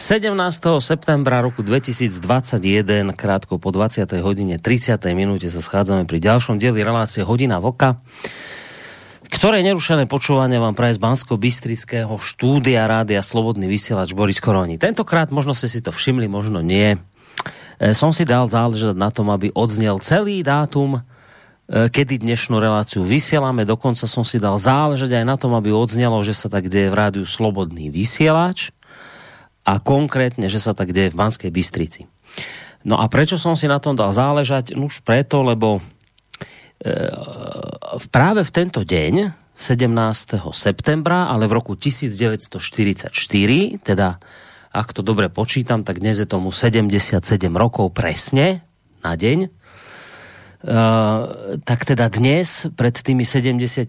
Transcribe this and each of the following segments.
17. septembra roku 2021, krátko po 20. hodine 30. minúte sa schádzame pri ďalšom dieli relácie Hodina Vlka, ktoré nerušené počúvanie vám praje z Bansko-Bystrického štúdia Rádia Slobodný vysielač Boris Koroni. Tentokrát možno ste si to všimli, možno nie. E, som si dal záležať na tom, aby odznel celý dátum, e, kedy dnešnú reláciu vysielame. Dokonca som si dal záležať aj na tom, aby odznelo, že sa tak deje v rádiu Slobodný vysielač a konkrétne, že sa tak deje v Banskej Bystrici. No a prečo som si na tom dal záležať? No už preto, lebo e, práve v tento deň, 17. septembra, ale v roku 1944, teda ak to dobre počítam, tak dnes je tomu 77 rokov presne na deň, Uh, tak teda dnes, pred tými 77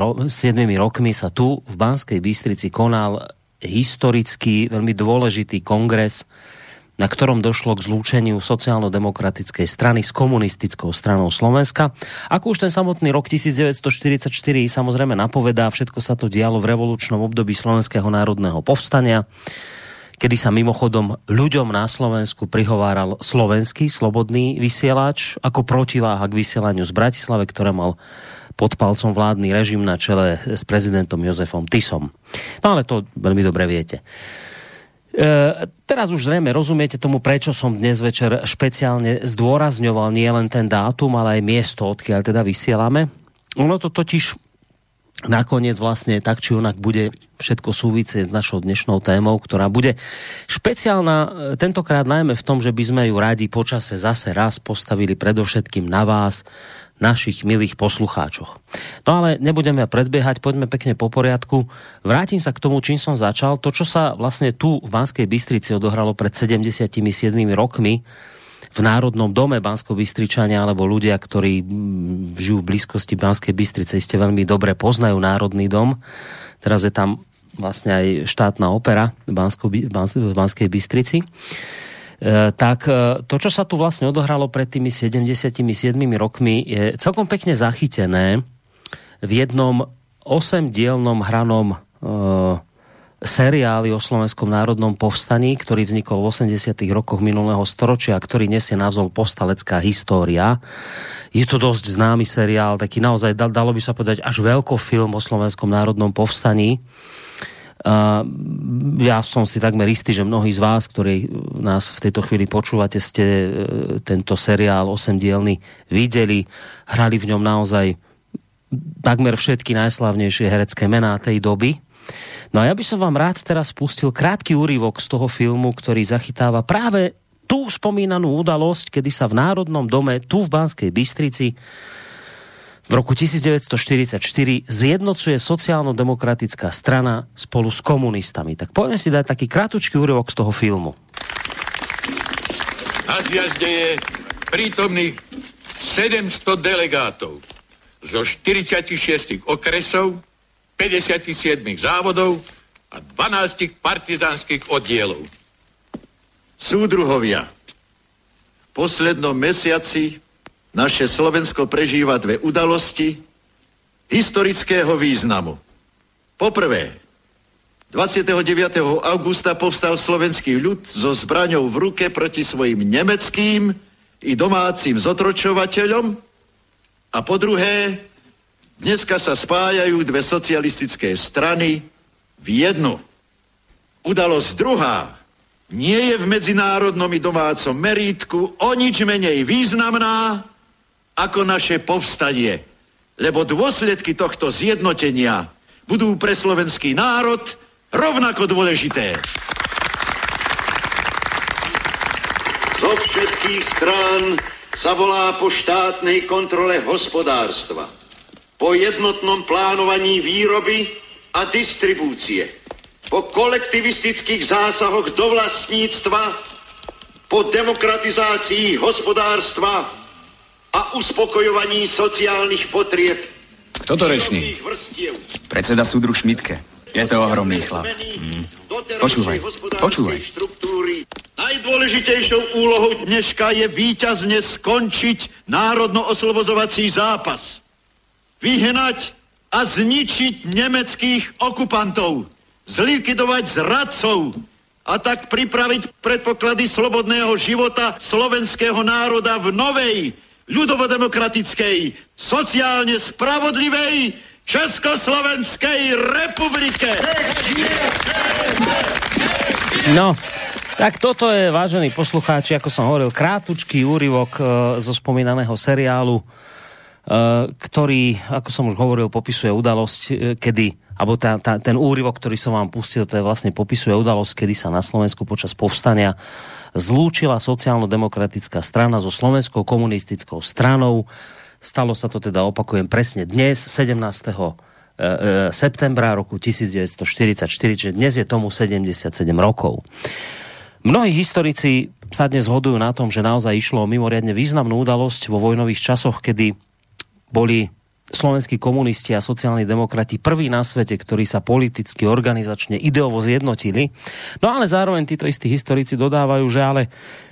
ro 7 rokmi sa tu v Banskej Bystrici konal historický, veľmi dôležitý kongres, na ktorom došlo k zlúčeniu sociálno-demokratickej strany s komunistickou stranou Slovenska. Ako už ten samotný rok 1944 samozrejme napovedá, všetko sa to dialo v revolučnom období Slovenského národného povstania, kedy sa mimochodom ľuďom na Slovensku prihováral slovenský slobodný vysielač ako protiváha k vysielaniu z Bratislave, ktoré mal pod palcom vládny režim na čele s prezidentom Jozefom Tisom. No ale to veľmi dobre viete. E, teraz už zrejme rozumiete tomu, prečo som dnes večer špeciálne zdôrazňoval nie len ten dátum, ale aj miesto, odkiaľ teda vysielame. Ono to totiž nakoniec vlastne tak či onak bude všetko súvisieť s našou dnešnou témou, ktorá bude špeciálna e, tentokrát najmä v tom, že by sme ju radi počase zase raz postavili predovšetkým na vás, našich milých poslucháčoch. No ale nebudeme predbiehať, poďme pekne po poriadku. Vrátim sa k tomu, čím som začal. To, čo sa vlastne tu v Banskej Bystrici odohralo pred 77 rokmi, v Národnom dome bansko bystričania alebo ľudia, ktorí žijú v blízkosti Banskej Bystrice, ste veľmi dobre poznajú Národný dom. Teraz je tam vlastne aj štátna opera v Banskej Bystrici. E, tak e, to, čo sa tu vlastne odohralo pred tými 77 rokmi, je celkom pekne zachytené v jednom osemdielnom hranom e, seriáli o Slovenskom národnom povstaní, ktorý vznikol v 80 rokoch minulého storočia, ktorý nesie názov Postalecká história. Je to dosť známy seriál, taký naozaj, dalo by sa povedať, až veľkofilm o Slovenskom národnom povstaní. Ja som si takmer istý, že mnohí z vás, ktorí nás v tejto chvíli počúvate, ste uh, tento seriál 8-dielny videli. Hrali v ňom naozaj takmer všetky najslavnejšie herecké mená tej doby. No a ja by som vám rád teraz pustil krátky úryvok z toho filmu, ktorý zachytáva práve tú spomínanú udalosť, kedy sa v Národnom dome tu v Banskej Bystrici v roku 1944 zjednocuje sociálno-demokratická strana spolu s komunistami. Tak poďme si dať taký krátučký úryvok z toho filmu. Na zjazde je prítomných 700 delegátov zo 46 okresov, 57 závodov a 12 partizánskych oddielov. Súdruhovia, v poslednom mesiaci naše Slovensko prežíva dve udalosti historického významu. Poprvé, 29. augusta povstal slovenský ľud so zbraňou v ruke proti svojim nemeckým i domácim zotročovateľom a po druhé, dneska sa spájajú dve socialistické strany v jednu. Udalosť druhá nie je v medzinárodnom i domácom merítku o nič menej významná ako naše povstanie. Lebo dôsledky tohto zjednotenia budú pre slovenský národ rovnako dôležité. Zo všetkých strán sa volá po štátnej kontrole hospodárstva, po jednotnom plánovaní výroby a distribúcie, po kolektivistických zásahoch do vlastníctva, po demokratizácii hospodárstva a uspokojovaní sociálnych potrieb. Kto to reční? Predseda súdruh Šmitke. Je to ohromný chlap. Mm. Počúvaj, počúvaj. Najdôležitejšou úlohou dneška je výťazne skončiť národno-oslobozovací zápas. Vyhnať a zničiť nemeckých okupantov. Zlikvidovať zradcov a tak pripraviť predpoklady slobodného života slovenského národa v novej, ľudovodemokratickej, sociálne spravodlivej Československej republike. No, tak toto je, vážení poslucháči, ako som hovoril, krátučký úryvok e, zo spomínaného seriálu, e, ktorý, ako som už hovoril, popisuje udalosť, e, kedy alebo tá, tá, ten úryvok, ktorý som vám pustil, to je vlastne popisuje udalosť, kedy sa na Slovensku počas povstania zlúčila sociálno-demokratická strana so slovenskou komunistickou stranou. Stalo sa to teda, opakujem, presne dnes, 17 e, e, septembra roku 1944, čiže dnes je tomu 77 rokov. Mnohí historici sa dnes zhodujú na tom, že naozaj išlo o mimoriadne významnú udalosť vo vojnových časoch, kedy boli slovenskí komunisti a sociálni demokrati prví na svete, ktorí sa politicky, organizačne, ideovo zjednotili. No ale zároveň títo istí historici dodávajú, že ale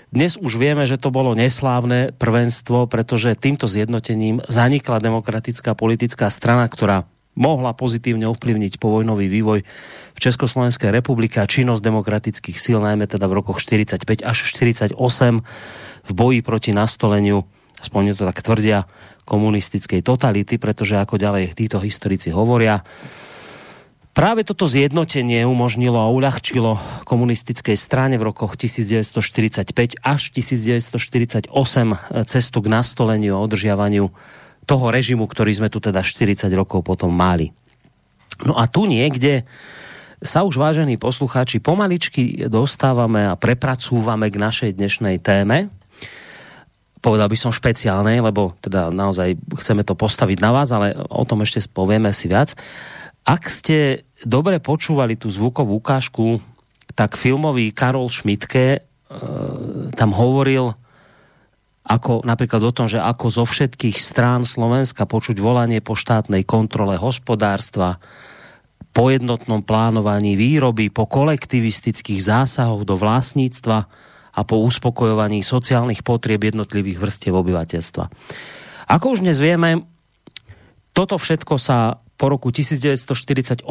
dnes už vieme, že to bolo neslávne prvenstvo, pretože týmto zjednotením zanikla demokratická politická strana, ktorá mohla pozitívne ovplyvniť povojnový vývoj v Československej republike a činnosť demokratických síl, najmä teda v rokoch 45 až 48 v boji proti nastoleniu, aspoň to tak tvrdia, komunistickej totality, pretože ako ďalej títo historici hovoria, Práve toto zjednotenie umožnilo a uľahčilo komunistickej strane v rokoch 1945 až 1948 cestu k nastoleniu a održiavaniu toho režimu, ktorý sme tu teda 40 rokov potom mali. No a tu niekde sa už, vážení poslucháči, pomaličky dostávame a prepracúvame k našej dnešnej téme povedal by som špeciálnej, lebo teda naozaj chceme to postaviť na vás, ale o tom ešte povieme si viac. Ak ste dobre počúvali tú zvukovú ukážku, tak filmový Karol Šmitke e, tam hovoril ako napríklad o tom, že ako zo všetkých strán Slovenska počuť volanie po štátnej kontrole hospodárstva, po jednotnom plánovaní výroby, po kolektivistických zásahoch do vlastníctva, a po uspokojovaní sociálnych potrieb jednotlivých vrstiev obyvateľstva. Ako už dnes vieme, toto všetko sa po roku 1948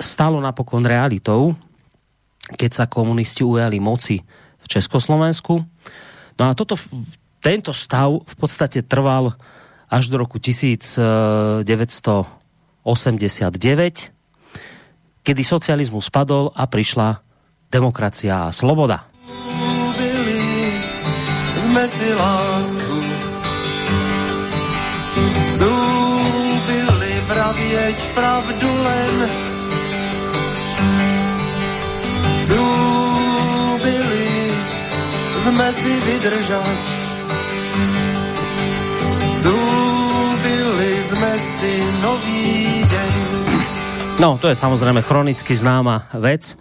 stalo napokon realitou, keď sa komunisti ujali moci v Československu. No a toto, tento stav v podstate trval až do roku 1989, kedy socializmus spadol a prišla demokracia a sloboda mezi lásku. Slúbili vravieť pravdu len. Slúbili v mezi vydržať. Slúbili sme si nový deň. No, to je samozrejme chronicky známa vec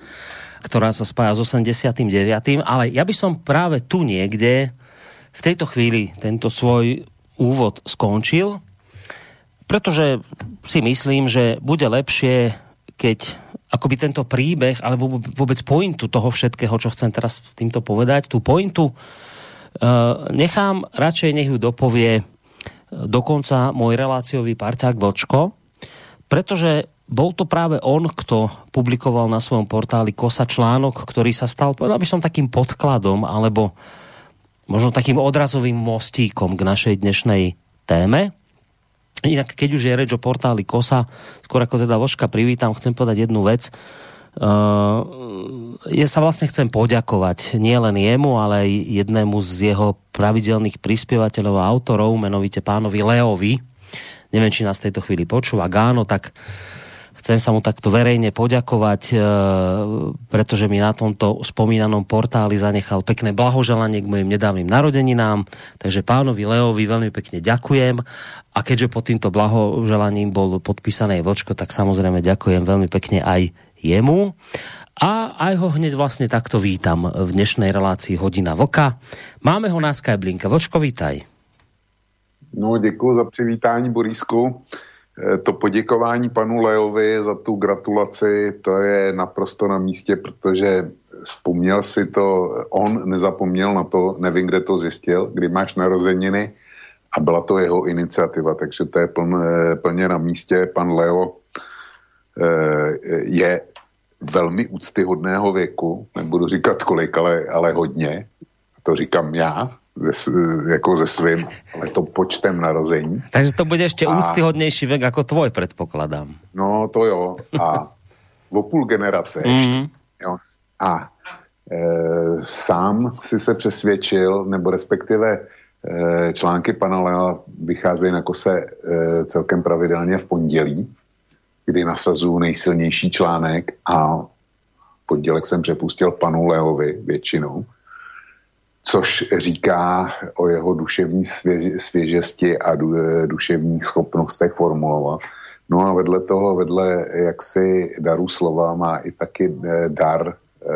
ktorá sa spája s 89. Ale ja by som práve tu niekde v tejto chvíli tento svoj úvod skončil, pretože si myslím, že bude lepšie, keď akoby tento príbeh, alebo vôbec pointu toho všetkého, čo chcem teraz týmto povedať, tú pointu uh, nechám, radšej nech ju dopovie dokonca môj reláciový parťák Vlčko, pretože bol to práve on, kto publikoval na svojom portáli Kosa článok, ktorý sa stal, povedal by som, takým podkladom, alebo možno takým odrazovým mostíkom k našej dnešnej téme. Inak, keď už je reč o portáli KOSA, skôr ako teda Voška privítam, chcem povedať jednu vec. Uh, ja sa vlastne chcem poďakovať nielen jemu, ale aj jednému z jeho pravidelných prispievateľov a autorov, menovite pánovi Leovi. Neviem, či nás v tejto chvíli počúva. Gáno, tak uh, Chcem sa mu takto verejne poďakovať, e, pretože mi na tomto spomínanom portáli zanechal pekné blahoželanie k mojim nedávnym narodeninám. Takže pánovi Leovi veľmi pekne ďakujem. A keďže pod týmto blahoželaním bol podpísané Vočko, tak samozrejme ďakujem veľmi pekne aj jemu. A aj ho hneď vlastne takto vítam v dnešnej relácii Hodina Vlka. Máme ho na Skyblinke. Vočko, vítaj. No, děkuji za přivítání, Borisku. Eh, to poděkování panu Leovi za tu gratulaci, to je naprosto na místě, protože vzpomněl si to, on nezapomněl na to, nevím, kde to zjistil, kdy máš narozeniny a byla to jeho iniciativa, takže to je pln, eh, plně na místě. Pan Leo eh, je velmi úctyhodného věku, nebudu říkat kolik, ale, ale hodně, to říkám já, ze, jako ze svým, ale to počtem narození. Takže to bude ještě a... úctyhodnější věk jako tvoj, předpokládám. No to jo. A o půl generace mm-hmm. Jo. A e, sám si se přesvědčil, nebo respektive e, články pana Lea vycházejí na kose e, celkem pravidelně v pondělí, kdy nasazuju nejsilnější článek a pondělek jsem přepustil panu Leovi většinou což říká o jeho duševní svěžesti a duševních schopnostech formulovat. No a vedle toho, vedle jaksi daru slova má i taky eh, dar eh,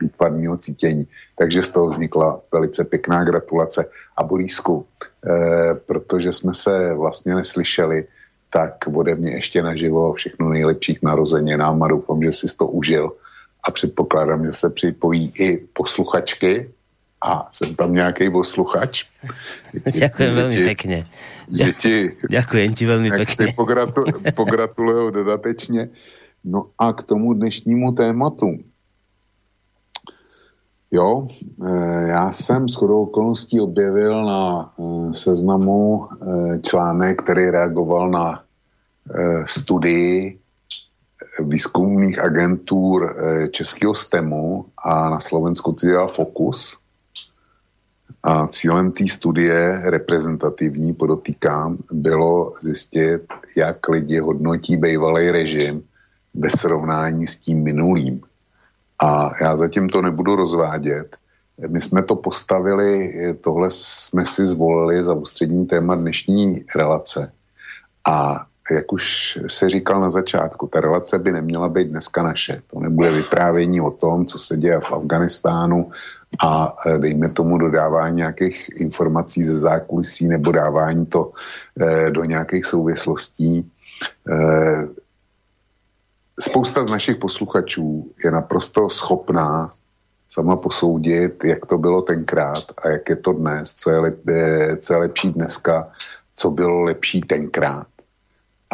výtvarného cítění. Takže z toho vznikla velice pěkná gratulace. A Borísku, eh, protože jsme se vlastně neslyšeli, tak ode mě ještě naživo všechno nejlepších narozeninám a doufám, že jsi to užil a předpokládám, že se připojí i posluchačky a jsem tam nějaký posluchač. Ďakujem veľmi pekne. Děti, Ďakujem ti veľmi pekne. Pogratu, pogratuluju dodatečně. No a k tomu dnešnímu tématu. Jo, eh, já jsem s chodou okolností objevil na eh, seznamu eh, článek, který reagoval na studii výzkumných agentur Českého STEMu a na Slovensku to dělal Fokus. A cílem té studie reprezentativní, podotýkám, bylo zjistit, jak lidi hodnotí bývalý režim ve srovnání s tím minulým. A já zatím to nebudu rozvádět. My jsme to postavili, tohle jsme si zvolili za ústřední téma dnešní relace. A jak už se říkal na začátku, ta relace by neměla být dneska naše. To nebude vyprávění o tom, co se děje v Afganistánu, a e, dejme tomu dodávání nějakých informací ze zákulisí nebo dávání to e, do nějakých souvislostí. E, spousta z našich posluchačů je naprosto schopná sama posoudit, jak to bylo tenkrát a jak je to dnes, co je, lep, co je lepší dneska, co bylo lepší tenkrát.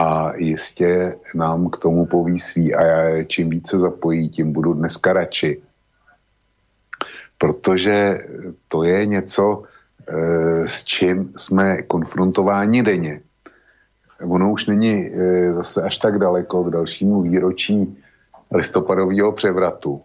A jistě nám k tomu poví svý a já čím více zapojí, tím budu dneska radši protože to je něco, eh, s čím jsme konfrontováni denně. Ono už není eh, zase až tak daleko k dalšímu výročí listopadového převratu.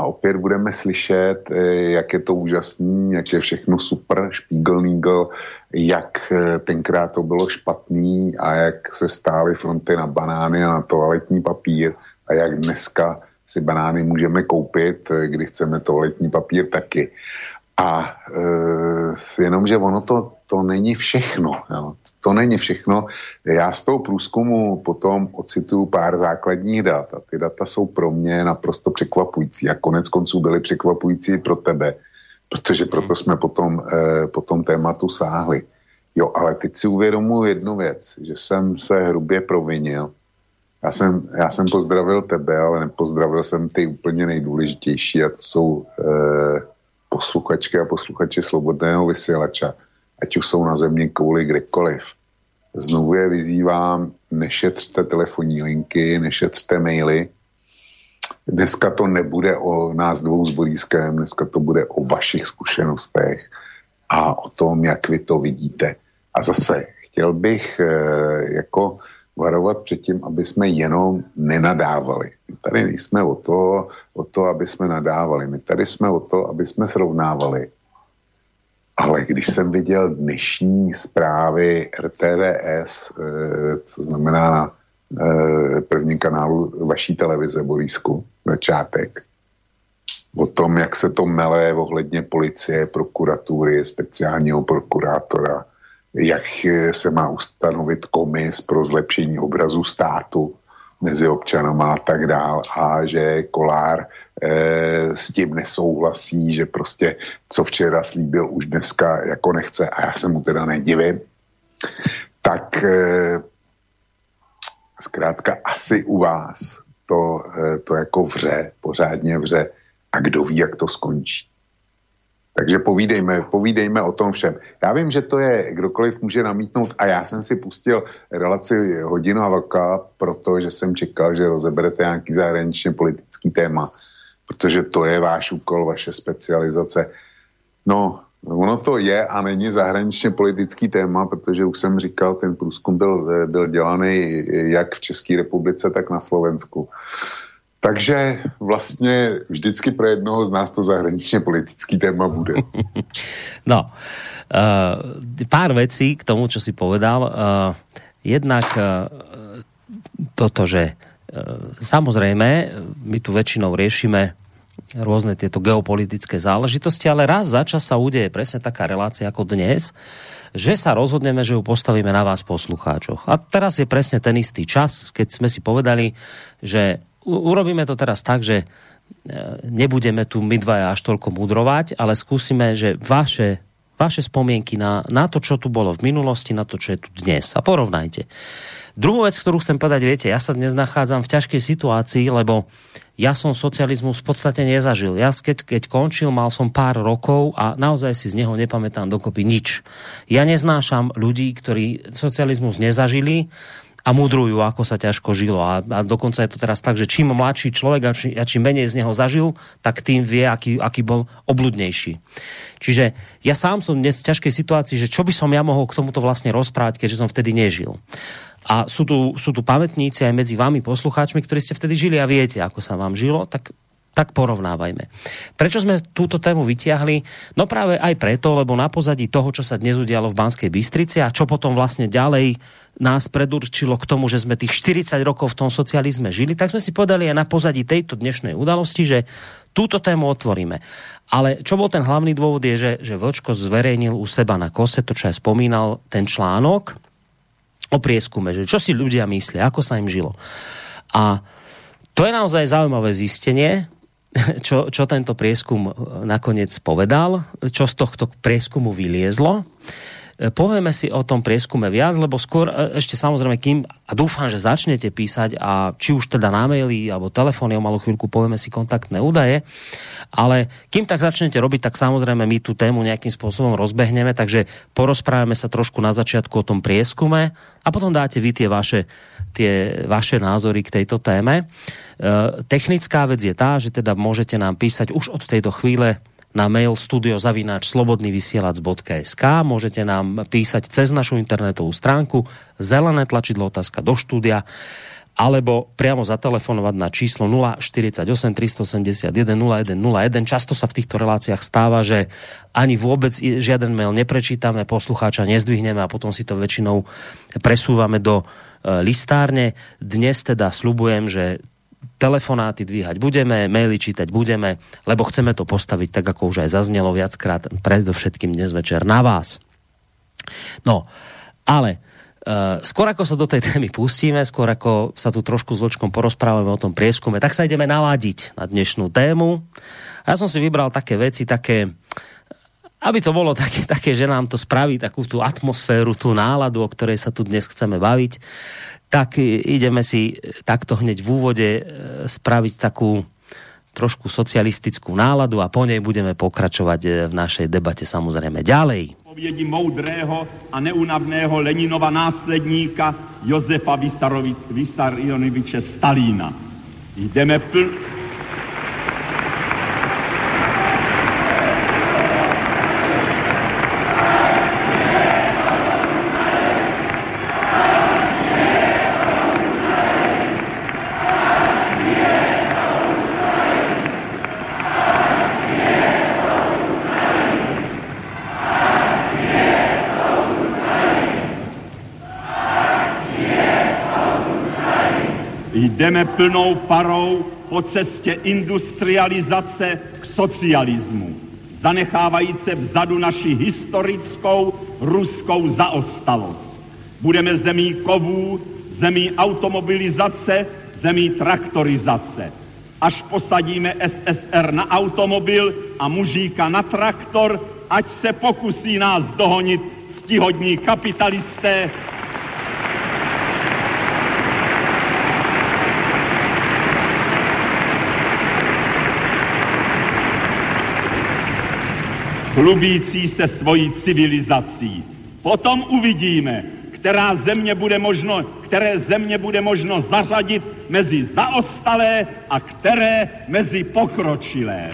A opět budeme slyšet, eh, jak je to úžasný, jak je všechno super, Spiegel Nigel, jak tenkrát to bylo špatný a jak se stály fronty na banány a na toaletní papír a jak dneska si banány můžeme koupit, eh, kdy chceme toaletní papír taky. A e, jenomže ono to, to není všechno. Jo. To není všechno. Já z toho průzkumu potom ocituju pár základních dat a ty data jsou pro mě naprosto překvapující a konec konců byly překvapující pro tebe, protože proto jsme potom, e, po tom tématu sáhli. Jo, ale teď si uvědomuji jednu věc, že jsem se hrubě provinil já jsem, já jsem pozdravil tebe, ale nepozdravil jsem ty úplně nejdůležitější a to jsou e, posluchačky a posluchači Slobodného vysílača, ať už jsou na země kvůli kdekoliv. Znovu je vyzývám, nešetřte telefonní linky, nešetřte maily. Dneska to nebude o nás dvou s Borískem, dneska to bude o vašich zkušenostech a o tom, jak vy to vidíte. A zase chtěl bych e, jako varovat před tím, aby jsme jenom nenadávali. My tady nejsme o to, o to, aby jsme nadávali. My tady jsme o to, aby jsme srovnávali. Ale když jsem viděl dnešní zprávy RTVS, eh, to znamená na eh, prvním kanálu vaší televize Borísku, začátek, o tom, jak se to mele ohledně policie, prokuratury, speciálního prokurátora, jak se má ustanovit komis pro zlepšení obrazu státu mezi občanama a tak dál a že Kolár s tím nesouhlasí, že prostě co včera slíbil už dneska jako nechce a já se mu teda nedivím, tak eh, zkrátka asi u vás to, eh, to jako vře, pořádně vře a kdo ví, jak to skončí. Takže povídejme, povídejme o tom všem. Já vím, že to je, kdokoliv může namítnout a já jsem si pustil relaci hodinu a vaka, protože jsem čekal, že rozeberete nějaký zahraničně politický téma, protože to je váš úkol, vaše specializace. No, ono to je a není zahraničně politický téma, protože už jsem říkal, ten průzkum byl, byl dělaný jak v České republice, tak na Slovensku. Takže vlastně vždycky pro jednoho z nás to zahraničně politický téma bude. No, uh, pár vecí k tomu, čo si povedal. Uh, jednak uh, toto, že uh, samozrejme, my tu väčšinou riešime rôzne tieto geopolitické záležitosti, ale raz za čas sa udeje presne taká relácia ako dnes, že sa rozhodneme, že ju postavíme na vás poslucháčoch. A teraz je presne ten istý čas, keď sme si povedali, že urobíme to teraz tak, že e, nebudeme tu my dvaja až toľko mudrovať, ale skúsime, že vaše, vaše spomienky na, na to, čo tu bolo v minulosti, na to, čo je tu dnes. A porovnajte. Druhú vec, ktorú chcem povedať, viete, ja sa dnes nachádzam v ťažkej situácii, lebo ja som socializmus v podstate nezažil. Ja keď, keď končil, mal som pár rokov a naozaj si z neho nepamätám dokopy nič. Ja neznášam ľudí, ktorí socializmus nezažili a mudrujú, ako sa ťažko žilo. A, a dokonca je to teraz tak, že čím mladší človek a, či, a čím menej z neho zažil, tak tým vie, aký, aký bol obludnejší. Čiže ja sám som dnes v ťažkej situácii, že čo by som ja mohol k tomuto vlastne rozprávať, keďže som vtedy nežil. A sú tu, sú tu pamätníci aj medzi vami poslucháčmi, ktorí ste vtedy žili a viete, ako sa vám žilo, tak tak porovnávajme. Prečo sme túto tému vytiahli? No práve aj preto, lebo na pozadí toho, čo sa dnes udialo v Banskej Bystrici a čo potom vlastne ďalej nás predurčilo k tomu, že sme tých 40 rokov v tom socializme žili, tak sme si povedali aj na pozadí tejto dnešnej udalosti, že túto tému otvoríme. Ale čo bol ten hlavný dôvod je, že, že Vlčko zverejnil u seba na kose, to čo aj spomínal, ten článok o prieskume, že čo si ľudia myslia, ako sa im žilo. A to je naozaj zaujímavé zistenie, čo, čo tento prieskum nakoniec povedal, čo z tohto prieskumu vyliezlo. Povieme si o tom prieskume viac, lebo skôr e, ešte samozrejme, kým, a dúfam, že začnete písať a či už teda na maily alebo telefóny, o malú chvíľku povieme si kontaktné údaje, ale kým tak začnete robiť, tak samozrejme my tú tému nejakým spôsobom rozbehneme, takže porozprávame sa trošku na začiatku o tom prieskume a potom dáte vy tie vaše, tie vaše názory k tejto téme. E, technická vec je tá, že teda môžete nám písať už od tejto chvíle na mail studiozavináč slobodnyvysielac.sk môžete nám písať cez našu internetovú stránku zelené tlačidlo otázka do štúdia alebo priamo zatelefonovať na číslo 048 381 0101. Často sa v týchto reláciách stáva, že ani vôbec žiaden mail neprečítame, poslucháča nezdvihneme a potom si to väčšinou presúvame do listárne. Dnes teda slubujem, že telefonáty dvíhať budeme, maily čítať budeme, lebo chceme to postaviť tak, ako už aj zaznelo viackrát, predovšetkým dnes večer na vás. No, ale uh, skôr ako sa do tej témy pustíme, skôr ako sa tu trošku s Vlčkom porozprávame o tom prieskume, tak sa ideme naladiť na dnešnú tému. A ja som si vybral také veci, také, aby to bolo také, také, že nám to spraví takú tú atmosféru, tú náladu, o ktorej sa tu dnes chceme baviť tak ideme si takto hneď v úvode e, spraviť takú trošku socialistickú náladu a po nej budeme pokračovať e, v našej debate samozrejme ďalej. Povědi moudrého a neunavného Leninova následníka Josefa Vysarionoviče Stalína. Jdeme pl... Jdeme plnou parou po cestě industrializace k socialismu, zanechávajíce vzadu naši historickou ruskou zaostalost. Budeme zemí kovů, zemí automobilizace, zemí traktorizace. Až posadíme SSR na automobil a mužíka na traktor, ať se pokusí nás dohonit ctihodní kapitalisté chlubící se svojí civilizací. Potom uvidíme, která země bude možno, které země bude možno zařadit mezi zaostalé a které mezi pokročilé.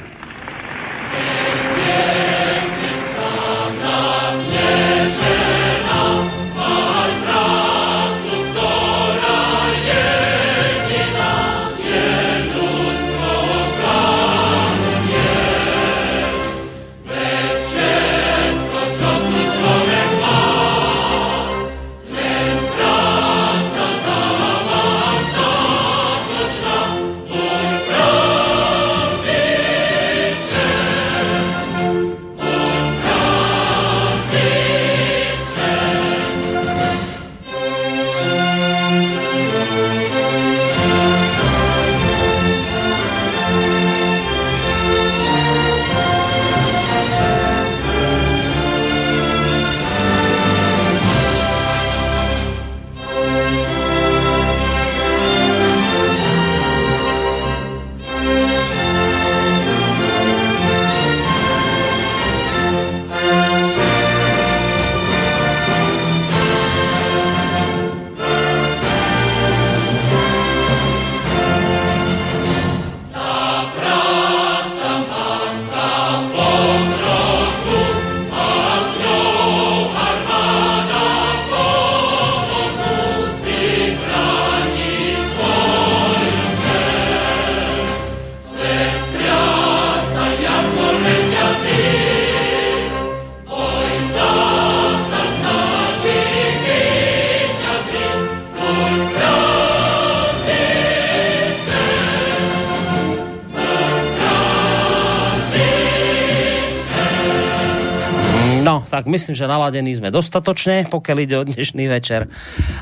Tak myslím, že naladení sme dostatočne, pokiaľ ide o dnešný večer.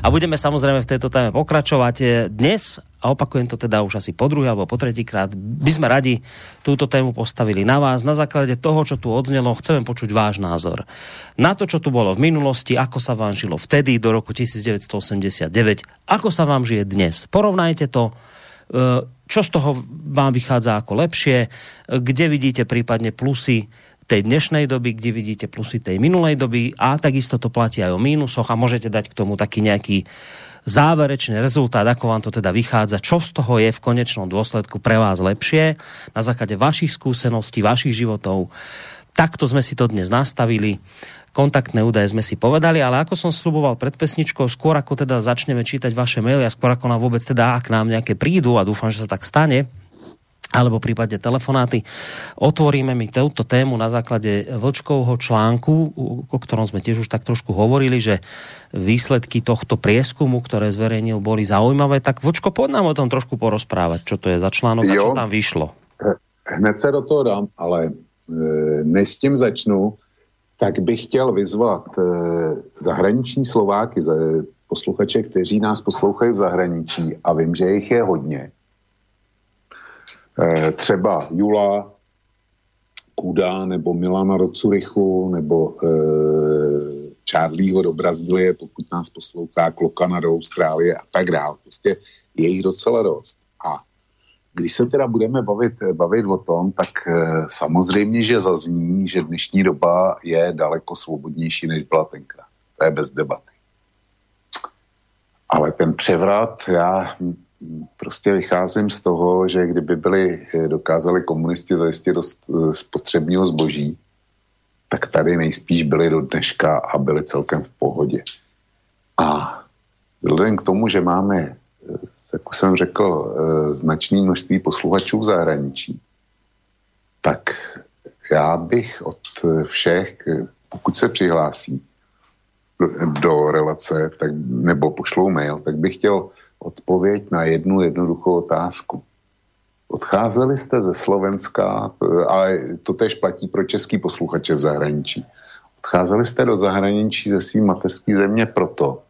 A budeme samozrejme v tejto téme pokračovať. Dnes, a opakujem to teda už asi po druhý alebo po tretíkrát, by sme radi túto tému postavili na vás. Na základe toho, čo tu odznelo, chceme počuť váš názor. Na to, čo tu bolo v minulosti, ako sa vám žilo vtedy do roku 1989, ako sa vám žije dnes. Porovnajte to, e, čo z toho vám vychádza ako lepšie, kde vidíte prípadne plusy, tej dnešnej doby, kde vidíte plusy tej minulej doby a takisto to platí aj o mínusoch a môžete dať k tomu taký nejaký záverečný rezultát, ako vám to teda vychádza, čo z toho je v konečnom dôsledku pre vás lepšie na základe vašich skúseností, vašich životov. Takto sme si to dnes nastavili. Kontaktné údaje sme si povedali, ale ako som sluboval pred pesničkou, skôr ako teda začneme čítať vaše maily a skôr ako nám vôbec teda, ak nám nejaké prídu a dúfam, že sa tak stane, alebo prípadne telefonáty. Otvoríme mi túto tému na základe Vlčkovho článku, o ktorom sme tiež už tak trošku hovorili, že výsledky tohto prieskumu, ktoré zverejnil, boli zaujímavé. Tak Vlčko, poď nám o tom trošku porozprávať, čo to je za článok a čo tam vyšlo. Hned se do toho dám, ale e, než s tím začnu, tak bych chtěl vyzvat e, zahraniční Slováky, posluchače, kteří nás poslouchají v zahraničí a vím, že jich je hodně, třeba Jula Kuda nebo Milana do Curychu nebo e, Charlieho do Brazílie, pokud nás poslouchá Klokana do Austrálie a tak dále. Prostě je jich docela dost. A když se teda budeme bavit, bavit o tom, tak e, samozřejmě, že zazní, že dnešní doba je daleko svobodnější, než byla tenkrát. To je bez debaty. Ale ten převrat, já prostě vycházím z toho, že kdyby byli, eh, dokázali komunisti zajistit dost eh, spotřebního zboží, tak tady nejspíš byli do dneška a byli celkem v pohodě. A vzhledem k tomu, že máme, eh, jak jsem řekl, značné množství posluchačů v zahraničí, tak já bych od všech, pokud se přihlásí do, do relace, tak, nebo pošlou mail, tak bych chtěl odpověď na jednu jednoduchou otázku. Odcházeli jste ze Slovenska, ale to tež platí pro český posluchače v zahraničí. Odcházeli jste do zahraničí ze svým mateřské země proto,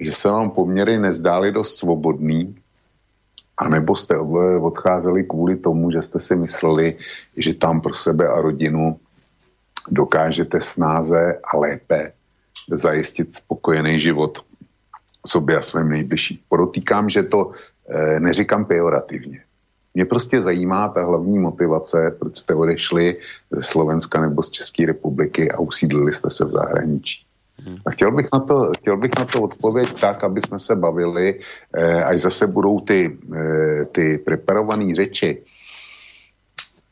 že se vám poměry nezdály dost svobodný, anebo jste odcházeli kvůli tomu, že jste si mysleli, že tam pro sebe a rodinu dokážete snáze a lépe zajistit spokojený život sobě a svým nejbližším. Podotýkám, že to e, neříkám pejorativně. Mě prostě zajímá ta hlavní motivace, proč jste odešli ze Slovenska nebo z České republiky a usídlili jste se v zahraničí. Hmm. A chtěl bych, na to, chtěl bych na to odpověď tak, aby jsme se bavili, eh, až zase budou ty, eh, ty preparované řeči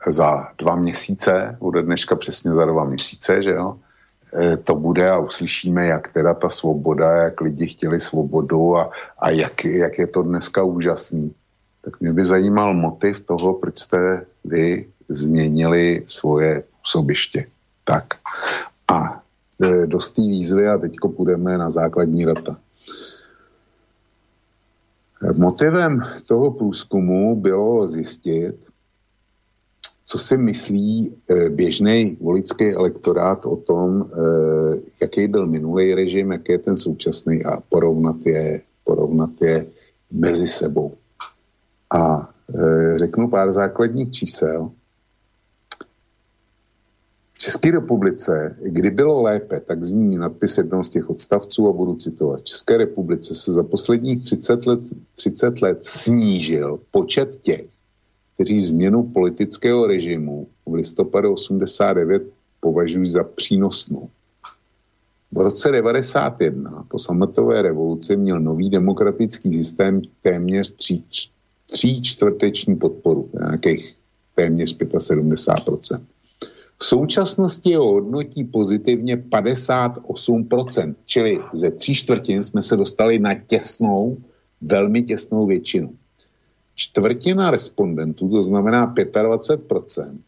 za dva měsíce, bude dneška přesně za dva měsíce, že jo, to bude a uslyšíme, jak teda ta svoboda, jak lidi chtěli svobodu a, a jak, jak je to dneska úžasný. Tak mě by zajímal motiv toho, proč jste vy změnili svoje sobiště. Tak. A e, dost té výzvy a teďko půjdeme na základní data. Motivem toho průzkumu bylo zjistit, co si myslí e, běžný volický elektorát o tom, e, jaký byl minulý režim, jaký je ten současný a porovnat je, porovnat je mezi sebou. A řeknu pár základních čísel. V České republice, kdy bylo lépe, tak zní nadpis jednoho z těch odstavců a budu citovat. V České republice se za posledních 30 let, 30 let snížil počet těch, kteří změnu politického režimu v listopadu 89 považují za přínosnou. V roce 91 po sametové revoluci měl nový demokratický systém téměř tří, tří čtvrteční podporu, nějakých téměř 75%. V současnosti ho hodnotí pozitivně 58%, čili ze tří čtvrtin jsme se dostali na těsnou, velmi těsnou většinu. Čtvrtina respondentů, to znamená 25%,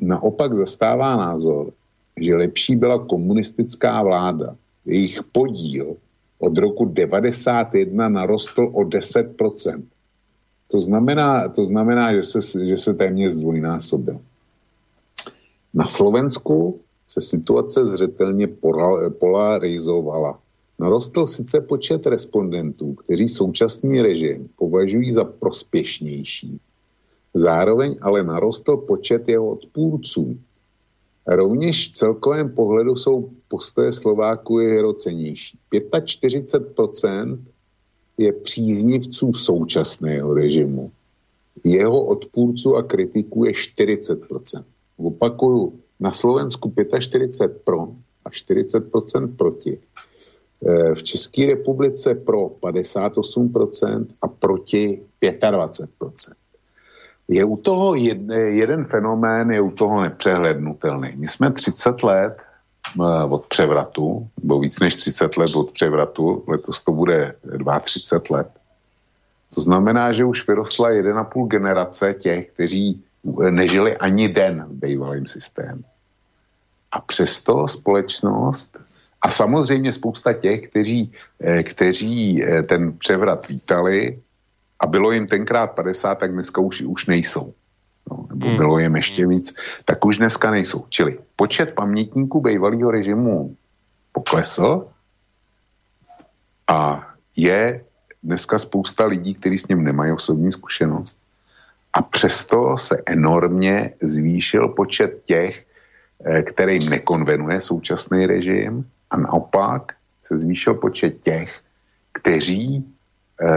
naopak zastává názor, že lepší byla komunistická vláda. Jejich podíl od roku 91 narostl o 10%. To znamená, to znamená že, se, že se téměř zdvojnásobil. Na Slovensku se situace zřetelně polarizovala. Narostl sice počet respondentů, kteří současný režim považují za prospěšnější. Zároveň ale narostl počet jeho odpůrců. Rovněž v celkovém pohledu jsou postoje Slováků hrocenější. 45% je příznivců současného režimu. Jeho odpůrců a kritiků je 40% opakuju, na Slovensku 45 pro a 40% proti. E, v České republice pro 58% a proti 25%. Je u toho jed, jeden fenomén, je u toho nepřehlednutelný. My jsme 30 let e, od převratu, nebo víc než 30 let od převratu, letos to bude 32 let. To znamená, že už vyrostla 1,5 generace těch, kteří nežili ani den v bývalém systému. A přesto společnost a samozřejmě spousta těch, kteří, eh, kteří eh, ten převrat vítali a bylo jim tenkrát 50, tak dneska už, už nejsou. No, nebo hmm. bylo jim ještě víc, tak už dneska nejsou. Čili počet pamětníků bývalého režimu poklesl a je dneska spousta lidí, kteří s ním nemají osobní zkušenost a přesto se enormně zvýšil počet těch, eh, kterým nekonvenuje současný režim a naopak se zvýšil počet těch, kteří e,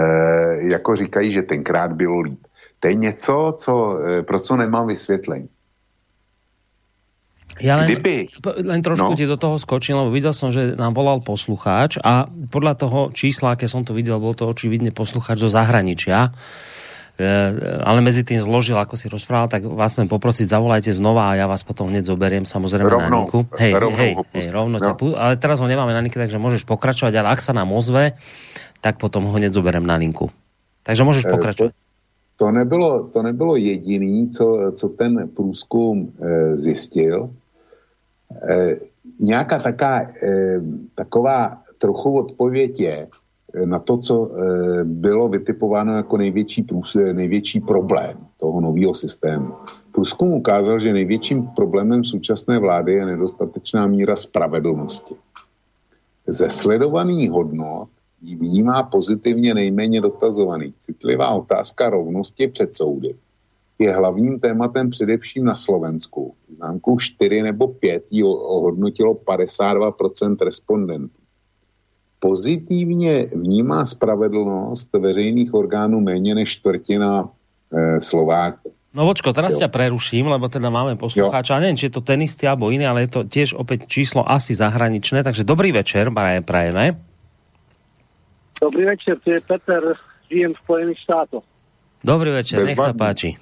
jako říkají, že tenkrát bylo líp. To je něco, co, e, pro co nemám vysvětlení. Ja len, Kdyby, len trošku no. ti do toho skočím, lebo videl som, že nám volal poslucháč a podľa toho čísla, keď som to videl, bol to očividne poslucháč zo zahraničia. E, ale medzi tým zložil, ako si rozprával, tak vás chcem poprosiť, zavolajte znova a ja vás potom hneď zoberiem samozrejme rovno, na linku. Hej, rovno hej, hej, rovno no. ťa pú... ale teraz ho nemáme na linke, takže môžeš pokračovať, ale ak sa nám ozve, tak potom ho hneď zoberiem na linku. Takže môžeš e, pokračovať. To, to, nebylo, to nebylo jediný, co, co ten průzkum e, zjistil. E, nějaká taká, e, taková trochu odpověď je, na to, co eh, bylo vytipováno jako největší, průs, největší problém toho nového systému. Průzkum ukázal, že největším problémem současné vlády je nedostatečná míra spravedlnosti. Ze sledovaných hodnot ji vnímá pozitivně nejméně dotazovaný. Citlivá otázka rovnosti před soudy je hlavním tématem především na Slovensku. Známkou 4 nebo 5 ji ohodnotilo 52% respondentů. Pozitivně vnímá spravedlnost veřejných orgánů méně než čtvrtina e, Slováků. No vočko, teraz jo. ťa preruším, lebo teda máme poslucháča. Neviem, či je to ten istý alebo iný, ale je to tiež opäť číslo asi zahraničné. Takže dobrý večer, prajeme. Dobrý večer, to je Peter, žijem v Spojených štátoch. Dobrý večer, Bez nech sa páči.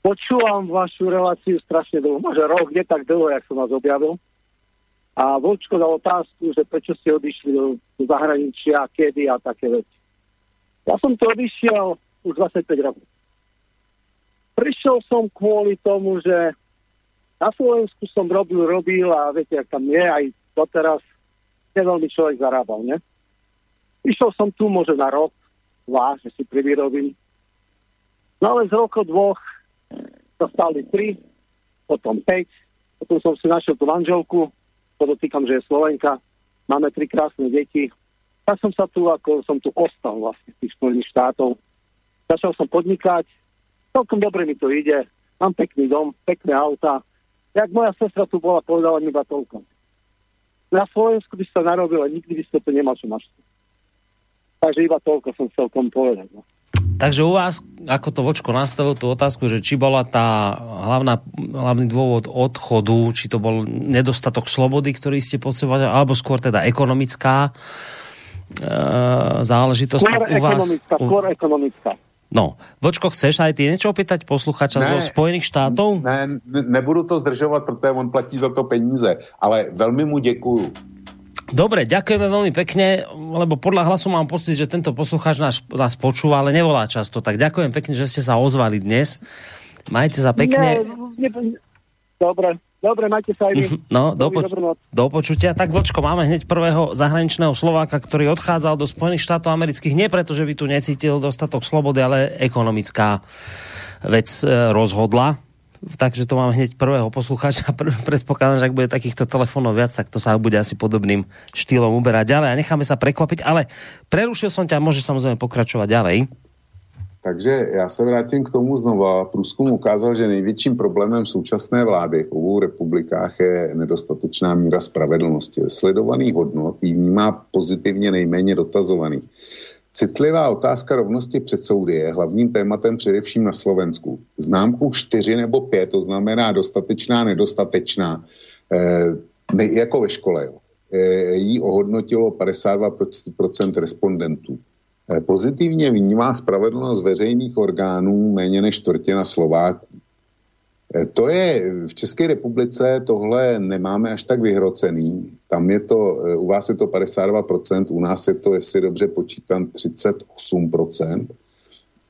Počúvam vašu reláciu strašne dlho, možno rok, nie tak dlho, jak som vás objavil. A Vočko dal otázku, že prečo ste odišli do, do zahraničia, kedy a také veci. Ja som to odišiel už 25 rokov. Prišiel som kvôli tomu, že na Slovensku som robil, robil a viete, ak tam je, aj doteraz veľmi človek zarábal, ne? Išiel som tu možno na rok, dva, že si privyrobím. No ale z roku dvoch sa stali tri, potom 5, potom som si našiel tú manželku, podotýkam, že je Slovenka, máme tri krásne deti. Tak som sa tu, ako som tu ostal vlastne z tých Spojených štátov. Začal som podnikať, celkom dobre mi to ide, mám pekný dom, pekné auta. Jak moja sestra tu bola, povedala mi iba toľko. Na Slovensku by sa narobil a nikdy by ste to nemal čo máš. Takže iba toľko som celkom povedať. No. Takže u vás, ako to vočko nastavil tú otázku, že či bola tá hlavná, hlavný dôvod odchodu, či to bol nedostatok slobody, ktorý ste pocovali, alebo skôr teda ekonomická e, záležitosť. Skôr u vás, skôr ekonomická. No, Vočko, chceš aj ty niečo opýtať posluchača ne, zo Spojených štátov? Ne, ne, nebudu to zdržovat, protože on platí za to peníze, ale veľmi mu děkuju. Dobre, ďakujeme veľmi pekne, lebo podľa hlasu mám pocit, že tento poslucháč nás, nás počúva, ale nevolá často. Tak ďakujem pekne, že ste sa ozvali dnes. Majte sa pekne. Dobre, dobre, majte sa aj vy. No, do, poč- do počutia. Tak, Vočko, máme hneď prvého zahraničného Slováka, ktorý odchádzal do Spojených štátov amerických, nie preto, že by tu necítil dostatok slobody, ale ekonomická vec e, rozhodla takže to mám hneď prvého poslucháča. Predpokladám, že ak bude takýchto telefónov viac, tak to sa bude asi podobným štýlom uberať ďalej a necháme sa prekvapiť, ale prerušil som ťa, môže samozrejme pokračovať ďalej. Takže já se vrátím k tomu znova. Průzkum ukázal, že největším problémem současné vlády v obou republikách je nedostatečná míra spravedlnosti. Sledovaných hodnot vnímá pozitivně nejméně dotazovaných. Citlivá otázka rovnosti před soudy je hlavním tématem především na Slovensku. Známku 4 nebo 5, to znamená dostatečná, nedostatečná, eh, jako ve škole. Jo. Eh, jí ohodnotilo 52% respondentů. Eh, pozitivně vnímá spravedlnost veřejných orgánů méně než čtvrtina Slováků. E, to je, v České republice tohle nemáme až tak vyhrocený. Tam je to, e, u vás je to 52%, u nás je to, jestli dobře počítám, 38%.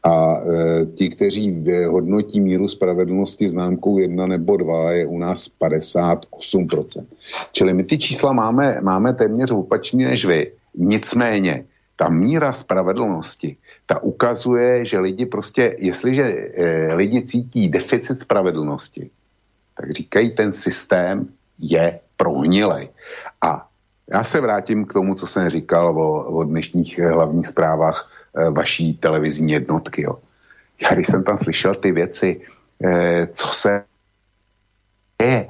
A e, ti, kteří hodnotí míru spravedlnosti známkou 1 nebo 2, je u nás 58%. Čili my ty čísla máme, máme téměř opačný než vy. Nicméně, ta míra spravedlnosti ta ukazuje, že lidi prostě, jestliže e, lidi cítí deficit spravedlnosti, tak říkají, ten systém je prohnilej. A já se vrátím k tomu, co jsem říkal o, o dnešních eh, hlavních zprávách e, vaší televizní jednotky. Jo. Já když jsem tam slyšel ty věci, e, co se je,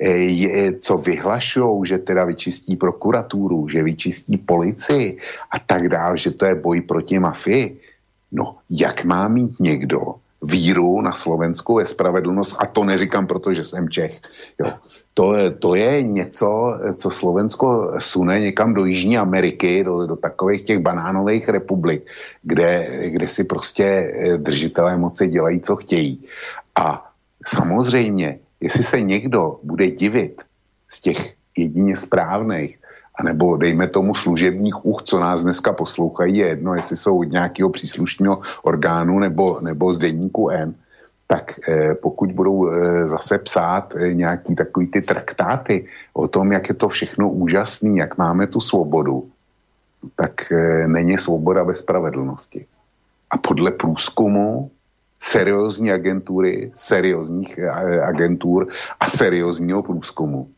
je, co vyhlašují, že teda vyčistí prokuraturu, že vyčistí policii a tak dále, že to je boj proti mafii. No, jak má mít někdo víru na Slovensku je spravedlnost, a to neříkám, protože jsem Čech. Jo. To, to je něco, co Slovensko sune někam do Jižní Ameriky, do, do takových těch banánových republik, kde, kde si prostě eh, držitelé moci dělají, co chtějí. A samozřejmě jestli se někdo bude divit z těch jedině správných, anebo dejme tomu služebních uch, co nás dneska poslouchají, je jedno, jestli jsou od nějakého příslušného orgánu nebo, nebo z denníku N, tak eh, pokud budou eh, zase psát eh, nějaký takový ty traktáty o tom, jak je to všechno úžasný, jak máme tu svobodu, tak eh, není svoboda bez spravedlnosti. A podle průzkumu seriózní agentury, seriózních eh, agentur a seriózního průzkumu,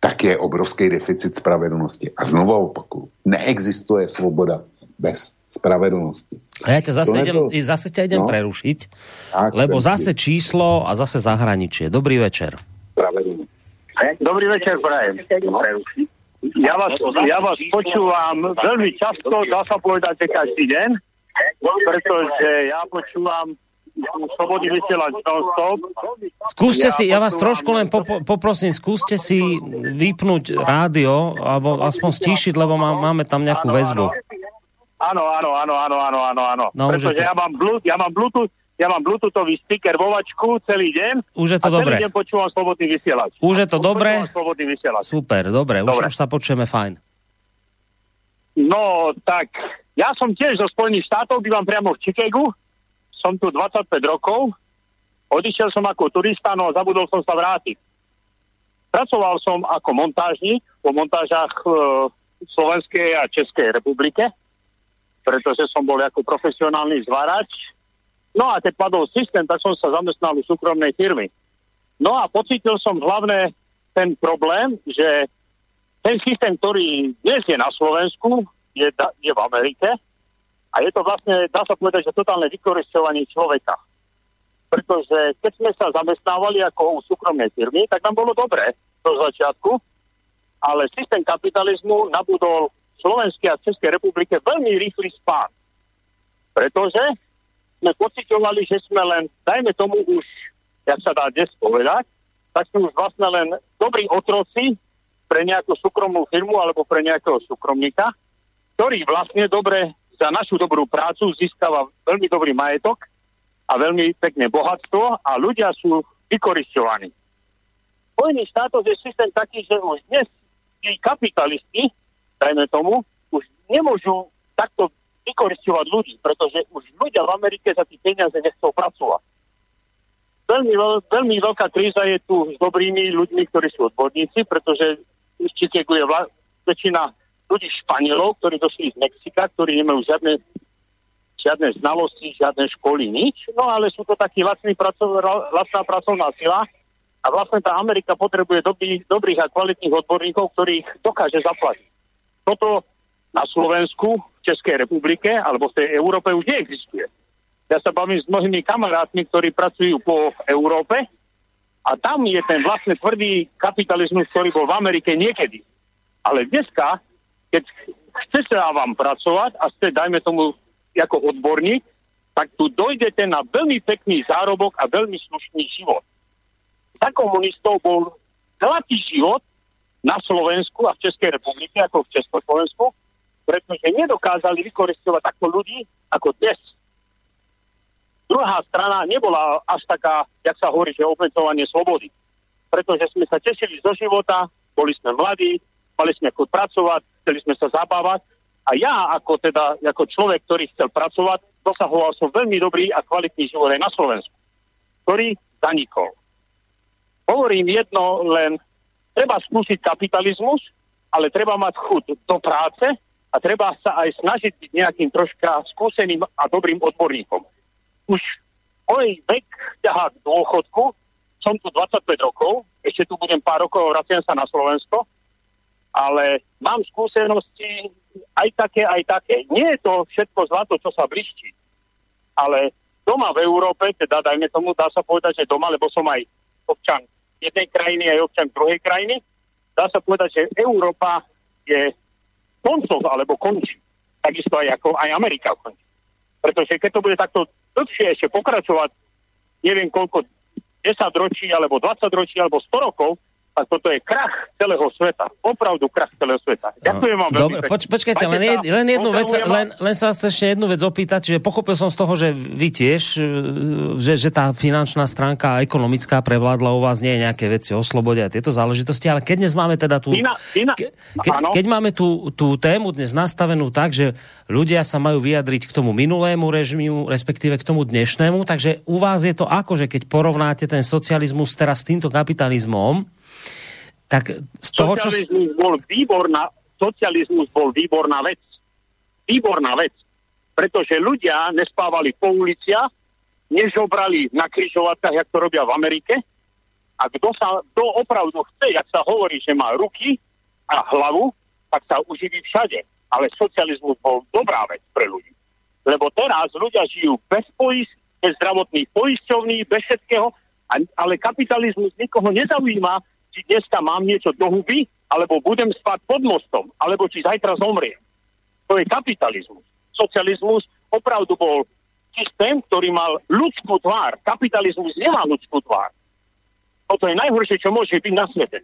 tak je obrovský deficit spravedlnosti. A znovu opakuju, neexistuje svoboda bez spravedlnosti. A ja ťa zase, idem, to... zase ťa idem no? prerušiť, tak, lebo zase si. číslo a zase zahraničie. Dobrý večer. Dobrý večer, prajem. Ja vás, ja vás počúvam veľmi často, dá sa povedať, že každý deň, pretože ja počúvam slobodný vysielač non-stop. Skúste ja si, ja vás trošku len poprosím, skúste si vypnúť rádio, alebo aspoň stíšiť, lebo má, máme tam nejakú väzbu. Áno, áno, áno, áno, áno, áno, áno. No, Pretože to... ja mám, Bluetooth, ja mám Bluetooth, ja mám Bluetoothový sticker vo vačku celý deň. Už je to a dobre. celý deň počúvam slobodný vysielač. Už je to dobre? Slobodný vysielač. Super, dobre, dobre. Už, už sa počujeme fajn. No, tak ja som tiež zo Spojených štátov, bývam priamo v Chicagu som tu 25 rokov, odišiel som ako turista, no zabudol som sa vrátiť. Pracoval som ako montážnik po montážach e, Slovenskej a Českej republike, pretože som bol ako profesionálny zvarač. No a keď padol systém, tak som sa zamestnal u súkromnej firmy. No a pocítil som hlavne ten problém, že ten systém, ktorý dnes je na Slovensku, je, je v Amerike, a je to vlastne, dá sa povedať, že totálne vykoristovanie človeka. Pretože keď sme sa zamestnávali ako u súkromnej firmy, tak nám bolo dobre do začiatku, ale systém kapitalizmu nabudol Slovenskej a Českej republike veľmi rýchly spád. Pretože sme pocitovali, že sme len, dajme tomu už, jak sa dá dnes povedať, tak sme už vlastne len dobrí otroci pre nejakú súkromnú firmu alebo pre nejakého súkromníka, ktorý vlastne dobre za našu dobrú prácu získava veľmi dobrý majetok a veľmi pekné bohatstvo a ľudia sú vykoristovaní. Spojených štátoch je systém taký, že už dnes tí kapitalisti, dajme tomu, už nemôžu takto vykoristovať ľudí, pretože už ľudia v Amerike za tie peniaze nechcú pracovať. Veľmi, veľmi veľká kríza je tu s dobrými ľuďmi, ktorí sú odborníci, pretože Chicagu je vla- väčšina ľudí Španielov, ktorí došli z Mexika, ktorí nemajú žiadne, žiadne znalosti, žiadne školy, nič. No ale sú to takí lacný pracov, lacná pracovná sila a vlastne tá Amerika potrebuje dobrý, dobrých a kvalitných odborníkov, ktorých dokáže zaplatiť. Toto na Slovensku, v Českej republike alebo v tej Európe už neexistuje. Ja sa bavím s mnohými kamarátmi, ktorí pracujú po Európe a tam je ten vlastne tvrdý kapitalizmus, ktorý bol v Amerike niekedy. Ale dneska keď chce sa vám pracovať a ste, dajme tomu, ako odborník, tak tu dojdete na veľmi pekný zárobok a veľmi slušný život. Za komunistov bol zlatý život na Slovensku a v Českej republike, ako v Československu, pretože nedokázali vykoristovať takto ľudí ako dnes. Druhá strana nebola až taká, jak sa hovorí, že opätovanie slobody. Pretože sme sa tešili zo života, boli sme mladí, mali sme chuť pracovať, chceli sme sa zabávať. A ja ako teda, ako človek, ktorý chcel pracovať, dosahoval som veľmi dobrý a kvalitný život aj na Slovensku, ktorý zanikol. Hovorím jedno len, treba skúsiť kapitalizmus, ale treba mať chuť do práce a treba sa aj snažiť byť nejakým troška skúseným a dobrým odborníkom. Už môj vek ťahá k dôchodku, som tu 25 rokov, ešte tu budem pár rokov, vraciam sa na Slovensko, ale mám skúsenosti aj také, aj také. Nie je to všetko zlato, čo sa bliští, ale doma v Európe, teda dajme tomu, dá sa povedať, že doma, lebo som aj občan jednej krajiny, aj občan druhej krajiny, dá sa povedať, že Európa je koncov alebo končí. Takisto aj ako aj Amerika končí. Pretože keď to bude takto dlhšie ešte pokračovať, neviem koľko 10 ročí, alebo 20 ročí, alebo 100 rokov, a toto je krach celého sveta. Opravdu krach celého sveta. Ďakujem vám Dobre, poč, počkajte, len, jed, len jednu vec, len, len sa ešte jednu vec opýtať, že pochopil som z toho, že vy tiež, e, že, že tá finančná stránka ekonomická prevládla u vás, nie je nejaké veci o slobode a tieto záležitosti, ale keď dnes máme teda tú... Ina, ina, ke, ke, keď máme tú, tú tému dnes nastavenú tak, že ľudia sa majú vyjadriť k tomu minulému režimu, respektíve k tomu dnešnému, takže u vás je to ako, že keď porovnáte ten socializmus teraz s týmto kapitalizmom, tak z toho, čo... Socializmus bol výborná, socializmus bol výborná vec. Výborná vec. Pretože ľudia nespávali po uliciach, nežobrali na križovatkách, jak to robia v Amerike. A kto sa, kto opravdu chce, jak sa hovorí, že má ruky a hlavu, tak sa uživí všade. Ale socializmus bol dobrá vec pre ľudí. Lebo teraz ľudia žijú bez poist, bez zdravotných poisťovní, bez všetkého, ale kapitalizmus nikoho nezaujíma, či dneska mám niečo do huby, alebo budem spať pod mostom, alebo či zajtra zomriem. To je kapitalizmus. Socializmus opravdu bol systém, ktorý mal ľudskú tvár. Kapitalizmus nemá ľudskú tvár. Toto je najhoršie, čo môže byť na svete.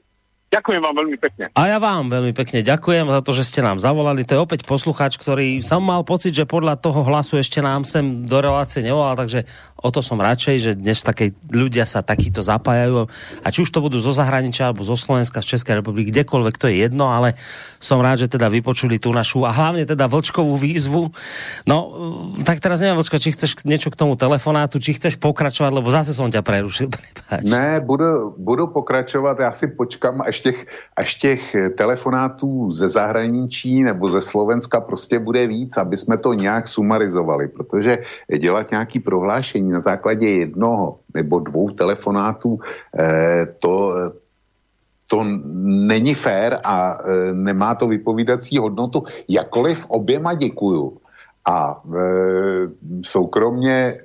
Ďakujem vám veľmi pekne. A ja vám veľmi pekne ďakujem za to, že ste nám zavolali. To je opäť poslucháč, ktorý som mal pocit, že podľa toho hlasu ešte nám sem do relácie nevolal, takže o to som radšej, že dnes také ľudia sa takýto zapájajú. A či už to budú zo zahraničia, alebo zo Slovenska, z Českej republiky, kdekoľvek, to je jedno, ale som rád, že teda vypočuli tú našu a hlavne teda vlčkovú výzvu. No, tak teraz neviem, Vlčko, či chceš niečo k tomu telefonátu, či chceš pokračovať, lebo zase som ťa prerušil. Prepáč. Ne, budu, budu pokračovat, já si počkám, těch, až těch telefonátů ze zahraničí nebo ze Slovenska prostě bude víc, aby jsme to nějak sumarizovali, protože dělat nějaký prohlášení na základě jednoho nebo dvou telefonátů, eh, to, to není fér a e, nemá to vypovídací hodnotu. Jakoliv oběma děkuju. A e, soukromně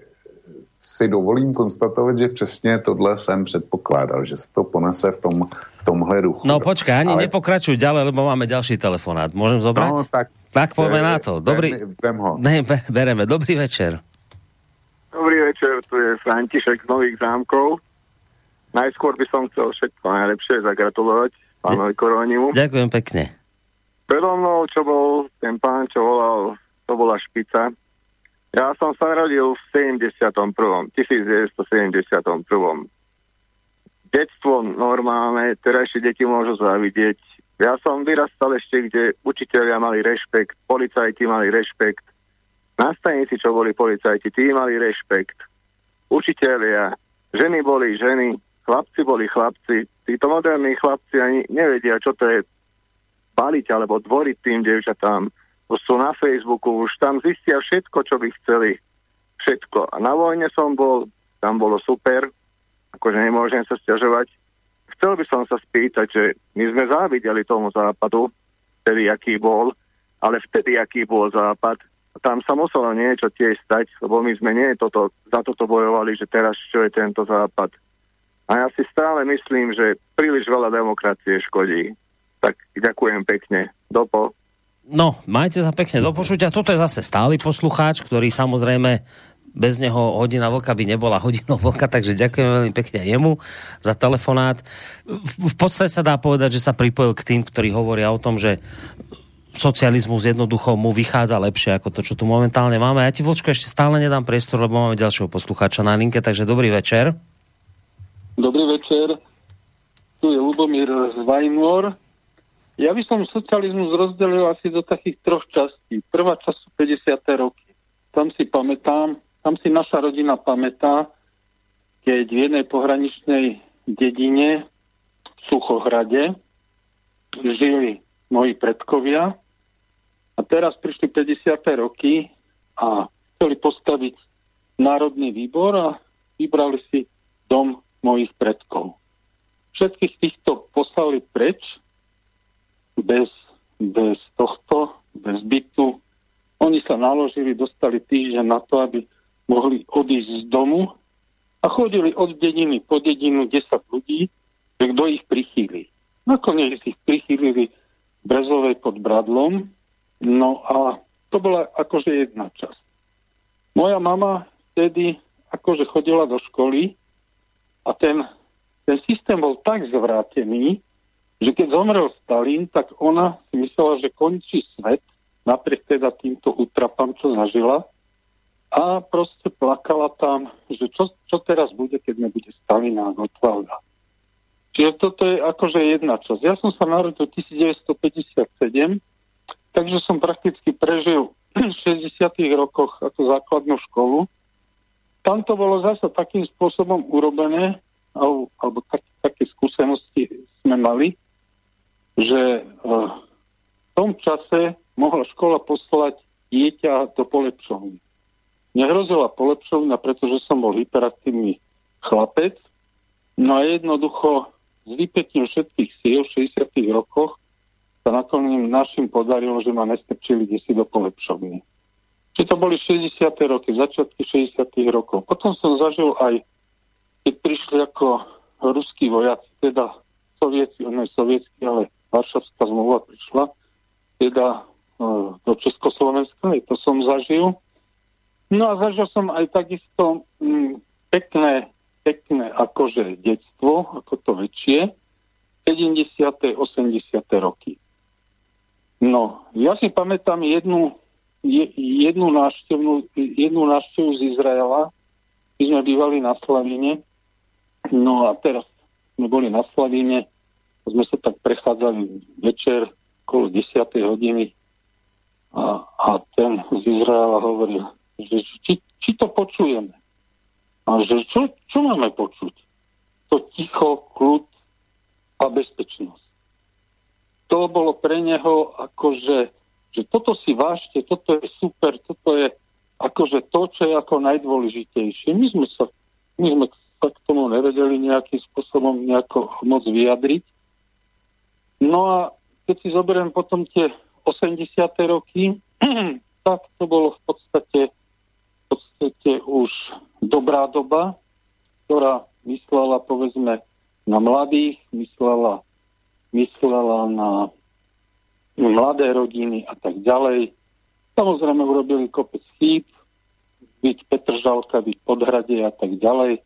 si dovolím konstatovat, že přesně tohle jsem předpokládal, že se to ponese v, tom, v tomhle duchu. No počkaj, ani Ale... nepokračuj ďalej, lebo máme ďalší telefonát. Môžem zobrať? No, tak, tak poďme na to. Dobrý... Vem ho. Ne, bereme. Dobrý večer. Dobrý večer, tu je František z Nových zámkov. Najskôr by som chcel všetko najlepšie zagratulovať pánovi Koronimu. Ďakujem pekne. Predo mnou, čo bol ten pán, čo volal, to bola špica. Ja som sa narodil v 71. 1971. Detstvo normálne, terajšie deti môžu závidieť. Ja som vyrastal ešte, kde učiteľia mali rešpekt, policajti mali rešpekt, nastavníci, čo boli policajti, tí mali rešpekt, učiteľia, ženy boli ženy, chlapci boli chlapci. Títo moderní chlapci ani nevedia, čo to je baliť alebo dvoriť tým devčatám. Sú na Facebooku, už tam zistia všetko, čo by chceli. Všetko. A na vojne som bol, tam bolo super, akože nemôžem sa stiažovať. Chcel by som sa spýtať, že my sme závideli tomu západu, vtedy aký bol, ale vtedy aký bol západ, tam sa muselo niečo tiež stať, lebo my sme nie toto, za toto bojovali, že teraz čo je tento západ. A ja si stále myslím, že príliš veľa demokracie škodí. Tak ďakujem pekne. Dopo. No, majte sa pekne do počutia. Toto je zase stály poslucháč, ktorý samozrejme bez neho hodina vlka by nebola hodinou vlka, takže ďakujem veľmi pekne jemu za telefonát. V podstate sa dá povedať, že sa pripojil k tým, ktorí hovoria o tom, že socializmus jednoducho mu vychádza lepšie ako to, čo tu momentálne máme. Ja ti, Vlčko, ešte stále nedám priestor, lebo máme ďalšieho poslucháča na linke, takže dobrý večer. Dobrý večer. Tu je Lubomír z Vajnor. Ja by som socializmus rozdelil asi do takých troch častí. Prvá časť sú 50. roky. Tam si pamätám, tam si naša rodina pamätá, keď v jednej pohraničnej dedine v Suchohrade žili moji predkovia a teraz prišli 50. roky a chceli postaviť Národný výbor a vybrali si dom mojich predkov. Všetkých týchto poslali preč bez, bez tohto, bez bytu. Oni sa naložili, dostali týždeň na to, aby mohli odísť z domu a chodili od dediny po dedinu 10 ľudí, že kto ich prichýli. Nakoniec ich prichýlili Brezovej pod Bradlom, no a to bola akože jedna časť. Moja mama vtedy akože chodila do školy a ten, ten systém bol tak zvrátený, že keď zomrel Stalin, tak ona si myslela, že končí svet, napriek teda týmto útrapám, čo zažila. A proste plakala tam, že čo, čo teraz bude, keď nebude Stalina a Gotwalda. Čiže toto je akože jedna časť. Ja som sa narodil v 1957, takže som prakticky prežil v 60. rokoch ako základnú školu tam to bolo zase takým spôsobom urobené, alebo, alebo tak, také skúsenosti sme mali, že uh, v tom čase mohla škola poslať dieťa do polepšovny. Nehrozila polepšovna, pretože som bol hyperaktívny chlapec, no a jednoducho s vypetím všetkých síl v 60. rokoch sa nakoniec našim podarilo, že ma nestrčili si do polepšovny. Či to boli 60. roky, začiatky 60. rokov. Potom som zažil aj, keď prišli ako ruskí vojaci, teda sovietskí, ne sovietskí, ale Varšavská zmluva prišla, teda e, do Československa, aj to som zažil. No a zažil som aj takisto mm, pekné, pekné akože detstvo, ako to väčšie, 70. 80. roky. No, ja si pamätám jednu, jednu, návštevu, jednu návštevu z Izraela. My sme bývali na Slavine. No a teraz sme boli na Slavine. Sme sa tak prechádzali večer okolo 10. hodiny a, a ten z Izraela hovoril, že či, či to počujeme. A že čo, čo máme počuť? To ticho, kľud a bezpečnosť to bolo pre neho akože, že toto si vážte, toto je super, toto je akože to, čo je ako najdôležitejšie. My sme sa, my sme sa k tomu nevedeli nejakým spôsobom nejako moc vyjadriť. No a keď si zoberiem potom tie 80. roky, tak to bolo v podstate, v podstate už dobrá doba, ktorá myslela povedzme na mladých, myslela myslela na mladé rodiny a tak ďalej. Samozrejme urobili kopec chýb, byť Petržalka, byť Podhrade a tak ďalej.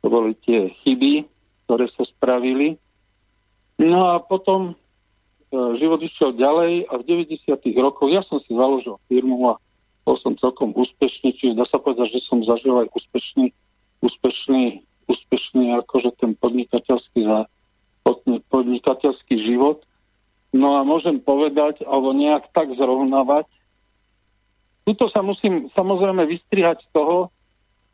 To boli tie chyby, ktoré sa spravili. No a potom e, život išiel ďalej a v 90. rokoch ja som si založil firmu a bol som celkom úspešný, čiže dá sa povedať, že som zažil aj úspešný, úspešný, úspešný akože ten podnikateľský podnikateľský život. No a môžem povedať, alebo nejak tak zrovnávať. Tuto sa musím samozrejme vystrihať z toho,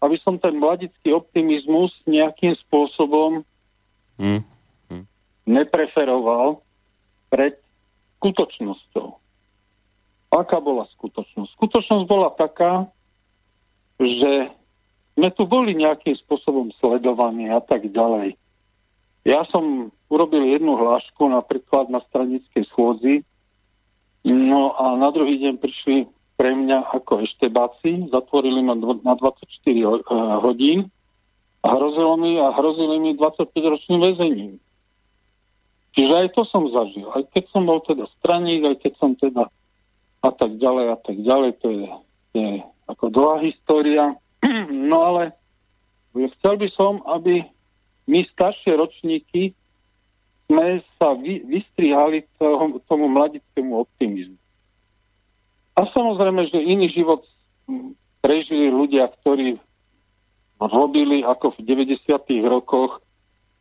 aby som ten mladický optimizmus nejakým spôsobom mm. Nepreferoval pred skutočnosťou. Aká bola skutočnosť? Skutočnosť bola taká, že sme tu boli nejakým spôsobom sledovaní a tak ďalej. Ja som urobil jednu hlášku napríklad na stranickej schôdzi, no a na druhý deň prišli pre mňa ako eštebáci, zatvorili ma na 24 eh, hodín a hrozilo mi, a hrozili mi 25-ročným väzením. Čiže aj to som zažil. Aj keď som bol teda straník, aj keď som teda a tak ďalej a tak ďalej, to je, je ako dlhá história. No ale chcel by som, aby my staršie ročníky sme sa vy, vystrihali toho, tomu mladickému optimizmu. A samozrejme, že iný život prežili ľudia, ktorí robili ako v 90. rokoch,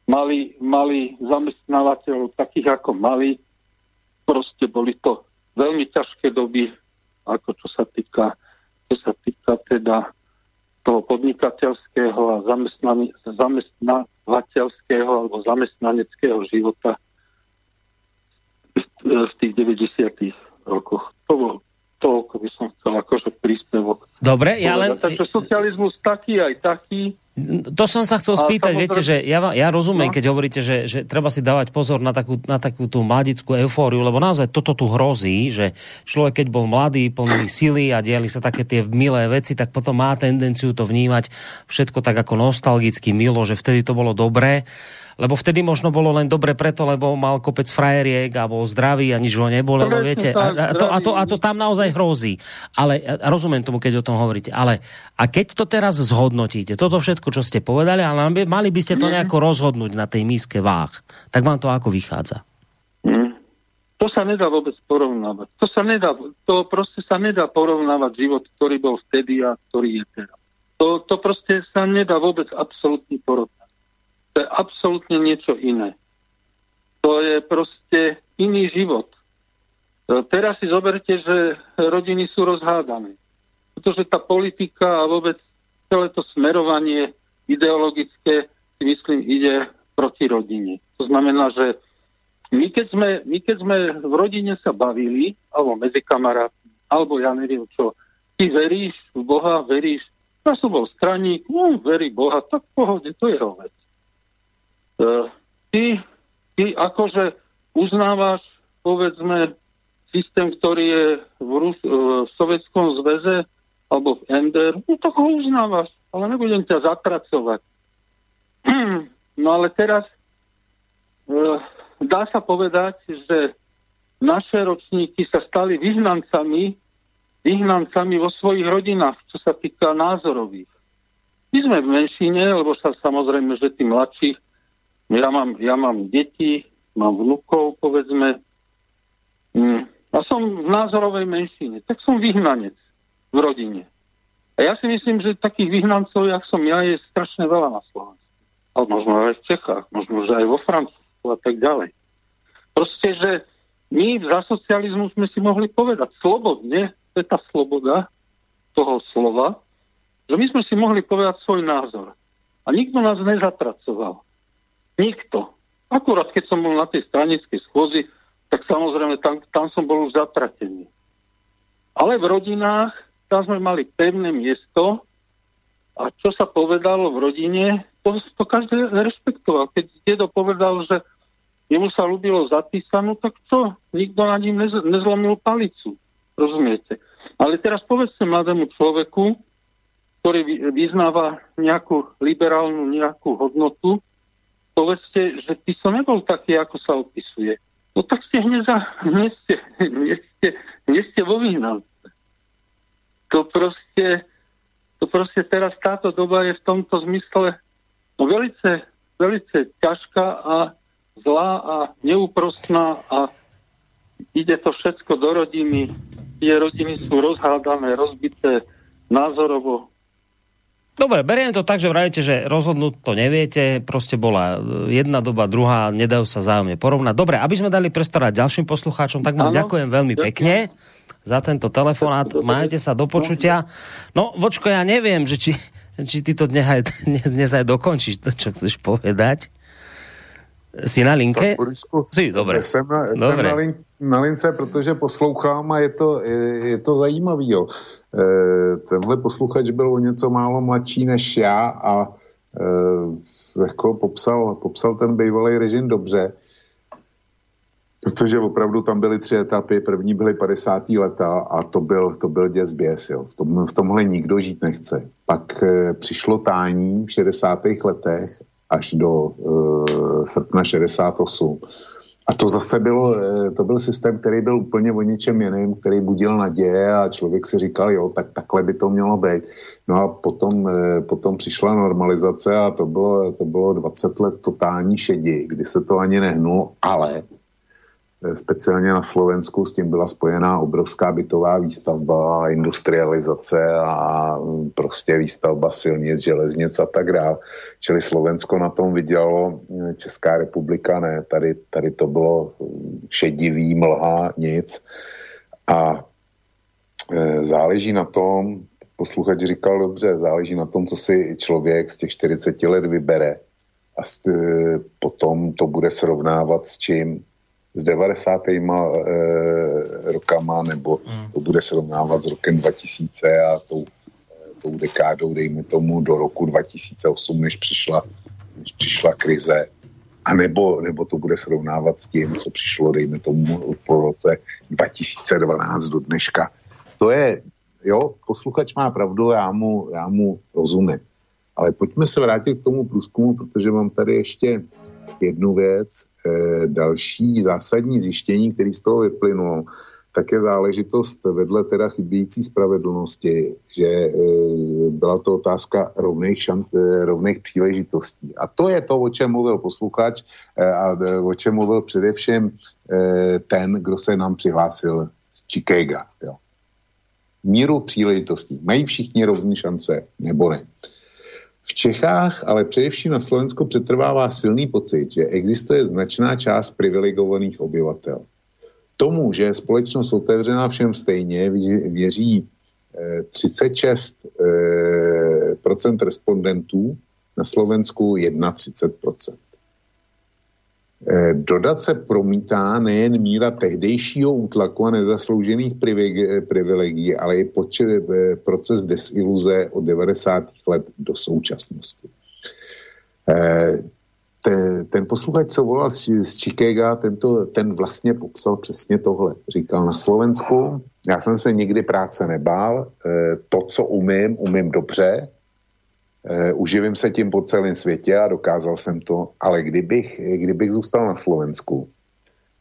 mali, mali zamestnávateľov takých ako mali. Proste boli to veľmi ťažké doby, ako čo sa týka, čo sa týka teda toho podnikateľského a zamestnávateľského alebo zamestnaneckého života v tých 90. rokoch. To bol toľko by som chcel akože príspevok. Dobre, ja len... Takže socializmus taký aj taký, to som sa chcel spýtať, samozrejme... viete, že ja, ja rozumiem, no. keď hovoríte, že, že treba si dávať pozor na takú, na takú tú mladickú eufóriu, lebo naozaj toto tu hrozí, že človek, keď bol mladý, plný sily a diali sa také tie milé veci, tak potom má tendenciu to vnímať všetko tak ako nostalgicky milo, že vtedy to bolo dobré lebo vtedy možno bolo len dobre preto, lebo mal kopec frajeriek a bol zdravý a nič ho nebolo, lebo viete, a, a, to, a, to, a to tam naozaj hrozí. Ale rozumiem tomu, keď o tom hovoríte. Ale a keď to teraz zhodnotíte, toto všetko, čo ste povedali, ale mali by ste to mhm. nejako rozhodnúť na tej míske váh, tak vám to ako vychádza? Mm. To sa nedá vôbec porovnávať. To sa nedá, to proste sa nedá porovnávať život, ktorý bol vtedy a ktorý je teraz. To, to proste sa nedá vôbec absolútne porovnať. To je absolútne niečo iné. To je proste iný život. E, teraz si zoberte, že rodiny sú rozhádané. Pretože tá politika a vôbec celé to smerovanie ideologické si myslím ide proti rodine. To znamená, že my keď sme, my keď sme v rodine sa bavili, alebo medzi kamarátmi, alebo ja neviem čo, ty veríš v Boha, veríš, ja som bol straník, no verí Boha, tak pohode, to je vec. E, ty, ty akože uznávaš povedzme, systém, ktorý je v, Rus- v Sovjetskom zväze alebo v NDR, no tak ho uznávaš, ale nebudem ťa zatracovať. No ale teraz e, dá sa povedať, že naše ročníky sa stali vyhnancami, vyhnancami vo svojich rodinách, čo sa týka názorových. My sme v menšine, lebo sa samozrejme, že tí mladší, ja mám, ja mám deti, mám vnúkov, povedzme, mm, a som v názorovej menšine, tak som vyhnanec v rodine. A ja si myslím, že takých vyhnancov, jak som ja, je strašne veľa na Slovensku. Ale možno aj v Čechách, možno že aj vo Francúzsku a tak ďalej. Proste, že my za socializmu sme si mohli povedať slobodne, to je tá sloboda toho slova, že my sme si mohli povedať svoj názor. A nikto nás nezatracoval. Nikto. Akurát keď som bol na tej stranickej schôzi, tak samozrejme tam, tam som bol už zatratený. Ale v rodinách, tam sme mali pevné miesto a čo sa povedalo v rodine, to, to každý rešpektoval. Keď dedo povedal, že jemu sa ľúbilo zapísanú, tak čo? Nikto na ním nez, nezlomil palicu. Rozumiete? Ale teraz povedzte mladému človeku, ktorý vyznáva nejakú liberálnu nejakú hodnotu, povedzte, že ty som nebol taký, ako sa opisuje. No tak ste hneď za, nie ste, nie ste, nie ste vo výhnance. To proste, to proste teraz táto doba je v tomto zmysle no velice, velice ťažká a zlá a neúprostná a ide to všetko do rodiny. Tie rodiny sú rozhádané, rozbité názorovo, Dobre, beriem to tak, že vravíte, že rozhodnúť to neviete, proste bola jedna doba, druhá, nedajú sa zájomne porovnať. Dobre, aby sme dali prestorať ďalším poslucháčom, tak vám ďakujem veľmi pekne za tento telefonát. Majte sa do počutia. No, Vočko, ja neviem, že či, či ty to dnes aj, dnes, dnes aj dokončíš, to, čo chceš povedať. Jsi na linke? Jsi, dobré. Jsem na, Jsem na, lin, na lince, protože poslouchám a je to, je, je to zajímavý. Jo. E, tenhle posluchač byl o něco málo mladší než já a e, jako popsal, popsal ten bývalý režim dobře, protože opravdu tam byly tři etapy. První byly 50. leta a to byl, to byl děs běs. Jo. V, tom, v tomhle nikdo žít nechce. Pak e, přišlo tání v 60. letech až do e, srpna 68 a to zase bylo, eh, to byl systém, který byl úplně o něčem jiném, který budil naděje a člověk si říkal, jo, tak takhle by to mělo být. No a potom, eh, potom přišla normalizace a to bylo, to bylo 20 let totální šedi, kdy se to ani nehnulo, ale speciálně na Slovensku s tím byla spojená obrovská bytová výstavba, industrializace a mm, prostě výstavba silnic, železnic a tak dále. Čili Slovensko na tom vydělalo, eh, Česká republika ne, tady, tady to bylo mm, šedivý, mlha, nic. A e, záleží na tom, posluchač říkal dobře, záleží na tom, co si člověk z těch 40 let vybere a e, potom to bude srovnávat s čím s 90. E, rokama, nebo hmm. to bude srovnávat s rokem 2000 a tou, e, tou dekádou, dejme tomu, do roku 2008, než přišla, než přišla krize. A nebo, nebo to bude srovnávat s tím, co přišlo, dejme tomu, po roce 2012 do dneška. To je, jo, posluchač má pravdu, já mu, já mu rozumím. Ale pojďme se vrátit k tomu průzkumu, protože mám tady ještě jednu věc, další zásadní zjištění, který z toho vyplynulo, tak je záležitost vedle teda chybějící spravedlnosti, že e, byla to otázka rovných, šant, e, rovných příležitostí. A to je to, o čem mluvil posluchač e, a e, o čem mluvil především e, ten, kdo se nám přihlásil z Chicaga. Jo. Míru příležitostí. Mají všichni rovné šance, nebo ne? E, v Čechách, ale především na Slovensku přetrvává silný pocit, že existuje značná část privilegovaných obyvatel. Tomu, že je společnost otevřená všem stejně, věří 36 eh, eh, respondentů, na Slovensku 31 Eh, dodat se promítá nejen míra tehdejšího útlaku a nezasloužených privilegií, ale i eh, proces desiluze od 90. let do současnosti. Eh, te, ten posluchač, co volal z, z Chicaga, tento, ten vlastně popsal přesně tohle. Říkal na Slovensku, já jsem se nikdy práce nebál, to, co umím, umím dobře, uživím se tím po celém světě a dokázal jsem to, ale kdybych, kdybych zůstal na Slovensku,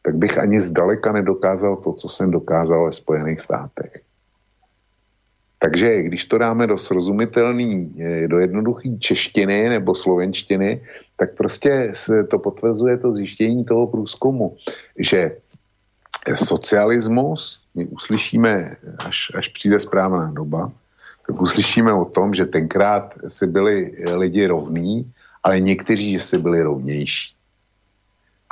tak bych ani zdaleka nedokázal to, co jsem dokázal ve Spojených státech. Takže když to dáme do srozumitelný, eh, do jednoduché češtiny nebo slovenštiny, tak prostě to potvrzuje to zjištění toho průzkumu, že socialismus, my uslyšíme, až, až přijde správná doba, tak uslyšíme o tom, že tenkrát si byli lidi rovní, ale někteří, že si byli rovnější.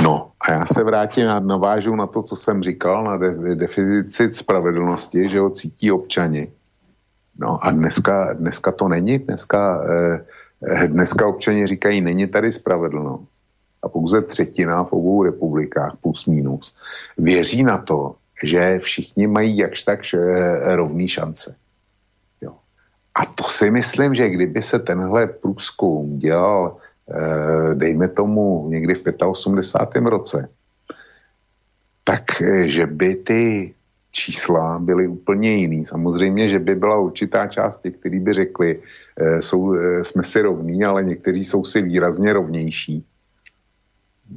No a já se vrátím a navážu na to, co jsem říkal, na de- deficit spravedlnosti, že ho cítí občani. No a dneska, dneska to není, dneska, eh, dneska občani říkají, není tady spravedlnost. A pouze třetina v obou republikách, plus minus, věří na to, že všichni mají jakž tak eh, rovný šance. A to si myslím, že kdyby se tenhle průzkum dělal, eh, dejme tomu někdy v 85. roce, tak eh, že by ty čísla byly úplně jiný. Samozřejmě, že by byla určitá část těch, kteří by řekli, e, jsou, jsme si rovní, ale někteří jsou si výrazně rovnější.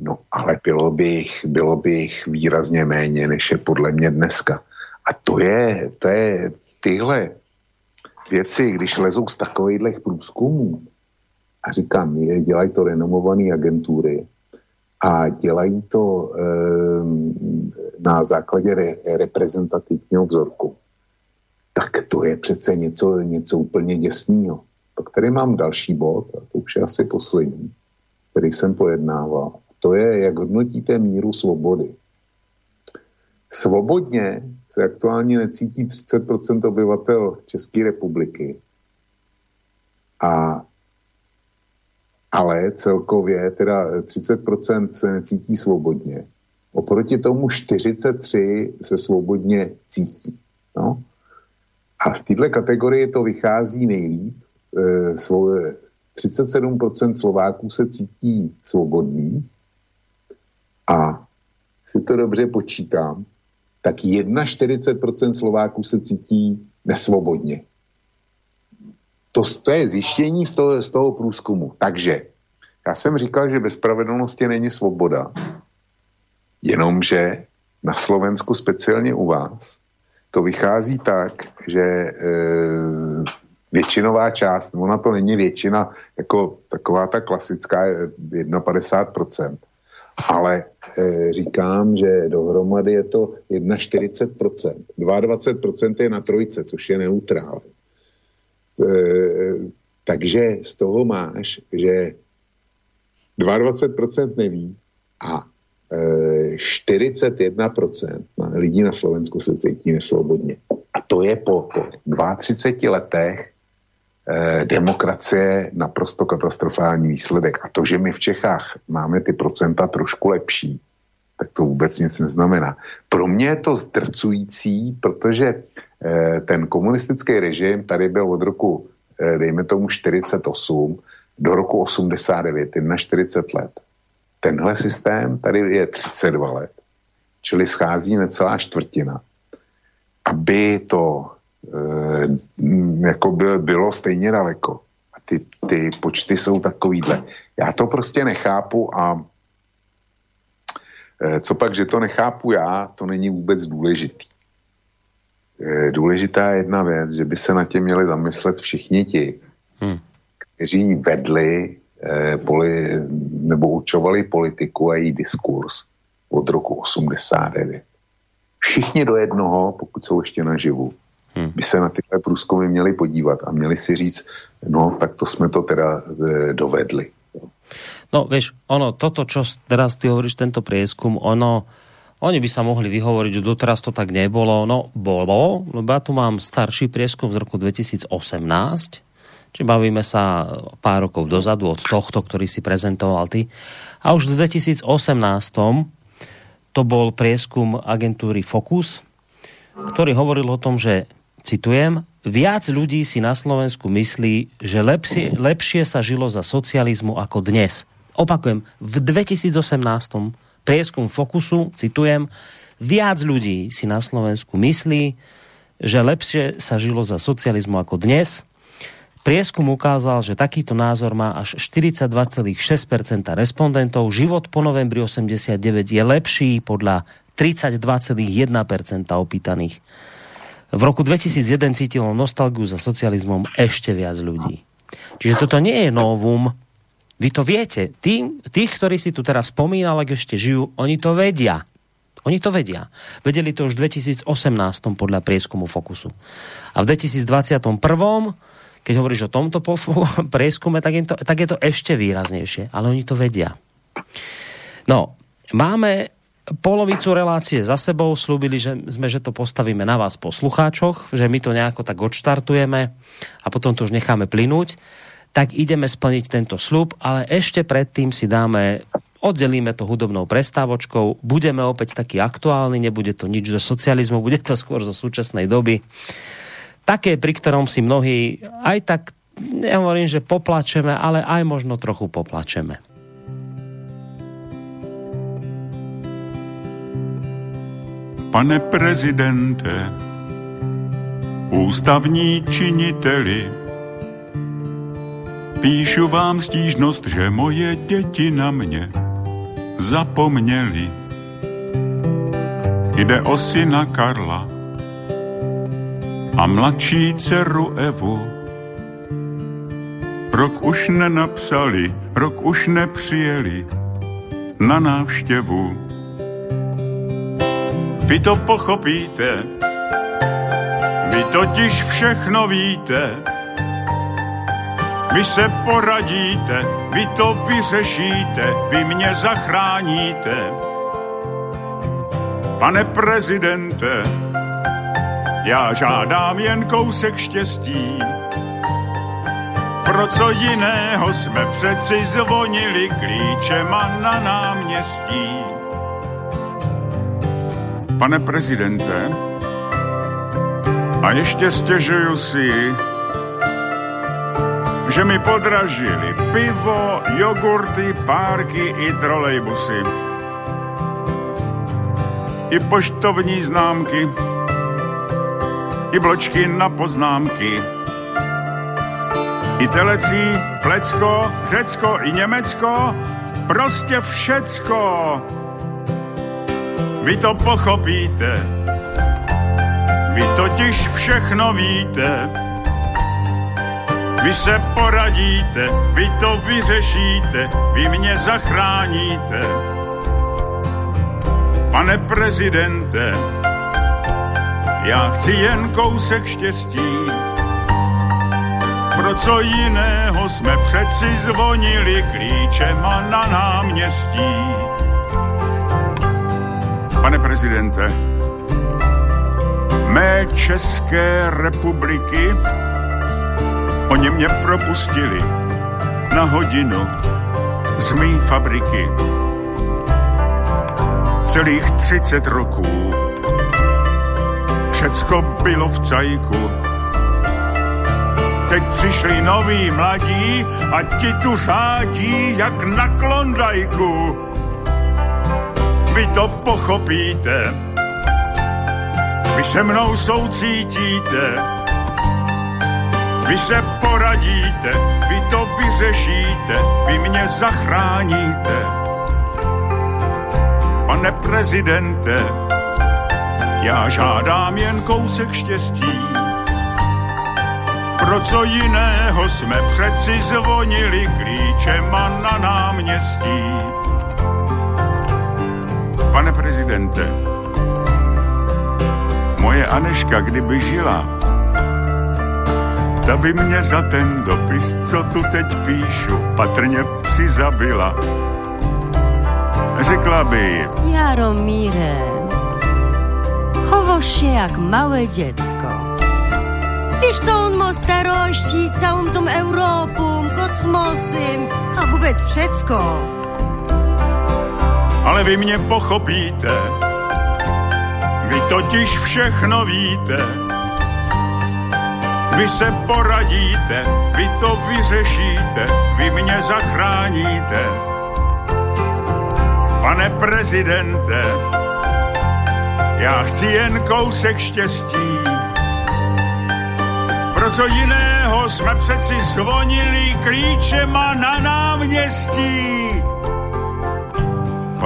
No, ale bylo by, jich, bylo by jich výrazně méně, než je podle mě dneska. A to je, to je tyhle věci, když lezou z takových průzkumů, a říkám, je, dělají to renomované agentury, a dělají to e, na základě re, reprezentativního vzorku, tak to je přece něco, něco úplně děsného. Pak tady mám další bod, a to už je asi poslední, který jsem pojednával. To je, jak hodnotíte míru svobody. Svobodně se aktuálně necítí 30% obyvatel České republiky. A ale celkově teda 30% se necítí svobodně. Oproti tomu 43 se svobodně cítí. No? A v této kategorii to vychází nejlíp. 37% Slováků se cítí svobodný a si to dobře počítám, tak 41% Slováků se cítí nesvobodně. To, to je zjištění z toho, z toho průzkumu. Takže já jsem říkal, že bez spravedlnosti není svoboda. Jenomže na Slovensku, speciálně u vás, to vychází tak, že e, většinová část, ona to není většina, jako taková ta klasická 51%, ale e, říkám, že dohromady je to 41%. 22% je na trojce, což je neutrál. E, takže z toho máš, že 22% neví a e, 41% lidí na Slovensku se cítí nesvobodně. A to je po, po 32 letech e, demokracie naprosto katastrofální výsledek. A to, že my v Čechách máme ty procenta trošku lepší, tak to vůbec nic neznamená. Pro mě je to zdrcující, protože e, ten komunistický režim tady byl od roku, e, dejme tomu 48, do roku 89, na 40 let. Tenhle systém tady je 32 let, čili schází necelá čtvrtina. Aby to jako bylo, bylo stejně daleko. A ty, ty počty jsou takovýhle. Já to prostě nechápu a e, co pak, že to nechápu já, to není vůbec důležitý. E, důležitá je jedna věc, že by se na tě měli zamyslet všichni ti, hmm kteří vedli eh, poli, nebo určovali politiku a její diskurs od roku 89. Všichni do jednoho, pokud jsou ještě naživu, hmm. by se na tyhle průzkumy měli podívat a měli si říct, no tak to jsme to teda eh, dovedli. No vieš, ono, toto, čo teraz ty hovoríš, tento prieskum, ono, oni by sa mohli vyhovoriť, že doteraz to tak nebolo. No, bolo, lebo ja tu mám starší prieskum z roku 2018, či bavíme sa pár rokov dozadu od tohto, ktorý si prezentoval ty. A už v 2018 to bol prieskum agentúry Focus, ktorý hovoril o tom, že, citujem, viac ľudí si na Slovensku myslí, že lepšie, lepšie sa žilo za socializmu ako dnes. Opakujem, v 2018 prieskum Fokusu, citujem, viac ľudí si na Slovensku myslí, že lepšie sa žilo za socializmu ako dnes. Prieskum ukázal, že takýto názor má až 42,6% respondentov. Život po novembri 89 je lepší podľa 32,1% opýtaných. V roku 2001 cítilo nostalgiu za socializmom ešte viac ľudí. Čiže toto nie je novum, vy to viete. Tí, tých, ktorí si tu teraz spomínali, ak ešte žijú, oni to vedia. Oni to vedia. Vedeli to už v 2018 podľa prieskumu Fokusu. A v 2021, keď hovoríš o tomto prieskume, tak je, to, tak je to ešte výraznejšie. Ale oni to vedia. No, máme polovicu relácie za sebou, slúbili že sme, že to postavíme na vás poslucháčoch, že my to nejako tak odštartujeme a potom to už necháme plynúť tak ideme splniť tento slub, ale ešte predtým si dáme oddelíme to hudobnou prestávočkou, budeme opäť taký aktuálny, nebude to nič zo socializmu, bude to skôr zo súčasnej doby. Také, pri ktorom si mnohí aj tak, nehovorím, že poplačeme, ale aj možno trochu poplačeme. Pane prezidente, ústavní činiteli, Píšu vám stížnost, že moje děti na mě zapomněli. Jde o syna Karla a mladší dceru Evu. Rok už nenapsali, rok už nepřijeli na návštěvu. Vy to pochopíte, vy totiž všechno víte, vy se poradíte, vy to vyřešíte, vy mě zachráníte. Pane prezidente, já žádám jen kousek štěstí. Pro co jiného jsme přeci zvonili klíčema na náměstí. Pane prezidente, a ještě stěžuju si, že mi podražili pivo, jogurty, párky i trolejbusy. I poštovní známky, i bločky na poznámky. I telecí, Plecko, Řecko i Německo, prostě všecko. Vy to pochopíte, vy totiž všechno víte. Vy se poradíte, vy to vyřešíte, vy mě zachráníte. Pane prezidente, já chci jen kousek štěstí. Pro co jiného jsme přeci zvonili klíčema na náměstí. Pane prezidente, mé České republiky Oni mě propustili na hodinu z mý fabriky. Celých 30 roků všecko bylo v cajku. Teď přišli noví mladí a ti tu řádí jak na klondajku. Vy to pochopíte, vy se mnou soucítíte, vy se poradíte, vy to vyřešíte, vy mě zachráníte. Pane prezidente, já žádám jen kousek štěstí. Pro co jiného jsme přeci zvonili klíčema na náměstí. Pane prezidente, moje Aneška, kdyby žila, ta by mě za ten dopis, co tu teď píšu, patrně přizabila. Řekla by... Jaromíre, chowosz się jak małe dziecko. Wiesz, co on ma starości z całą tą Europą, kosmosem, a vůbec všecko. Ale vy mě pochopíte, vy totiž všechno víte, vy se poradíte, vy to vyřešíte, vy mě zachráníte. Pane prezidente, já chci jen kousek štěstí. Pro co jiného jsme přeci zvonili klíčema na náměstí.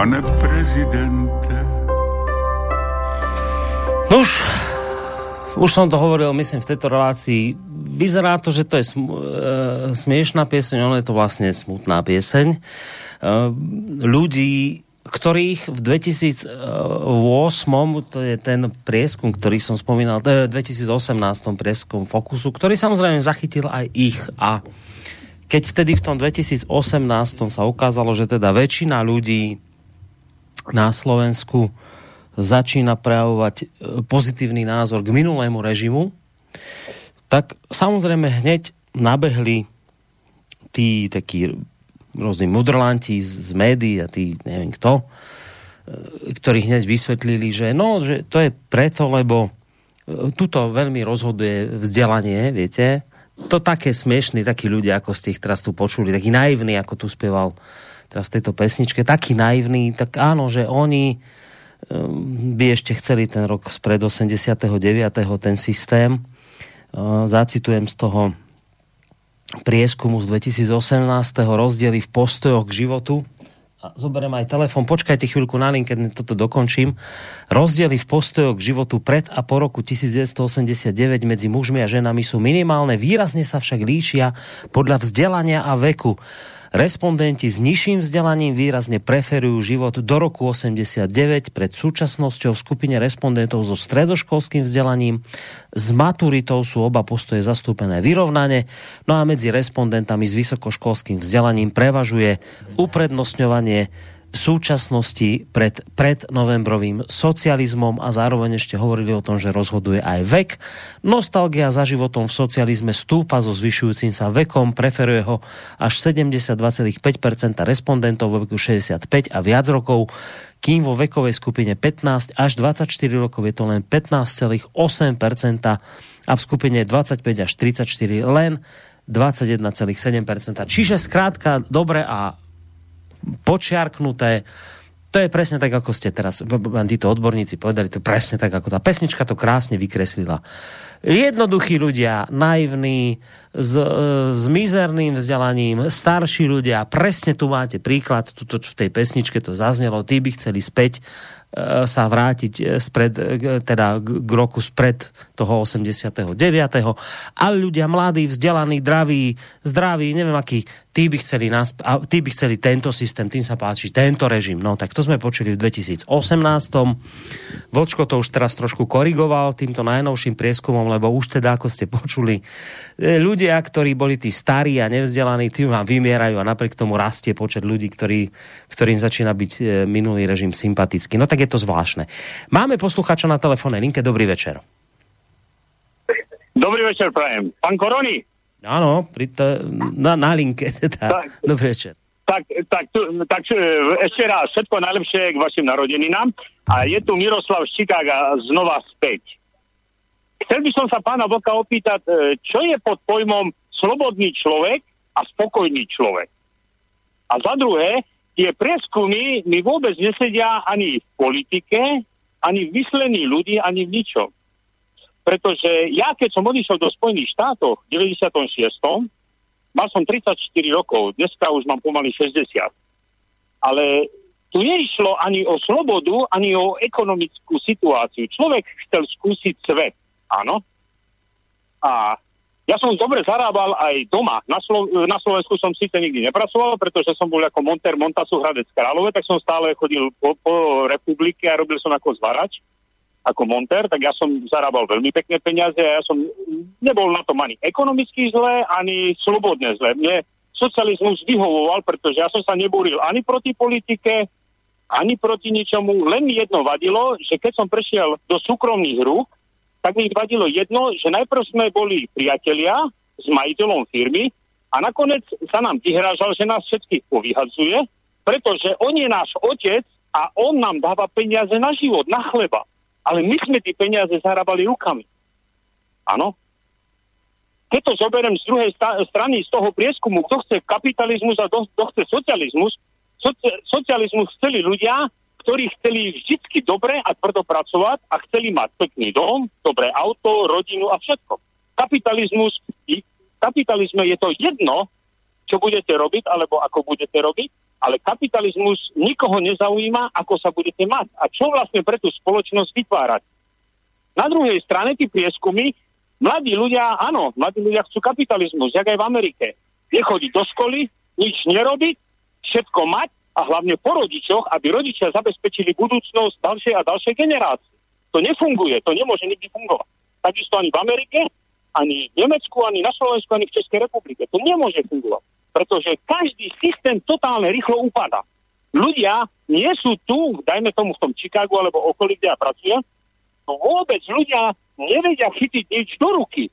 Pane prezidente. Nuž, už som to hovoril, myslím, v tejto relácii. Vyzerá to, že to je sm- e, smiešná pieseň, ono je to vlastne smutná pieseň. E, ľudí, ktorých v 2008, to je ten prieskum, ktorý som spomínal, v 2018 prieskum Fokusu, ktorý samozrejme zachytil aj ich a keď vtedy v tom 2018 sa ukázalo, že teda väčšina ľudí na Slovensku začína prejavovať e, pozitívny názor k minulému režimu, tak samozrejme hneď nabehli tí takí rôzni mudrlanti z, médií a tí neviem kto, e, ktorí hneď vysvetlili, že no, že to je preto, lebo e, tuto veľmi rozhoduje vzdelanie, viete, to také smiešní, takí ľudia, ako ste ich teraz tu počuli, takí naivní, ako tu spieval teraz v tejto pesničke, takí naivní, tak áno, že oni by ešte chceli ten rok spred 89. ten systém. Zacitujem z toho prieskumu z 2018. rozdiely v postojoch k životu. A zoberiem aj telefon, počkajte chvíľku na link, keď toto dokončím. Rozdiely v postojoch k životu pred a po roku 1989 medzi mužmi a ženami sú minimálne, výrazne sa však líšia podľa vzdelania a veku. Respondenti s nižším vzdelaním výrazne preferujú život do roku 89 pred súčasnosťou v skupine respondentov so stredoškolským vzdelaním. S maturitou sú oba postoje zastúpené vyrovnane, no a medzi respondentami s vysokoškolským vzdelaním prevažuje uprednostňovanie súčasnosti pred, pred novembrovým socializmom a zároveň ešte hovorili o tom, že rozhoduje aj vek. Nostalgia za životom v socializme stúpa so zvyšujúcim sa vekom, preferuje ho až 72,5% respondentov vo veku 65 a viac rokov, kým vo vekovej skupine 15 až 24 rokov je to len 15,8% a v skupine 25 až 34 len 21,7%. Čiže skrátka dobre a počiarknuté. To je presne tak, ako ste teraz, títo odborníci povedali, to presne tak, ako tá pesnička to krásne vykreslila. Jednoduchí ľudia, naivní, s, s mizerným vzdelaním, starší ľudia, presne tu máte príklad, tuto v tej pesničke to zaznelo, tí by chceli späť E, sa vrátiť e, spred, e, teda k roku spred toho 89. Ale ľudia mladí, vzdelaní, zdraví, zdraví, neviem aký, tí by chceli nás, a tí by chceli tento systém, tým sa páči, tento režim. No tak to sme počuli v 2018. Vočko to už teraz trošku korigoval týmto najnovším prieskumom, lebo už teda, ako ste počuli, ľudia, ktorí boli tí starí a nevzdelaní, tí vám vymierajú a napriek tomu rastie počet ľudí, ktorí, ktorým začína byť minulý režim sympatický. No tak je to zvláštne. Máme posluchača na telefónnej linke. Dobrý večer. Dobrý večer, prajem. Pán Koroni? Áno, pri to, na, na linke. Teda. Tak, Dobrý večer. Tak, tak, tak e, ešte raz všetko najlepšie k vašim narodeninám. A je tu Miroslav Chicaga znova späť. Chcel by som sa pána Vlka opýtať, e, čo je pod pojmom slobodný človek a spokojný človek. A za druhé, tie prieskumy mi vôbec nesedia ani v politike, ani v myslení ľudí, ani v ničom. Pretože ja, keď som odišiel do Spojených štátov v 96. mal som 34 rokov, dneska už mám pomaly 60. Ale tu neišlo ani o slobodu, ani o ekonomickú situáciu. Človek chcel skúsiť svet, áno. A ja som dobre zarábal aj doma. Na, Slo- na Slovensku som síce nikdy nepracoval, pretože som bol ako monter Montasu Hradec Králové, tak som stále chodil po, po republike a robil som ako zvarač, ako monter, tak ja som zarábal veľmi pekné peniaze a ja som nebol na tom ani ekonomicky zle, ani slobodne zle. Mne socializmus vyhovoval, pretože ja som sa nebúril ani proti politike, ani proti ničomu. Len mi jedno vadilo, že keď som prešiel do súkromných rúk, tak mi vadilo jedno, že najprv sme boli priatelia s majiteľom firmy a nakoniec sa nám vyhrážal, že nás všetkých povyhadzuje, pretože on je náš otec a on nám dáva peniaze na život, na chleba. Ale my sme tie peniaze zarábali rukami. Áno? Keď to zoberiem z druhej strany, z toho prieskumu, kto chce kapitalizmus a kto chce socializmus, soci- socializmus chceli ľudia, ktorí chceli vždycky dobre a tvrdo pracovať a chceli mať pekný dom, dobré auto, rodinu a všetko. Kapitalizmus, kapitalizme je to jedno, čo budete robiť, alebo ako budete robiť, ale kapitalizmus nikoho nezaujíma, ako sa budete mať a čo vlastne pre tú spoločnosť vytvárať. Na druhej strane tí prieskumy, mladí ľudia, áno, mladí ľudia chcú kapitalizmus, jak aj v Amerike. Nechodiť do školy, nič nerobiť, všetko mať a hlavne po rodičoch, aby rodičia zabezpečili budúcnosť ďalšej a ďalšej generácie. To nefunguje, to nemôže nikdy fungovať. Takisto ani v Amerike, ani v Nemecku, ani na Slovensku, ani v Českej republike. To nemôže fungovať. Pretože každý systém totálne rýchlo upada. Ľudia nie sú tu, dajme tomu v tom Chicagu alebo okolí, kde ja pracujem, vôbec ľudia nevedia chytiť nič do ruky.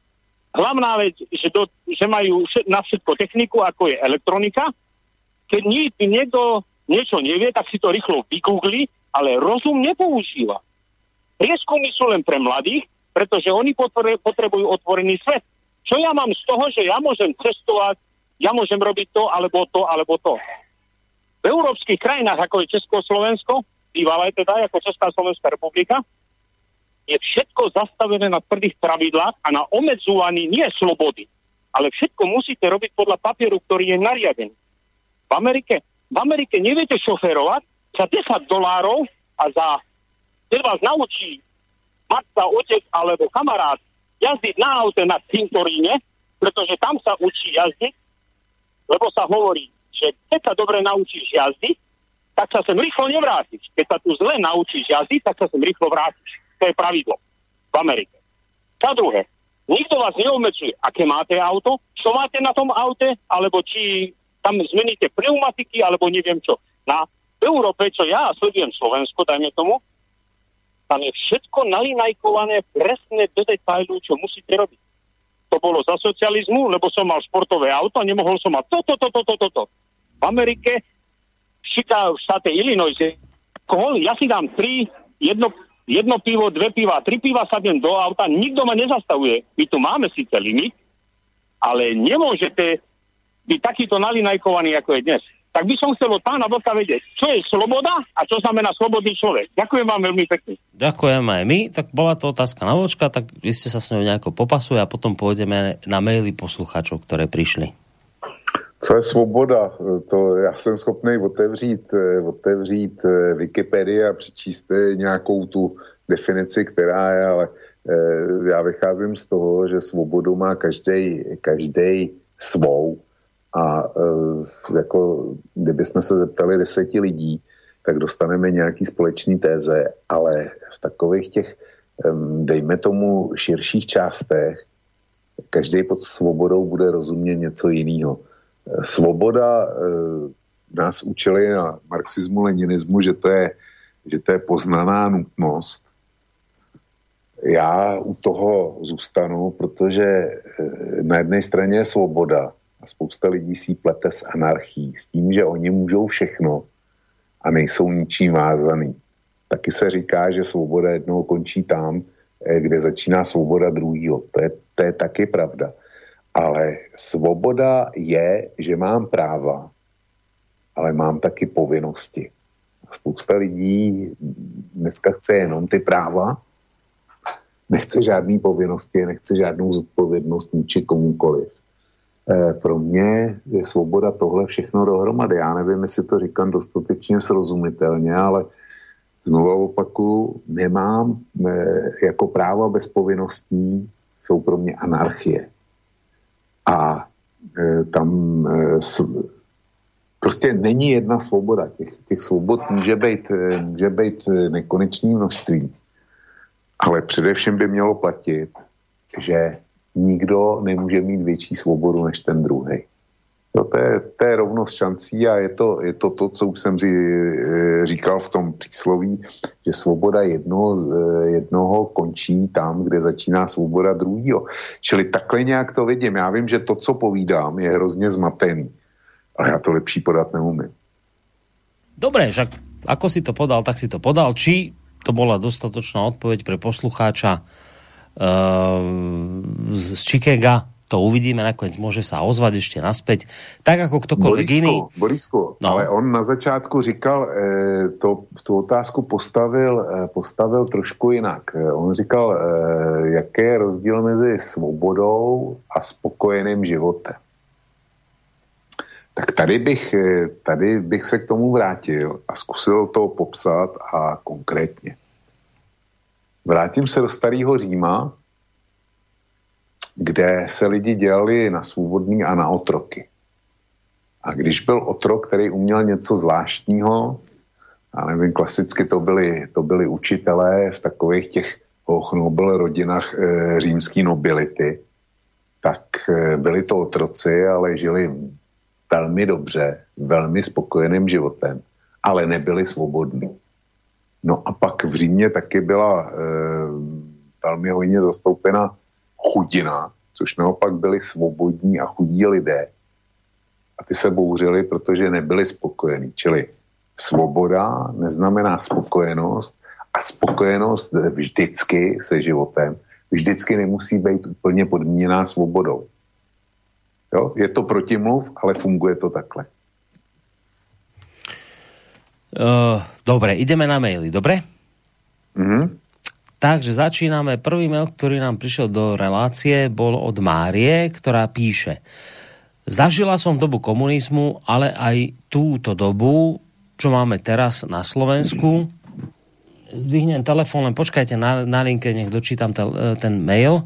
Hlavná vec, že, do, že majú na všetko techniku, ako je elektronika. Keď nie, niekto niečo nevie, tak si to rýchlo vygoogli, ale rozum nepoužíva. Prieskumy sú len pre mladých, pretože oni potre- potrebujú otvorený svet. Čo ja mám z toho, že ja môžem cestovať, ja môžem robiť to, alebo to, alebo to. V európskych krajinách, ako je Československo, bývalé teda, ako Česká Slovenská republika, je všetko zastavené na tvrdých pravidlách a na omedzovaní nie slobody. Ale všetko musíte robiť podľa papieru, ktorý je nariadený. V Amerike, v Amerike neviete šoferovať za 10 dolárov a za, keď vás naučí matka, otec alebo kamarát jazdiť na aute na cintoríne, pretože tam sa učí jazdiť, lebo sa hovorí, že keď sa dobre naučíš jazdiť, tak sa sem rýchlo nevrátiš. Keď sa tu zle naučíš jazdiť, tak sa sem rýchlo vrátiš. To je pravidlo v Amerike. Za druhé, nikto vás neobmedzuje, aké máte auto, čo máte na tom aute, alebo či tam zmeníte pneumatiky, alebo neviem čo. Na Európe, čo ja sledujem Slovensko, dajme tomu, tam je všetko nalinajkované presne do detailu, čo musíte robiť. To bolo za socializmu, lebo som mal športové auto a nemohol som mať toto, toto, toto, toto. V Amerike, v Chicago, v štáte Illinois, alkohol, ja si dám tri, jedno, jedno pivo, dve piva, tri piva sadnem do auta, nikto ma nezastavuje. My tu máme síce limit, ale nemôžete byť takýto nalinajkovaný, ako je dnes. Tak by som chcel od pána Vlka vedieť, čo je sloboda a čo znamená slobodný človek. Ďakujem vám veľmi pekne. Ďakujem aj my. Tak bola to otázka na vočka, tak vy ste sa s ňou nejako popasuje a potom pôjdeme na maily posluchačov, ktoré prišli. Co je svoboda? To já jsem schopný otevřít, eh, otevřít eh, Wikipedii a přečíst eh, nějakou tu definici, která je, ale já vycházím z toho, že svobodu má každý každý svou a eh, jako kdybychom se zeptali deseti lidí, tak dostaneme nějaký společný téze, ale v takových těch, dejme tomu, širších částech, každý pod svobodou bude rozumět něco jiného. Svoboda eh, nás učili na marxismu, leninismu, že to je, že to je poznaná nutnost. Já u toho zůstanu, protože eh, na jedné straně je svoboda a spousta lidí si plete s anarchií, s tím, že oni můžou všechno a nejsou ničím vázaný. Taky se říká, že svoboda jednoho končí tam, eh, kde začíná svoboda druhého. To je, to je taky pravda. Ale svoboda je, že mám práva, ale mám taky povinnosti. Spousta lidí dneska chce jenom ty práva, nechce žádný povinnosti, nechce žádnou zodpovědnost vůči komukoliv. Eh, Pro mě je svoboda tohle všechno dohromady. Já nevím, jestli to říkám dostatečně srozumitelně, ale znovu opakuju, nemám eh, jako práva bez povinností, jsou pro mě anarchie. A e, tam prostě není jedna svoboda. Těch, těch svobod může být, může být nekonečné množství. Ale především by mělo platit, že nikdo nemůže mít větší svobodu než ten druhý. No, to, je, to je rovnost šancí a je to, je to to, co už jsem e, říkal v tom přísloví, že svoboda jedno, e, jednoho končí tam, kde začíná svoboda druhého. Čili takhle nějak to vidím. Já vím, že to, co povídám, je hrozně zmatený, ale já to lepší podat neumím. Dobre, však ako si to podal, tak si to podal. Či to bola dostatočná odpoveď pre poslucháča z Chicaga, To uvidíme, nakoniec môže sa ozvať ešte naspäť, tak ako ktokoľvek Borisku, iný. Borisku, no. ale on na začátku říkal, e, to, tu otázku postavil, e, postavil trošku jinak. E, on říkal, e, jaký je rozdíl mezi svobodou a spokojeným životem. Tak tady bych, tady bych se k tomu vrátil a zkusil to popsat a konkrétně. Vrátím se do starého Říma, kde se lidi dělali na svobodný a na otroky. A když byl otrok, který uměl něco zvláštního, a nevím, klasicky to byli, to byli učitelé v takových těch oh, Nobel rodinách e, římské nobility, tak e, byli to otroci, ale žili velmi dobře, velmi spokojeným životem, ale nebyli svobodní. No a pak v Římě taky byla e, velmi hodně zastoupena chudina, což naopak byli svobodní a chudí lidé. A ty se bouřili, protože nebyli spokojení. Čili svoboda neznamená spokojenost a spokojenost vždycky se životem vždycky nemusí být úplně podmíněná svobodou. Jo? Je to protimluv, ale funguje to takhle. Uh, dobre, ideme na maily, dobre? Mhm. Takže začíname. Prvý mail, ktorý nám prišiel do relácie, bol od Márie, ktorá píše Zažila som dobu komunizmu, ale aj túto dobu, čo máme teraz na Slovensku. Zdvihnem telefón, len počkajte na, na linke, nech dočítam tel, ten mail.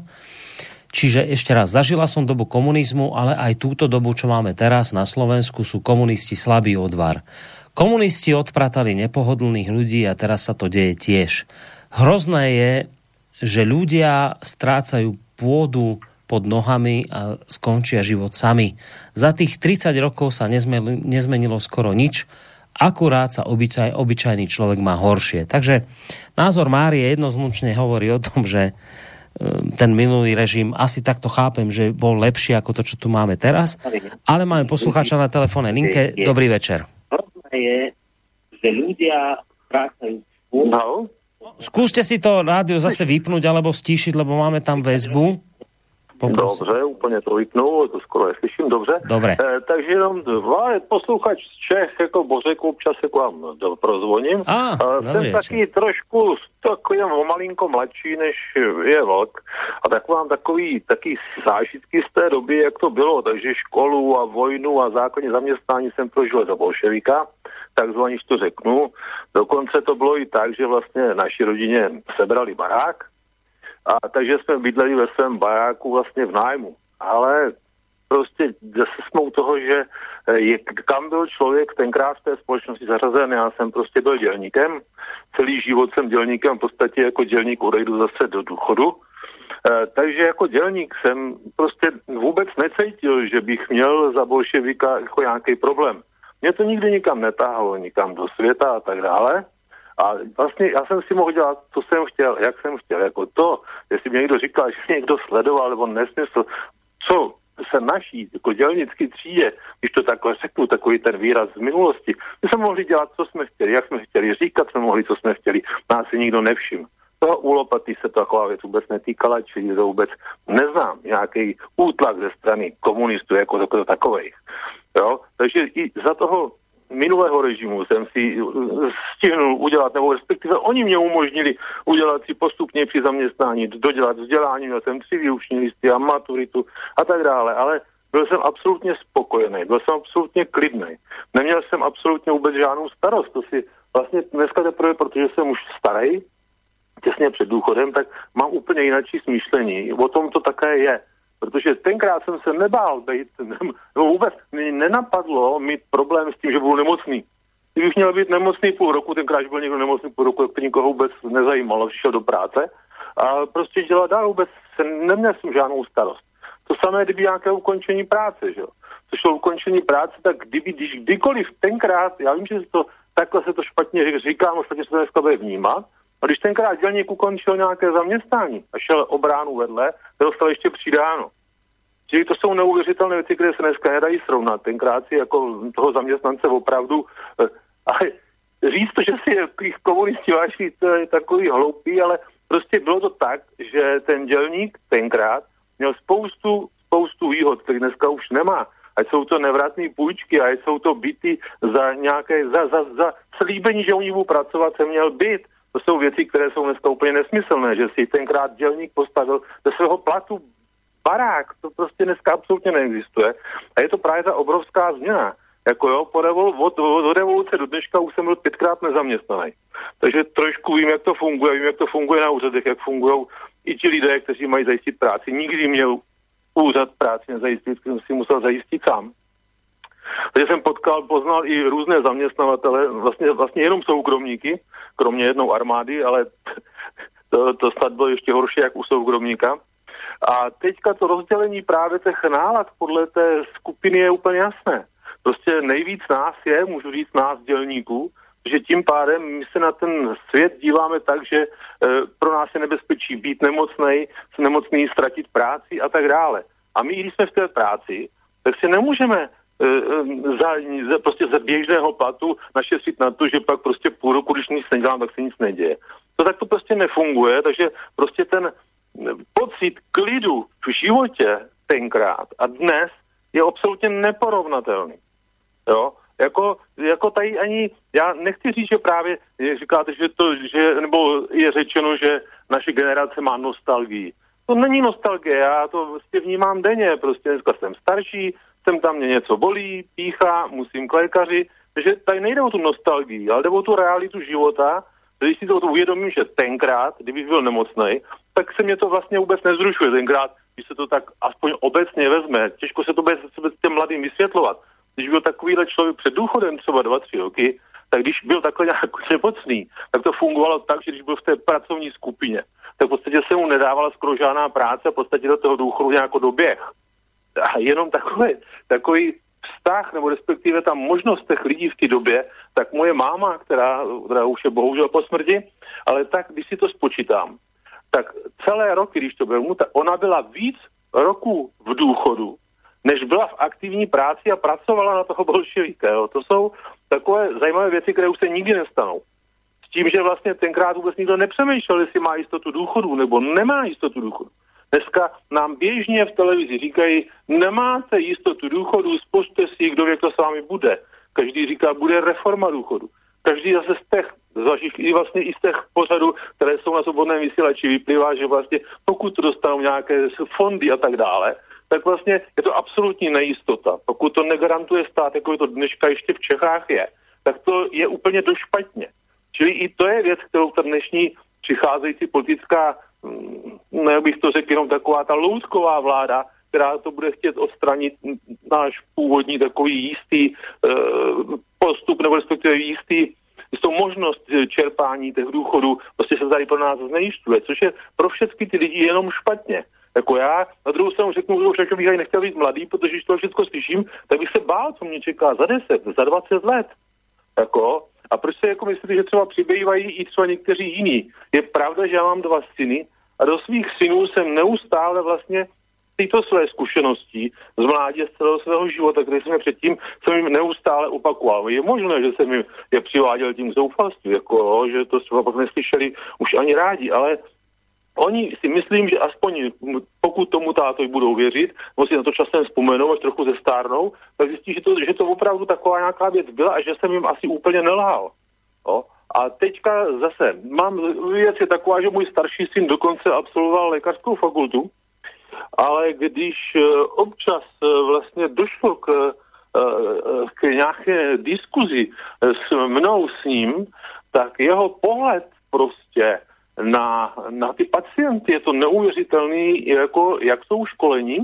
Čiže ešte raz, zažila som dobu komunizmu, ale aj túto dobu, čo máme teraz na Slovensku, sú komunisti slabý odvar. Komunisti odpratali nepohodlných ľudí a teraz sa to deje tiež. Hrozné je, že ľudia strácajú pôdu pod nohami a skončia život sami. Za tých 30 rokov sa nezmenilo, nezmenilo skoro nič, akurát sa obyčaj, obyčajný človek má horšie. Takže názor Márie jednoznačne hovorí o tom, že e, ten minulý režim, asi takto chápem, že bol lepší ako to, čo tu máme teraz. Ale máme poslucháča na telefónnej linke. Dobrý večer. Je, že ľudia strácajú No. Skúste si to rádio zase vypnúť alebo stíšiť, lebo máme tam väzbu. Poprosím. Dobře, úplně to vypnu, to skoro neslyším dobře. Dobre. E, takže jenom dva posluchač z Čech, jako Bořek, občas jako vám do- prozvoním. Á, e, jsem taky trošku takový o malinko mladší, než je vlk. A tak mám takový, taky zážitky z té doby, jak to bylo. Takže školu a vojnu a zákonně zaměstnání jsem prožil za bolševika takzvaně, to řeknu. Dokonce to bylo i tak, že vlastně naši rodině sebrali barák, a takže jsme bydleli ve svém baráku vlastně v nájmu. Ale prostě zase jsme u toho, že eh, je, kam byl člověk tenkrát v té společnosti zařazen, já jsem prostě byl dělníkem, celý život jsem dělníkem, v podstatě jako dělník odejdu zase do důchodu, Eh, takže jako dělník jsem prostě vůbec necítil, že bych měl za bolševika jako nějaký problém. Mě to nikdy nikam netáhlo, nikam do světa a tak dále. A vlastně já jsem si mohl dělat, co jsem chtěl, jak jsem chtěl. Jako to, jestli mě někdo říkal, že někdo sledoval, nebo nesmysl, co se naší jako dělnické třídě, když to takhle řeknu, takový ten výraz z minulosti, my jsme mohli dělat, co jsme chtěli, jak jsme chtěli, říkat jsme mohli, co jsme chtěli, nás si nikdo nevšiml. To u Lopaty se taková věc vůbec netýkala, čili to vůbec neznám nějaký útlak ze strany komunistů jako takových. Jo? Takže i za toho minulého režimu jsem si uh, stihnul udělat, nebo respektive oni mě umožnili udělat si postupně při zaměstnání, dodělat vzdělání, měl jsem tři výuční listy a maturitu a tak dále, ale byl jsem absolutně spokojený, byl jsem absolutně klidný. Neměl jsem absolutně vůbec žádnou starost, to si vlastně dneska teprve, protože jsem už starý, těsně před důchodem, tak mám úplně jináčí smýšlení. O tom to také je. Protože tenkrát jsem se nebál být, nebo vůbec mi nenapadlo mít problém s tím, že budu nemocný. Kdybych měl být nemocný půl roku, tenkrát, když byl někdo nemocný půl roku, tak to nikoho vůbec nezajímalo, přišel do práce a prostě dělat dál vůbec, se, neměl jsem žádnou starost. To samé, kdyby nějaké ukončení práce, že jo. Co šlo ukončení práce, tak kdyby, když kdykoliv tenkrát, já vím, že to, takhle se to špatně říkám, ostatně se to dneska bude vnímat, a když tenkrát dělník ukončil nějaké zaměstnání a šel o bránu vedle, dostal ještě přidáno. Čili to jsou neuvěřitelné věci, které se dneska nedají srovnat. Tenkrát si jako toho zaměstnance opravdu... eh, Ale říct to, že si jich komunisti váží, to je takový hloupý, ale prostě bylo to tak, že ten dělník tenkrát měl spoustu spoustu výhod, které dneska už nemá. Ať jsou to nevratné půjčky, ať jsou to byty za nějaké, za, za, za slíbení, že oni budou pracovat, se měl byt. To jsou věci, které jsou dneska úplně nesmyslné, že si tenkrát dělník postavil ze svého platu barák, to prostě dneska absolutně neexistuje. A je to právě ta obrovská změna. Jako jo, po revol, od, od, revoluce do dneška už jsem byl pětkrát nezaměstnaný. Takže trošku vím, jak to funguje, vím, jak to funguje na úřadech, jak fungují i ti lidé, kteří mají zajistit práci. Nikdy měl úřad práci nezajistit, jsem si musel zajistit sám. Takže jsem potkal, poznal i různé zaměstnavatele, vlastně, vlastně jenom soukromníky, kromě jednou armády, ale to, to snad bylo ještě horší jak u soukromníka. A teďka to rozdělení právě těch nálad podle té skupiny je úplně jasné. Prostě nejvíc nás je, můžu říct nás dělníků, že tím pádem my se na ten svět díváme tak, že e, pro nás je nebezpečí být nemocný, nemocný, ztratit práci a tak dále. A my, když jsme v té práci, tak si nemůžeme za, za, prostě za běžného platu našetřit na to, že pak prostě půl roku, když nic nedělám, tak se nic neděje. To tak to prostě nefunguje, takže prostě ten pocit klidu v životě tenkrát a dnes je absolutně neporovnatelný. Jo? Jako, jako tady ani, já nechci říct, že právě říkáte, že to, že, nebo je řečeno, že naše generace má nostalgii. To není nostalgie, já to prostě vnímám denně, prostě dneska jsem starší, jsem tam mě něco bolí, píchá, musím k lékaři, takže tady nejde o tu nostalgii, ale jde o tu realitu života, když si to uvědomím, že tenkrát, kdybych byl nemocný, tak se mě to vlastně vůbec nezrušuje. Tenkrát, když se to tak aspoň obecně vezme, těžko se to bude těm mladým vysvětlovat. Když byl takovýhle člověk před důchodem, třeba dva, tři roky, tak když byl takhle nějak nemocný, tak to fungovalo tak, že když byl v té pracovní skupině, tak v podstatě se mu nedávala skoro žádná práce a v podstatě do toho důchodu nějak doběh. Jenom takový, takový vztah, nebo respektive ta možnost těch lidí v té době, tak moje máma, která, která už je bohužel po smrti, ale tak, když si to spočítám, tak celé roky, když to byl tak ona byla víc roků v důchodu, než byla v aktivní práci a pracovala na toho bolševika. Jo. To jsou takové zajímavé věci, které už se nikdy nestanou. S tím, že vlastně tenkrát vůbec nikdo nepřemýšlel, jestli má jistotu důchodu nebo nemá jistotu důchodu. Dneska nám běžně v televizi říkají, nemáte jistotu důchodu, spočte si, kdo ví, to s vámi bude. Každý říká, bude reforma důchodu. Každý zase z těch, i vlastně i z těch pořadů, které jsou na svobodném vysílači, vyplývá, že vlastně pokud to dostanou nějaké fondy a tak dále, tak vlastně je to absolutní nejistota. Pokud to negarantuje stát, jako je to dneška ještě v Čechách je, tak to je úplně do špatně. Čili i to je věc, kterou ta dnešní přicházející politická, bych to řekl, jenom taková ta loutková vláda, která to bude chtět odstranit náš původní takový jistý e, postup, nebo respektive jistý jistou možnost čerpání těch důchodů, prostě se tady pro nás znejišťuje, což je pro všechny ty lidi jenom špatně. Jako já na druhou stranu řeknu, že už jako bych nechtěl být mladý, protože když to všechno slyším, tak bych se bál, co mě čeká za 10, za 20 let. Jako, a proč se jako myslíte, že třeba přibývají i třeba někteří jiní? Je pravda, že já mám dva syny a do svých synů jsem neustále vlastně tyto své zkušenosti z mládí z celého svého života, které jsem předtím, jsem jim neustále opakoval. Je možné, že jsem jim je přiváděl tím zoufalství, jako, že to třeba pak neslyšeli už ani rádi, ale Oni si myslím, že aspoň pokud tomu tátovi budou věřit, nebo si na to časem vzpomenou, až trochu zestárnou, tak zjistí, že to, že to opravdu taková nějaká věc byla a že jsem jim asi úplně nelhal. Jo? A teďka zase, mám věc je taková, že můj starší syn dokonce absolvoval lékařskou fakultu, ale když eh, občas eh, vlastně došlo k, eh, k nějaké diskuzi s mnou s ním, tak jeho pohled prostě na, na ty pacienty. Je to neuvěřitelný, jako, jak jsou školení,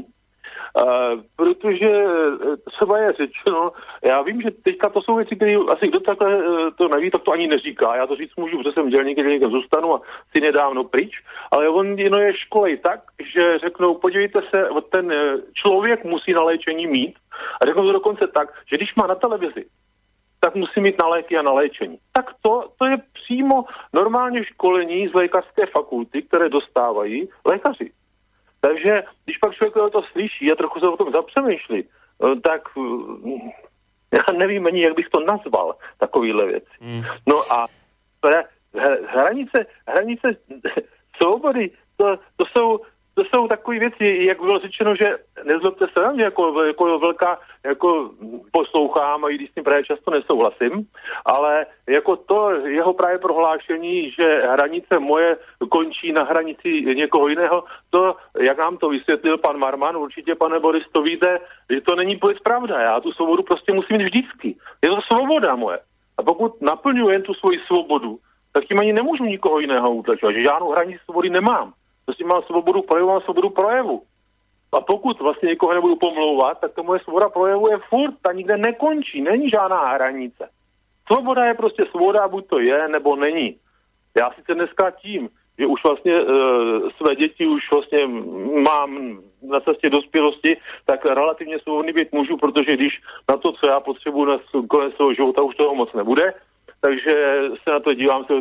Protože eh, třeba je řečeno, já vím, že teďka to jsou věci, které asi kdo takhle uh, to neví, tak to ani neříká. Já to říct můžu, protože jsem dělník, někde zůstanu a si nedávno pryč, ale on no, je školej tak, že řeknou, podívejte se, ten člověk musí na léčení mít a řeknou to dokonce tak, že když má na televizi tak musí mít na léky a na léčení. Tak to, to je přímo normálně školení z lékařské fakulty, které dostávají lékaři. Takže když pak člověk to slyší a trochu se o tom zapřemýšlí, eh, tak eh, já nevím ani, jak bych to nazval, takovýhle věci. Mm. No a hranice, hranice svobody, to, to jsou to jsou takové věci, jak bylo řečeno, že nezlobte se na mě, jako, jako velká, jako poslouchám, a i když s tím právě často nesouhlasím, ale jako to jeho právě prohlášení, že hranice moje končí na hranici někoho jiného, to, jak nám to vysvětlil pan Marman, určitě pane Boris, to víte, že to není pravda. Já tu svobodu prostě musím mít vždycky. Je to svoboda moje. A pokud naplňuji jen tu svoji svobodu, tak tím ani nemůžu nikoho jiného utlačovat. Že žádnou hranici svobody nemám. Prostě mám svobodu projevu, mám svobodu projevu. A pokud vlastně někoho nebudu pomlouvat, tak to moje svoboda projevu je furt, ta nikde nekončí, není žádná hranice. Svoboda je prostě svoboda, buď to je, nebo není. Já sice dneska tím, že už vlastně e, své děti už vlastně mám na cestě dospělosti, tak relativně svobodný být můžu, protože když na to, co já potřebuji na konec svého života, už toho moc nebude, takže se na to dívám, se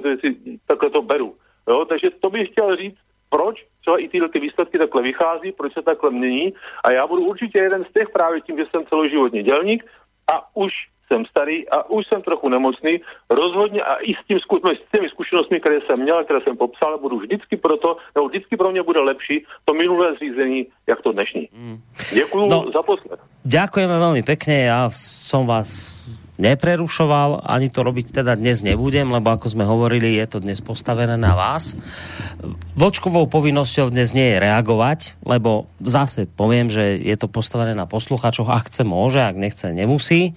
takhle to beru. Jo? Takže to bych chtěl říct, proč třeba i tyhle ty výsledky takhle vychází, proč se takhle mění. A já budu určitě jeden z těch právě tím, že jsem celoživotní dělník a už jsem starý a už jsem trochu nemocný, rozhodně a i s, tím, no, s těmi zkušenostmi, které jsem měl, které jsem popsal, budu vždycky proto, nebo vždycky pro mě bude lepší to minulé zřízení, jak to dnešní. Mm. Děkuji no, za posled. Ďakujeme veľmi pekne, ja som vás neprerušoval, ani to robiť teda dnes nebudem, lebo ako sme hovorili, je to dnes postavené na vás. Vočkovou povinnosťou dnes nie je reagovať, lebo zase poviem, že je to postavené na posluchačoch, ak chce môže, ak nechce nemusí,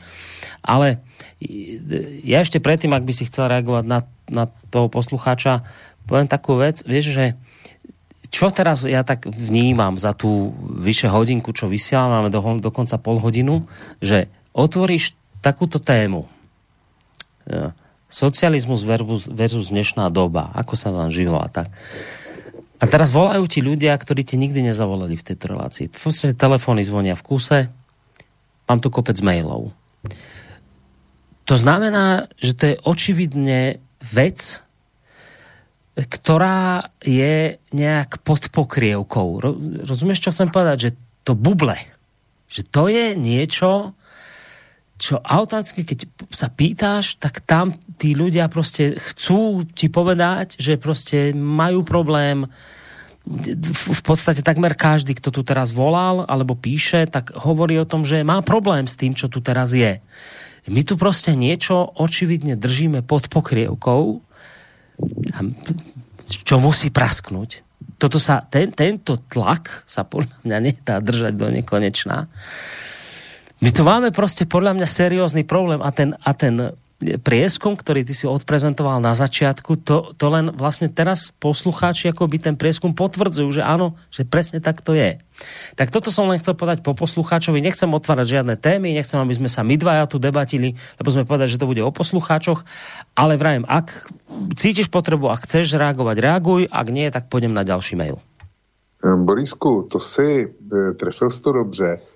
ale ja ešte predtým, ak by si chcel reagovať na, na toho poslucháča, poviem takú vec, vieš, že čo teraz ja tak vnímam za tú vyše hodinku, čo vysielam, máme do, dokonca pol hodinu, že otvoríš takúto tému. Socializmus versus, versus dnešná doba. Ako sa vám žilo a tak. A teraz volajú ti ľudia, ktorí ti nikdy nezavolali v tejto relácii. V podstate telefóny zvonia v kuse, mám tu kopec mailov. To znamená, že to je očividne vec, ktorá je nejak pod pokrievkou. Rozumieš, čo chcem povedať? Že to buble. Že to je niečo, čo automaticky, keď sa pýtáš, tak tam tí ľudia proste chcú ti povedať, že proste majú problém v podstate takmer každý, kto tu teraz volal alebo píše, tak hovorí o tom, že má problém s tým, čo tu teraz je. My tu proste niečo očividne držíme pod pokrievkou, čo musí prasknúť. Toto sa, ten, tento tlak sa podľa mňa nedá držať do nekonečná. My tu máme proste podľa mňa seriózny problém a ten, a ten prieskum, ktorý ty si odprezentoval na začiatku, to, to len vlastne teraz poslucháči ako by ten prieskum potvrdzujú, že áno, že presne tak to je. Tak toto som len chcel povedať po poslucháčovi. Nechcem otvárať žiadne témy, nechcem, aby sme sa my dvaja tu debatili, lebo sme povedali, že to bude o poslucháčoch, ale vrajem, ak cítiš potrebu a chceš reagovať, reaguj, ak nie, tak pôjdem na ďalší mail. Borisku, to si e, trefil to dobře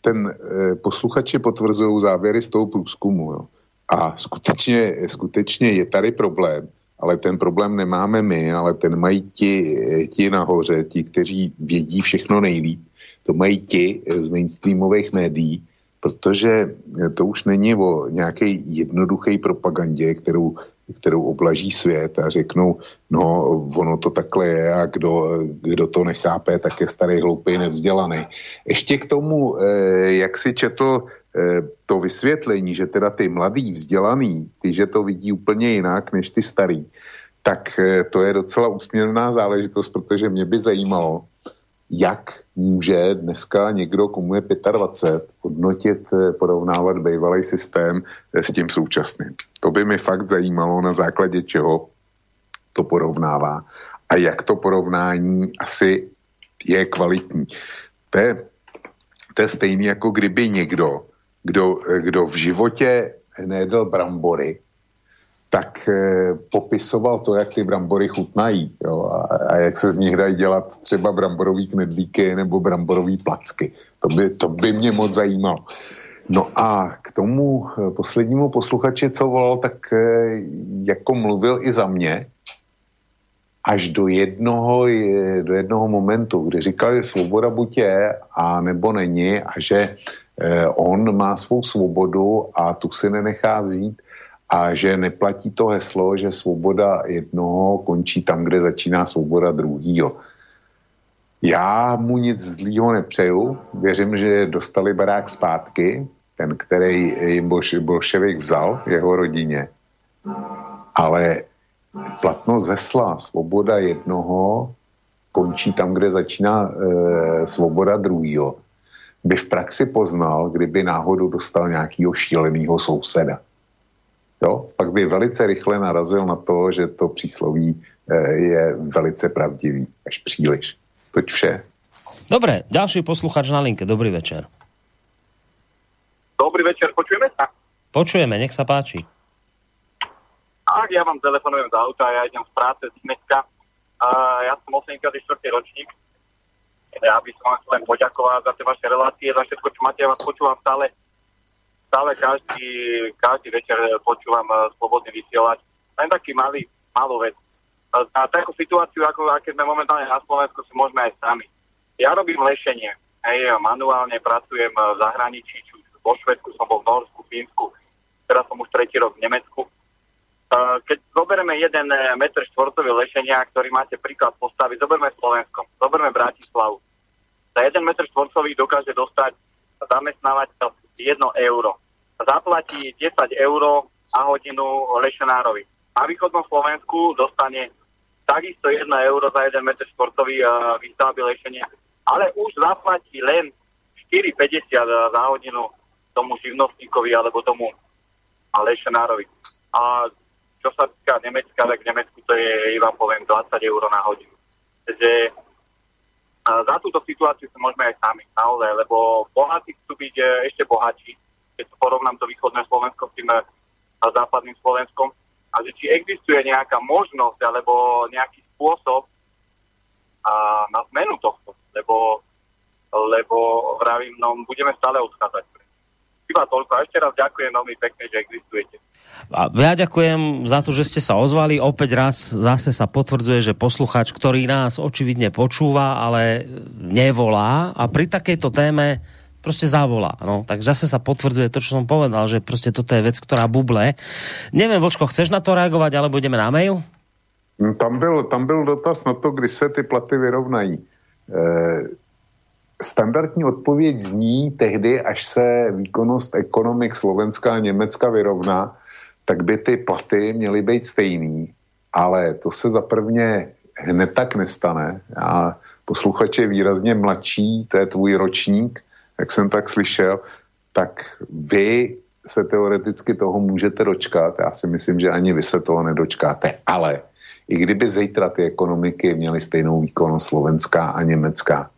ten eh, posluchači potvrzují závěry z toho průzkumu. Jo. A skutečně, skutečně je tady problém, ale ten problém nemáme my, ale ten mají ti, ti nahoře, ti, kteří vědí všechno nejlíp. To mají ti z mainstreamových médií, protože to už není o nějaké jednoduché propagandě, kterou kterou oblaží svět a řeknou, no ono to takhle je a kdo, kdo to nechápe, tak je starý, hloupý, nevzdělaný. Ještě k tomu, eh, jak si četl eh, to vysvětlení, že teda ty mladý, vzdělaný, ty, že to vidí úplně jinak než ty starý, tak eh, to je docela úsměvná záležitost, protože mě by zajímalo, jak může dneska někdo, komu je 25, hodnotit, eh, porovnávat bývalý systém eh, s tím současným. To by mi fakt zajímalo, na základě čeho to porovnává a jak to porovnání asi je kvalitní. To je, to je stejný, jako kdyby někdo, kdo, eh, kdo v životě nejedl brambory, tak eh, popisoval to, jak ty brambory chutnají jo, a, a jak se z nich dají dělat třeba bramborový knedlíky nebo bramborový placky. To by, to by mě moc zajímalo. No a k tomu eh, poslednímu posluchači, co volal, tak eh, jako mluvil i za mě, až do jednoho, do jednoho momentu, kdy říkal, že svoboda buď je a nebo není a že on má svou svobodu a tu si nenechá vzít a že neplatí to heslo, že svoboda jednoho končí tam, kde začíná svoboda druhýho. Já mu nic zlýho nepřeju. Věřím, že dostali barák zpátky, ten, který jim bolševik vzal, jeho rodině. Ale platnost hesla svoboda jednoho končí tam, kde začíná e, svoboda druhého. By v praxi poznal, kdyby náhodou dostal nějakého šíleného souseda. Jo? Pak by velice rychle narazil na to, že to přísloví e, je velice pravdivý, až příliš. Toť vše. Dobre, ďalší posluchač na linke. Dobrý večer. Dobrý večer, počujeme sa? Počujeme, nech sa páči. Ak ja vám telefonujem z auta, ja idem z práce z dneska. Uh, ja som 84. ročník. Ja by som vám chcel poďakovať za tie vaše relácie, za všetko, čo máte. Ja vás počúvam stále, stále každý, každý večer počúvam uh, slobodný vysielať. Len taký malý, malú vec. Na takú situáciu, ako aké sme momentálne na Slovensku, si môžeme aj sami. Ja robím lešenie. Hej, manuálne pracujem v zahraničí, či vo Švedsku, som bol v Norsku, Fínsku, teraz som už tretí rok v Nemecku. Keď zoberieme jeden eh, metr štvorcový lešenia, ktorý máte príklad postaviť, zoberme Slovensko, zoberme Bratislavu. Za jeden metr štvorcový dokáže dostať zamestnávateľ 1 euro. Zaplatí 10 eur a hodinu lešenárovi. Na východnom Slovensku dostane takisto 1 euro za 1 metr štvorcový eh, výstavby lešenia, ale už zaplatí len 4,50 za hodinu tomu živnostníkovi alebo tomu lešenárovi. A čo sa týka Nemecka, tak v Nemecku to je, iba poviem, 20 eur na hodinu. Takže za túto situáciu sa môžeme aj sami, naozaj, lebo bohatí chcú byť e, ešte bohatší, keď to porovnám to východné Slovensko s tým e, západným Slovenskom. A že či existuje nejaká možnosť alebo nejaký spôsob a na zmenu tohto, lebo, lebo vravím, no, budeme stále odchádzať iba toľko. A ešte raz ďakujem veľmi pekne, že existujete. A ja ďakujem za to, že ste sa ozvali. Opäť raz zase sa potvrdzuje, že posluchač, ktorý nás očividne počúva, ale nevolá a pri takejto téme proste zavolá. No, tak zase sa potvrdzuje to, čo som povedal, že proste toto je vec, ktorá buble. Neviem, Vočko, chceš na to reagovať, alebo ideme na mail? No, tam byl, tam byl dotaz na to, kdy se ty platy vyrovnají. E Standardní odpověď zní tehdy, až se výkonnost ekonomik Slovenska a Německa vyrovná, tak by ty platy měly být stejný, ale to se zaprvně hned tak nestane. A posluchač je výrazně mladší, to je tvůj ročník, jak jsem tak slyšel, tak vy se teoreticky toho můžete dočkat. Já si myslím, že ani vy se toho nedočkáte. Ale i kdyby zítra ty ekonomiky měly stejnou výkonnost Slovenská a Německá,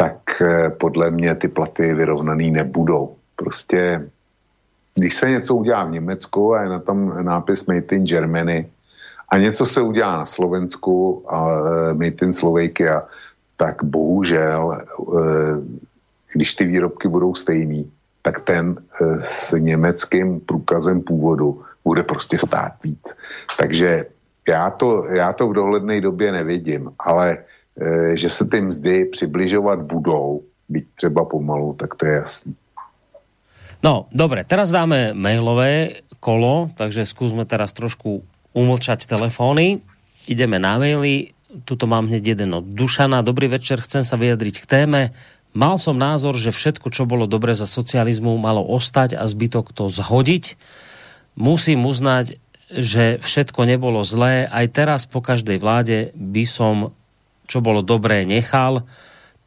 tak eh, podle mě ty platy vyrovnaný nebudou. Prostě, když se něco udělá v Německu a je na tom nápis Made in Germany a něco se udělá na Slovensku a eh, Made in Slovakia, tak bohužel, eh, když ty výrobky budou stejný, tak ten s německým průkazem původu bude prostě stát víc. Takže já to, já to v dohledné době nevidím, ale že se ty mzdy přibližovat budou, byť třeba pomalu, tak to je jasný. No, dobre, teraz dáme mailové kolo, takže skúsme teraz trošku umlčať telefóny. Ideme na maily. Tuto mám hneď jeden od Dušana. Dobrý večer, chcem sa vyjadriť k téme. Mal som názor, že všetko, čo bolo dobre za socializmu, malo ostať a zbytok to zhodiť. Musím uznať, že všetko nebolo zlé. Aj teraz po každej vláde by som čo bolo dobré, nechal.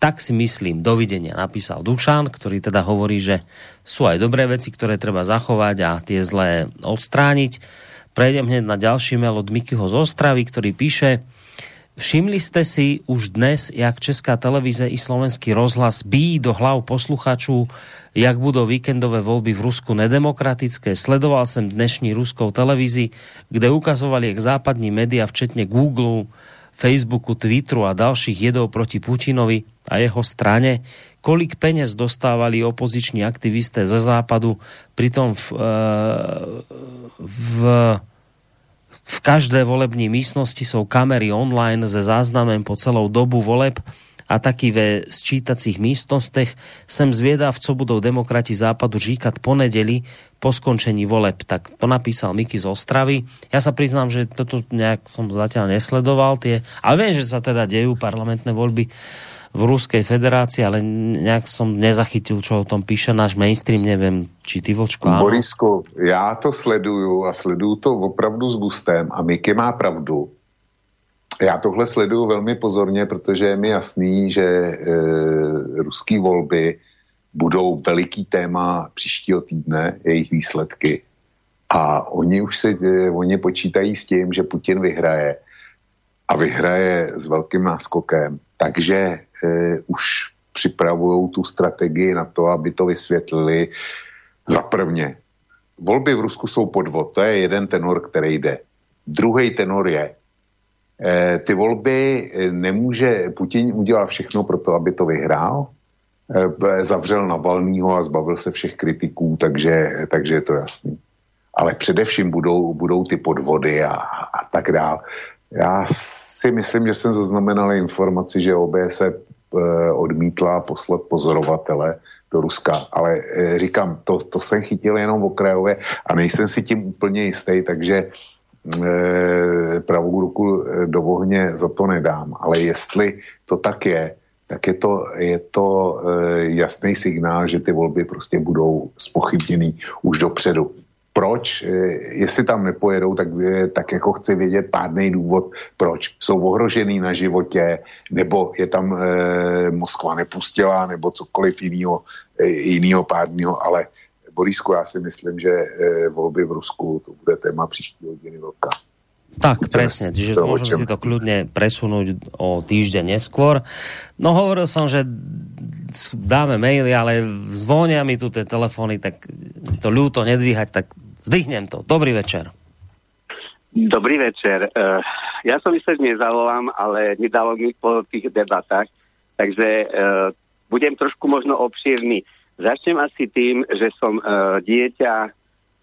Tak si myslím, dovidenia, napísal Dušan, ktorý teda hovorí, že sú aj dobré veci, ktoré treba zachovať a tie zlé odstrániť. Prejdem hneď na ďalší mail od Mikyho z Ostravy, ktorý píše Všimli ste si už dnes, jak Česká televíze i slovenský rozhlas bíjí do hlav posluchačů, jak budou víkendové voľby v Rusku nedemokratické. Sledoval jsem dnešní ruskou televízi, kde ukazovali, jak západní média, včetně Google, Facebooku, Twitteru a dalších jedov proti Putinovi a jeho strane, kolik peniaz dostávali opoziční aktivisté ze západu, pritom v, e, v, v každé volební místnosti jsou kamery online se záznamem po celou dobu voleb a taky ve sčítacích místnostech sem co budou demokrati západu říkat po nedeli po skončení voleb. Tak to napísal Miky z Ostravy. Ja sa priznám, že toto nejak som zatiaľ nesledoval tie, ale viem, že sa teda dejú parlamentné voľby v Ruskej federácii, ale nejak som nezachytil, čo o tom píše náš mainstream, neviem, či ty Vočko, áno? Borisku, já to sleduju a sleduju to opravdu s gustem a Miky má pravdu. Já tohle sleduju velmi pozorně, protože je mi jasný, že e, ruský volby budou veliký téma příštího týdne, jejich výsledky. A oni už se, e, oni počítají s tím, že Putin vyhraje a vyhraje s velkým náskokem. Takže e, už připravují tu strategii na to, aby to vysvětlili za prvně. Volby v Rusku jsou podvod, to je jeden tenor, který jde. Druhý tenor je, ty volby e, nemůže, Putin udělal všechno pro to, aby to vyhrál, e, zavřel Navalnýho a zbavil se všech kritiků, takže, takže je to jasný. Ale především budou, budou ty podvody a, a tak dál. Já si myslím, že jsem zaznamenal informaci, že OBS se eh, odmítla poslat pozorovatele do Ruska, ale eh, říkám, to, to jsem chytil jenom okrajově a nejsem si tím úplně jistý, takže pravou ruku do ohně za to nedám. Ale jestli to tak je, tak je to, je to e, jasný signál, že ty volby prostě budou spochybněný už dopředu proč, eh, jestli tam nepojedou, tak, eh, tak jako chci vědět pádný důvod, proč. Jsou ohrožený na životě, nebo je tam e, Moskva nepustila, nebo cokoliv jiného, e, jinýho pádného, ale Borisku, já si myslím, že e, volby v Rusku, to bude téma příští hodiny velká. Tak, presne, čiže môžeme si to kľudne presunúť o týždeň neskôr. No hovoril som, že dáme maily, ale zvonia mi tu tie telefóny, tak to ľúto nedvíhať, tak Zdvihnem to. Dobrý večer. Dobrý večer. Uh, ja som myslel, že nezavolám, ale nedalo mi po tých debatách, takže uh, budem trošku možno obšírny. Začnem asi tým, že som uh, dieťa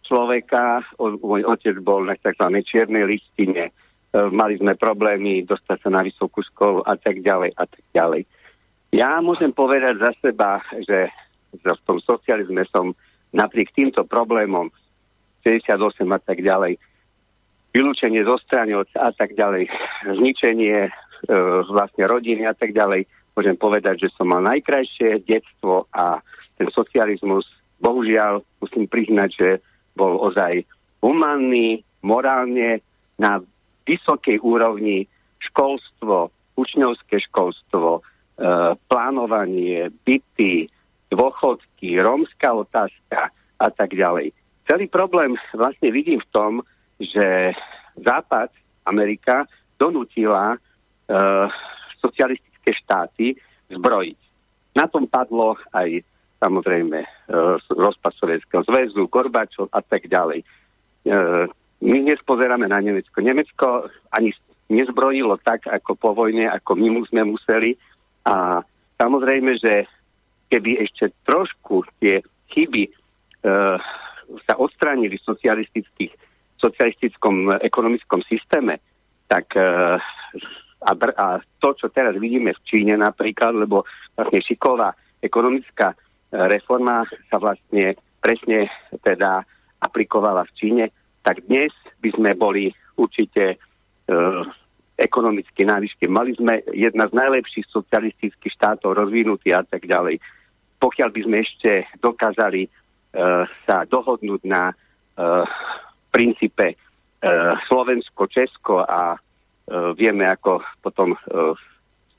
človeka, o, môj otec bol na tzv. čiernej listine, uh, mali sme problémy dostať sa na vysokú školu a tak ďalej a tak ďalej. Ja môžem povedať za seba, že v tom socializme som napriek týmto problémom 68 a tak ďalej, vylúčenie zo strany a tak ďalej, zničenie e, vlastne rodiny a tak ďalej. Môžem povedať, že som mal najkrajšie detstvo a ten socializmus, bohužiaľ, musím priznať, že bol ozaj humanný, morálne na vysokej úrovni školstvo, učňovské školstvo, e, plánovanie, byty, dôchodky, rómska otázka a tak ďalej. Celý problém vlastne vidím v tom, že Západ, Amerika, donútila e, socialistické štáty zbrojiť. Na tom padlo aj samozrejme e, rozpad Sovietskeho zväzu, Gorbačov a tak ďalej. E, my dnes pozeráme na Nemecko. Nemecko ani nezbrojilo tak, ako po vojne, ako my sme museli. A samozrejme, že keby ešte trošku tie chyby e, sa odstránili v socialistických, socialistickom ekonomickom systéme, tak e, a, a to, čo teraz vidíme v Číne napríklad, lebo vlastne šiková ekonomická reforma sa vlastne presne teda aplikovala v Číne, tak dnes by sme boli určite e, ekonomicky na. Mali sme jedna z najlepších socialistických štátov rozvinutý a tak ďalej. Pokiaľ by sme ešte dokázali Eh, sa dohodnúť na uh, princípe uh, Slovensko-Česko a uh, vieme, ako potom uh,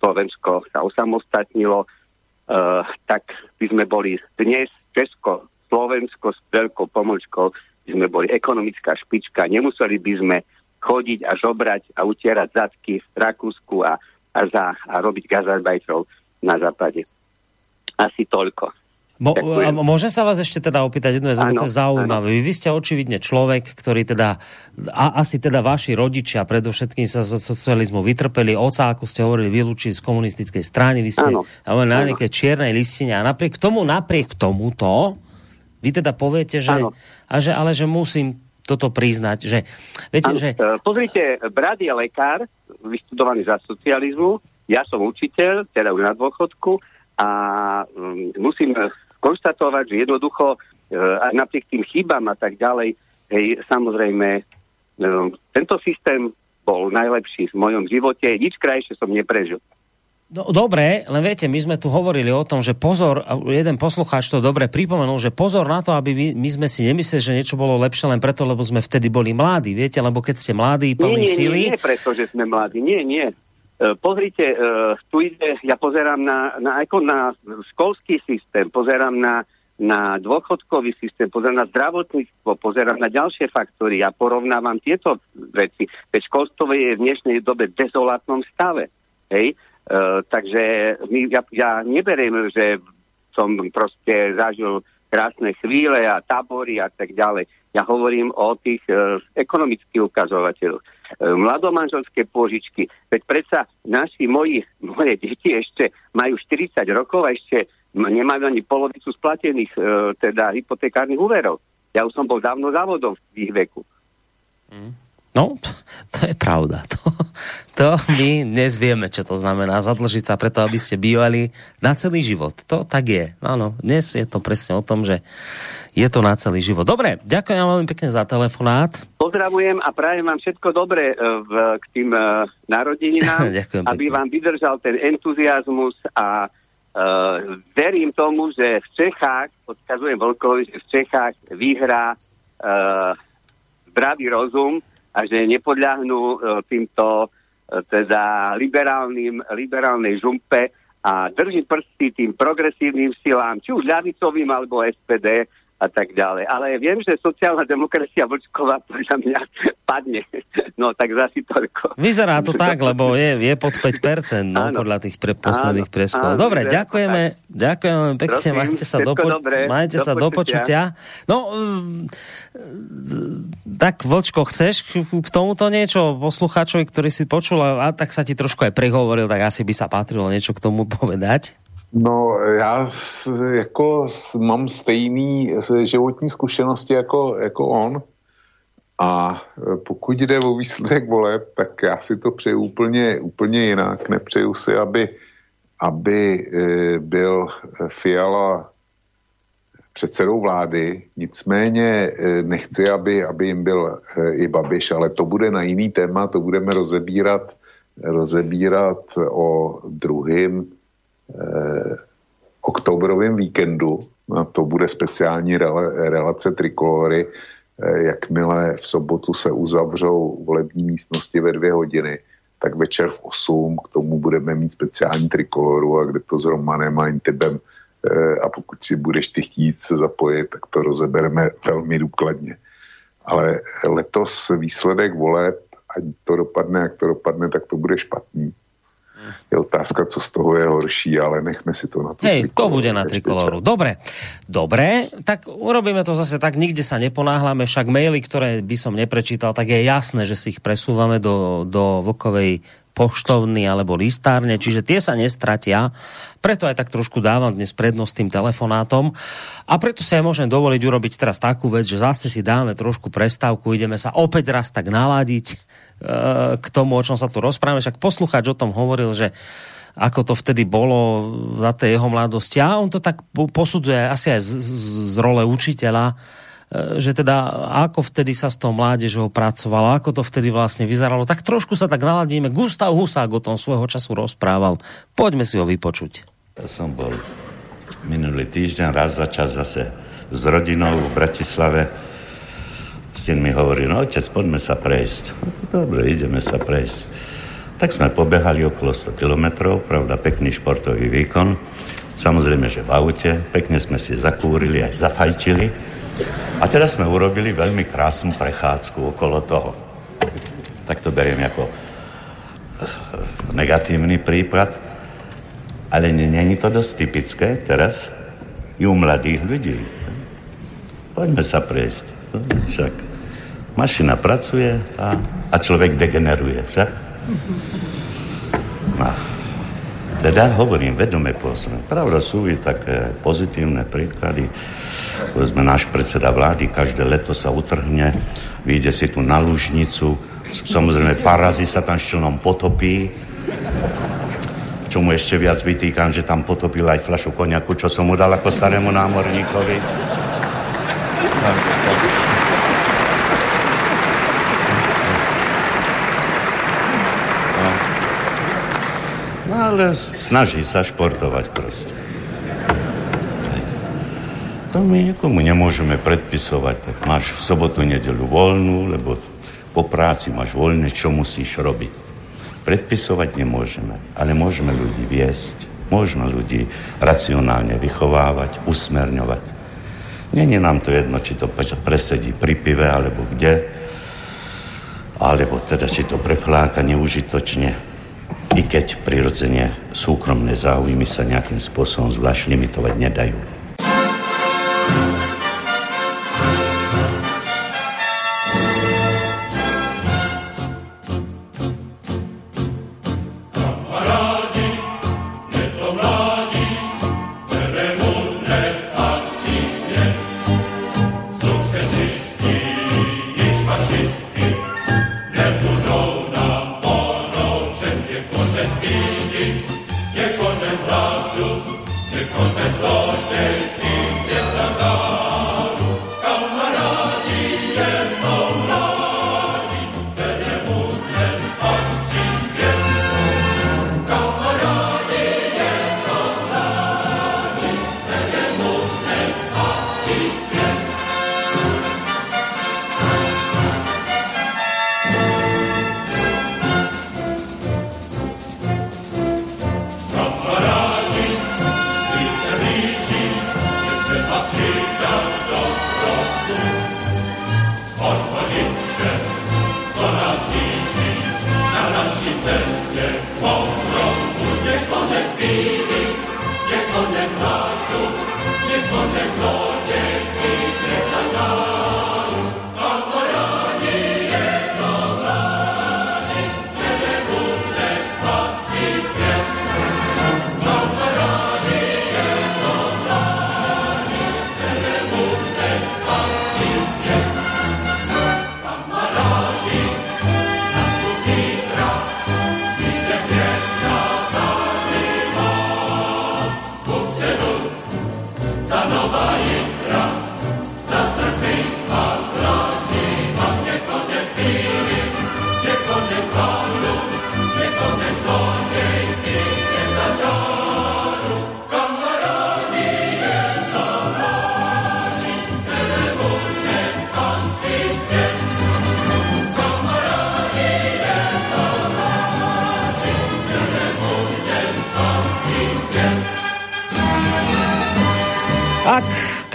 Slovensko sa osamostatnilo, uh, tak by sme boli dnes Česko, Slovensko s veľkou pomočkou, by sme boli ekonomická špička, nemuseli by sme chodiť a žobrať a utierať zadky v Rakúsku a, a, za, a robiť gazarbajtrov na západe. Asi toľko. Mo, môžem sa vás ešte teda opýtať jednu vec, to je zaujímavé. Vy ste očividne človek, ktorý teda, a asi teda vaši rodičia predovšetkým sa z socializmu vytrpeli, oca, ako ste hovorili, vylúčili z komunistickej strany, vy ste áno. na nejaké čiernej listine. A napriek tomu, napriek tomuto, vy teda poviete, že, a že ale že musím toto priznať, že viete, ano, že... E, pozrite, brat je lekár, vystudovaný za socializmu, ja som učiteľ, teda už na dôchodku. A um, musím konštatovať, že jednoducho uh, aj napriek tým chybám a tak ďalej, hej, samozrejme, um, tento systém bol najlepší v mojom živote, nič krajšie som neprežil. No, dobre, len viete, my sme tu hovorili o tom, že pozor, jeden poslucháč to dobre pripomenul, že pozor na to, aby my, my sme si nemysleli, že niečo bolo lepšie len preto, lebo sme vtedy boli mladí, viete, lebo keď ste mladí, plní nie, nie. Nie, nie, preto, že sme mladí, nie, nie. Uh, pozrite, uh, tu ide, ja pozerám na, na, ako na školský systém, pozerám na, na dôchodkový systém, pozerám na zdravotníctvo, pozerám na ďalšie faktory a porovnávam tieto veci. Veď školstvo je v dnešnej dobe v dezolátnom stave. Hej? Uh, takže my, ja, ja neberiem, že som proste zažil krásne chvíle a tábory a tak ďalej. Ja hovorím o tých uh, ekonomických ukazovateľoch. Uh, mladomanželské pôžičky. Veď predsa naši, moji, moje deti ešte majú 40 rokov a ešte nemajú ani polovicu splatených uh, teda hypotekárnych úverov. Ja už som bol dávno závodom v ich veku. Mm. No, to je pravda. To, to my dnes vieme, čo to znamená zadlžiť sa preto, aby ste bývali na celý život. To tak je. Áno, dnes je to presne o tom, že je to na celý život. Dobre, ďakujem veľmi pekne za telefonát. Pozdravujem a prajem vám všetko dobré e, v, k tým uh, narodeninám, aby vám vydržal ten entuziasmus a uh, verím tomu, že v Čechách, odkazujem Volkovi, že v Čechách vyhrá uh, zdravý rozum a že nepodľahnú uh, týmto uh, teda liberálnym, liberálnej žumpe a drží prsty tým progresívnym silám, či už ľavicovým alebo SPD, a tak ďalej. Ale viem, že sociálna demokracia Vlčková podľa mňa padne. No tak zasi toľko. Vyzerá to tak, lebo je, je pod 5%, no, áno. podľa tých pre, posledných preskov. Dobre, ďakujeme, ďakujeme pekne, Prosím, majte sa, do, dobre, majte do sa do počutia. No, tak Vlčko, chceš k tomuto niečo poslucháčovi, ktorý si počul a, a tak sa ti trošku aj prehovoril, tak asi by sa patrilo niečo k tomu povedať? No, já jako mám stejný životní zkušenosti jako, jako on. A pokud jde o výsledek voleb, tak já si to přeju úplně, úplně jinak. Nepřeju si, aby, aby e, byl Fiala předsedou vlády, nicméně nechci, aby, aby jim byl i Babiš, ale to bude na jiný téma, to budeme rozebírat, rozebírat o druhým Eh, oktobrovém víkendu, a to bude speciální relace trikolory, eh, jakmile v sobotu se uzavřou volební místnosti ve dvě hodiny, tak večer v 8 k tomu budeme mít speciální trikoloru a kde to s Romanem a Intibem eh, a pokud si budeš ty chtít se zapojit, tak to rozebereme velmi důkladně. Ale letos výsledek voleb, ať to dopadne, jak to dopadne, tak to bude špatný je otázka, co z toho je horší, ale nechme si to na to. Hej, to bude na trikoloru. Dobre, dobre, tak urobíme to zase tak, nikde sa neponáhľame, však maily, ktoré by som neprečítal, tak je jasné, že si ich presúvame do, do vlkovej poštovny alebo listárne, čiže tie sa nestratia. Preto aj tak trošku dávam dnes prednosť tým telefonátom a preto si aj môžem dovoliť urobiť teraz takú vec, že zase si dáme trošku prestávku, ideme sa opäť raz tak naladiť k tomu, o čom sa tu rozprávame. Však poslucháč o tom hovoril, že ako to vtedy bolo za tej jeho mladosti. A on to tak posudzuje asi aj z, z role učiteľa, e, že teda ako vtedy sa s tou mládežou pracovalo, ako to vtedy vlastne vyzeralo. Tak trošku sa tak naladíme. Gustav Husák o tom svojho času rozprával. Poďme si ho vypočuť. Ja som bol minulý týždeň raz za čas zase s rodinou v Bratislave Syn mi hovorí, no otec, poďme sa prejsť. Dobre, ideme sa prejsť. Tak sme pobehali okolo 100 kilometrov, pravda, pekný športový výkon. Samozrejme, že v aute, pekne sme si zakúrili, aj zafajčili. A teraz sme urobili veľmi krásnu prechádzku okolo toho. Tak to beriem ako eh, negatívny prípad, ale není to dosť typické teraz i u mladých ľudí. Poďme sa prejsť. Však mašina pracuje a, a človek degeneruje, však? No. Teda hovorím, vedome pôsobím. Pravda sú i také pozitívne príklady. Povedzme, náš predseda vlády každé leto sa utrhne, vyjde si tu na lužnicu, samozrejme parazy sa tam ščelnom potopí. čo mu ešte viac vytýkam, že tam potopil aj flašu koniaku, čo som mu dal ako starému námorníkovi. No ale snaží sa športovať proste. To my nikomu nemôžeme predpisovať. Tak máš v sobotu, nedelu voľnú, lebo po práci máš voľné, čo musíš robiť. Predpisovať nemôžeme, ale môžeme ľudí viesť, môžeme ľudí racionálne vychovávať, usmerňovať. Není nám to jedno, či to presedí pri pive, alebo kde, alebo teda, či to prefláka neužitočne, i keď prirodzene súkromné záujmy sa nejakým spôsobom zvlášť limitovať nedajú.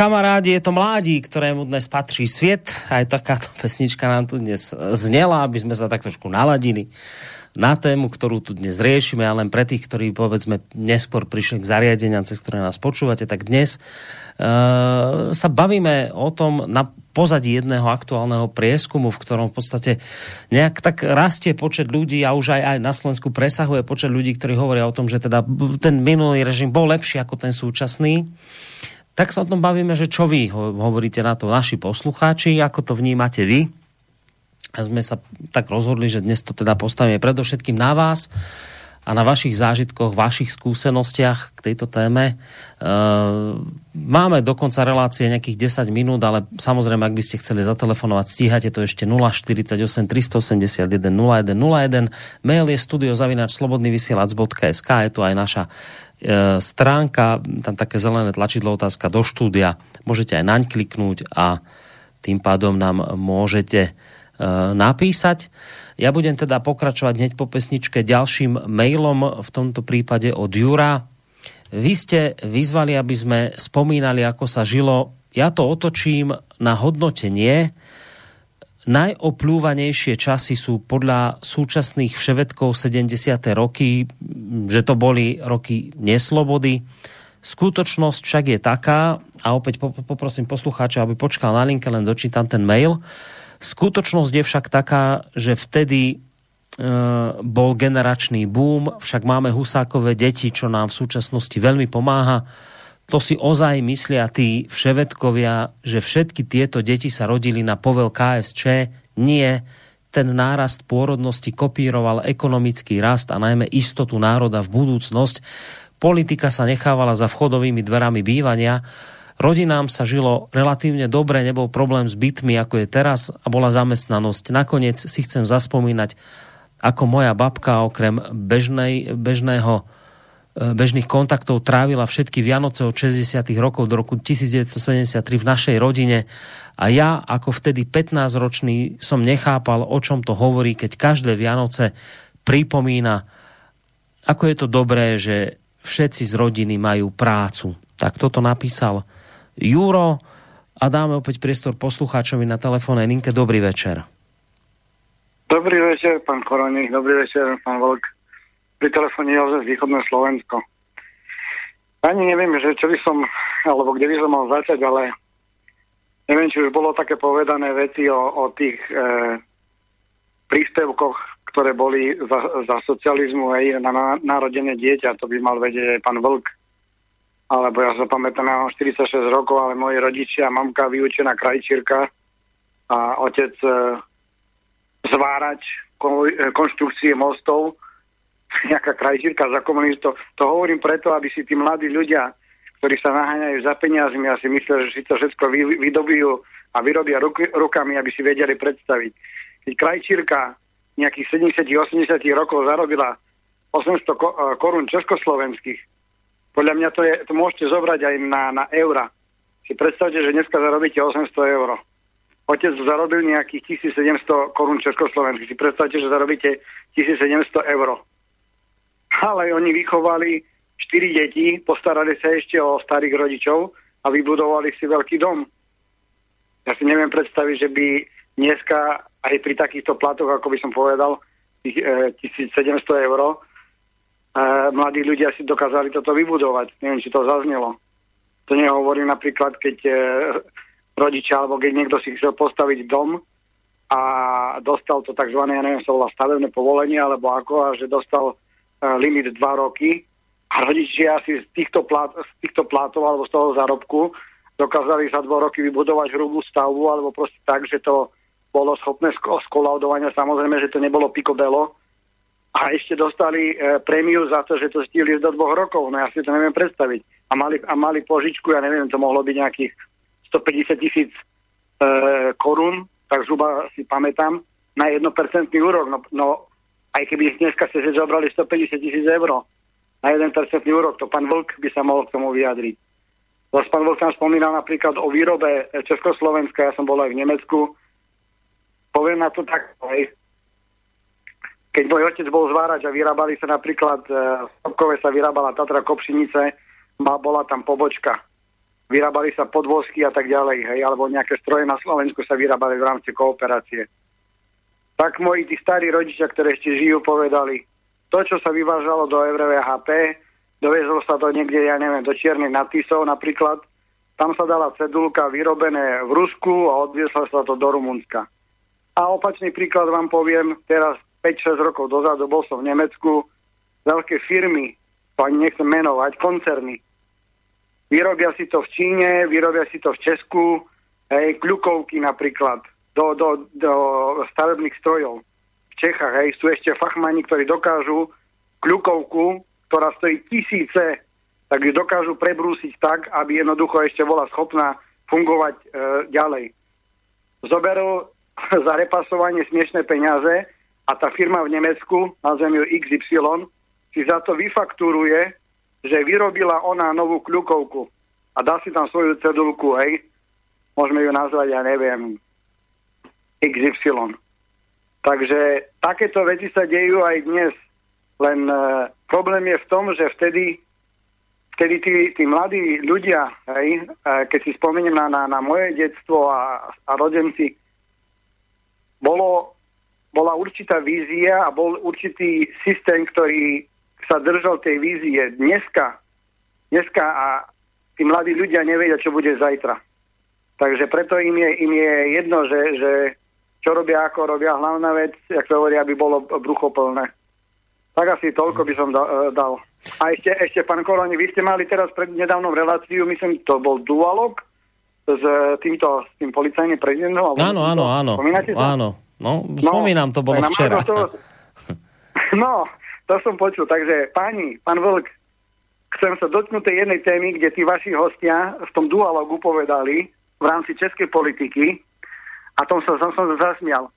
Kamarádi, je to mládí, ktorému dnes patří svět. Aj takáto pesnička nám tu dnes znela, aby sme sa tak trošku naladili na tému, ktorú tu dnes riešime, ale len pre tých, ktorí povedzme neskôr prišli k zariadeniam, cez ktoré nás počúvate, tak dnes uh, sa bavíme o tom na pozadí jedného aktuálneho prieskumu, v ktorom v podstate nejak tak rastie počet ľudí a už aj, aj na Slovensku presahuje počet ľudí, ktorí hovoria o tom, že teda ten minulý režim bol lepší ako ten súčasný tak sa o tom bavíme, že čo vy hovoríte na to naši poslucháči, ako to vnímate vy. A sme sa tak rozhodli, že dnes to teda postavíme predovšetkým na vás a na vašich zážitkoch, vašich skúsenostiach k tejto téme. E, máme dokonca relácie nejakých 10 minút, ale samozrejme, ak by ste chceli zatelefonovať, stíhate to ešte 048 381 0101. Mail je studiozavinač.slobodnyvysielac.sk je tu aj naša stránka, tam také zelené tlačidlo otázka do štúdia, môžete aj naň kliknúť a tým pádom nám môžete e, napísať. Ja budem teda pokračovať hneď po pesničke ďalším mailom, v tomto prípade od Jura. Vy ste vyzvali, aby sme spomínali, ako sa žilo. Ja to otočím na hodnotenie, Najopľúvanejšie časy sú podľa súčasných vševedkov 70. roky, že to boli roky neslobody. Skutočnosť však je taká, a opäť poprosím poslucháča, aby počkal na linke, len dočítam ten mail. Skutočnosť je však taká, že vtedy e, bol generačný boom, však máme husákové deti, čo nám v súčasnosti veľmi pomáha to si ozaj myslia tí vševedkovia, že všetky tieto deti sa rodili na povel KSČ? Nie. ten nárast pôrodnosti kopíroval ekonomický rast a najmä istotu národa v budúcnosť. Politika sa nechávala za vchodovými dverami bývania. Rodinám sa žilo relatívne dobre, nebol problém s bytmi, ako je teraz a bola zamestnanosť. Nakoniec si chcem zaspomínať, ako moja babka okrem bežnej, bežného bežných kontaktov trávila všetky Vianoce od 60. rokov do roku 1973 v našej rodine a ja ako vtedy 15-ročný som nechápal, o čom to hovorí, keď každé Vianoce pripomína, ako je to dobré, že všetci z rodiny majú prácu. Tak toto napísal Juro a dáme opäť priestor poslucháčovi na telefónnej linke. Dobrý večer. Dobrý večer, pán Koroník, dobrý večer, pán Volk. Pri z Východné Slovensko. Ani neviem, že čo by som, alebo kde by som mal začať, ale neviem, či už bolo také povedané veci o, o tých e, príspevkoch, ktoré boli za, za socializmu aj na, na narodené dieťa, to by mal vedieť aj pán Vlk. Alebo ja sa pamätám, ja mám 46 rokov, ale moji rodičia, mamka vyučená krajčírka a otec e, zvárač e, konštrukcie mostov, nejaká krajčírka za komunistov. To hovorím preto, aby si tí mladí ľudia ktorí sa naháňajú za peniazmi a si myslia, že si to všetko vy, vydobijú a vyrobia ruk, rukami, aby si vedeli predstaviť. Keď krajčírka nejakých 70-80 rokov zarobila 800 eh, korún československých, podľa mňa to, je, to môžete zobrať aj na, na eura. Si predstavte, že dneska zarobíte 800 eur. Otec zarobil nejakých 1700 korún československých. Si predstavte, že zarobíte 1700 eur. Ale oni vychovali štyri deti, postarali sa ešte o starých rodičov a vybudovali si veľký dom. Ja si neviem predstaviť, že by dneska aj pri takýchto platoch, ako by som povedal, tých e, 1700 eur, e, mladí ľudia si dokázali toto vybudovať. Neviem, či to zaznelo. To nehovorím napríklad, keď e, rodičia, alebo keď niekto si chcel postaviť dom a dostal to tzv. ja neviem, sa volá stavebné povolenie, alebo ako, a že dostal limit 2 roky, a rodičia si z týchto, plát, z týchto plátov alebo z toho zárobku dokázali za dva roky vybudovať hrubú stavbu alebo proste tak, že to bolo schopné skolaudovania. Samozrejme, že to nebolo pikobelo. A ešte dostali e, prémiu za to, že to stihli do dvoch rokov. No ja si to neviem predstaviť. A mali, a mali požičku, ja neviem, to mohlo byť nejakých 150 tisíc e, korún, tak zhruba si pamätám, na 1% úrok. No, no aj keby dneska ste si zobrali 150 tisíc eur, na 1% úrok. To pán Vlk by sa mohol k tomu vyjadriť. Zase pán Vlk tam spomínal napríklad o výrobe Československa, ja som bol aj v Nemecku. Poviem na to tak, keď môj otec bol zvárač a vyrábali sa napríklad, e, v Stopkove sa vyrábala Tatra Kopšinice, bola tam pobočka. Vyrábali sa podvozky a tak ďalej, hej, alebo nejaké stroje na Slovensku sa vyrábali v rámci kooperácie. Tak moji tí starí rodičia, ktoré ešte žijú, povedali, to, čo sa vyvážalo do EVHP, dovezlo sa to niekde, ja neviem, do Čiernych nadpisov napríklad, tam sa dala cedulka vyrobené v Rusku a odviesla sa to do Rumunska. A opačný príklad vám poviem, teraz 5-6 rokov dozadu bol som v Nemecku, veľké firmy, to ani nechcem menovať, koncerny. Vyrobia si to v Číne, vyrobia si to v Česku, hej, kľukovky napríklad, do, do, do stavebných strojov. Čechách. Hej. Sú ešte fachmani, ktorí dokážu kľukovku, ktorá stojí tisíce, tak ju dokážu prebrúsiť tak, aby jednoducho ešte bola schopná fungovať e, ďalej. Zoberú za repasovanie smiešné peniaze a tá firma v Nemecku, nazvem ju XY, si za to vyfaktúruje, že vyrobila ona novú kľukovku a dá si tam svoju cedulku, hej, môžeme ju nazvať, ja neviem, XY. Takže takéto veci sa dejú aj dnes. Len uh, problém je v tom, že vtedy, vtedy tí, tí mladí ľudia, hej, uh, keď si spomeniem na, na, na moje detstvo a, a rodenci, bolo, bola určitá vízia a bol určitý systém, ktorý sa držal tej vízie. Dneska, dneska a tí mladí ľudia nevedia, čo bude zajtra. Takže preto im je, im je jedno, že, že čo robia, ako robia. Hlavná vec, jak sa hovorí, aby bolo brucho plné. Tak asi toľko by som da, e, dal. A ešte, ešte, pán Koroni, vy ste mali teraz pred nedávnou reláciu, myslím, to bol dualog s týmto, s tým policajným prezidentom? Áno, áno, áno. Spomínate sa? Áno. No, spomínam, to bolo na včera. To, no, to som počul. Takže páni, pán Vlk, chcem sa dotknúť tej jednej témy, kde tí vaši hostia v tom dualogu povedali v rámci českej politiky, a tom sa, som sa zasmial,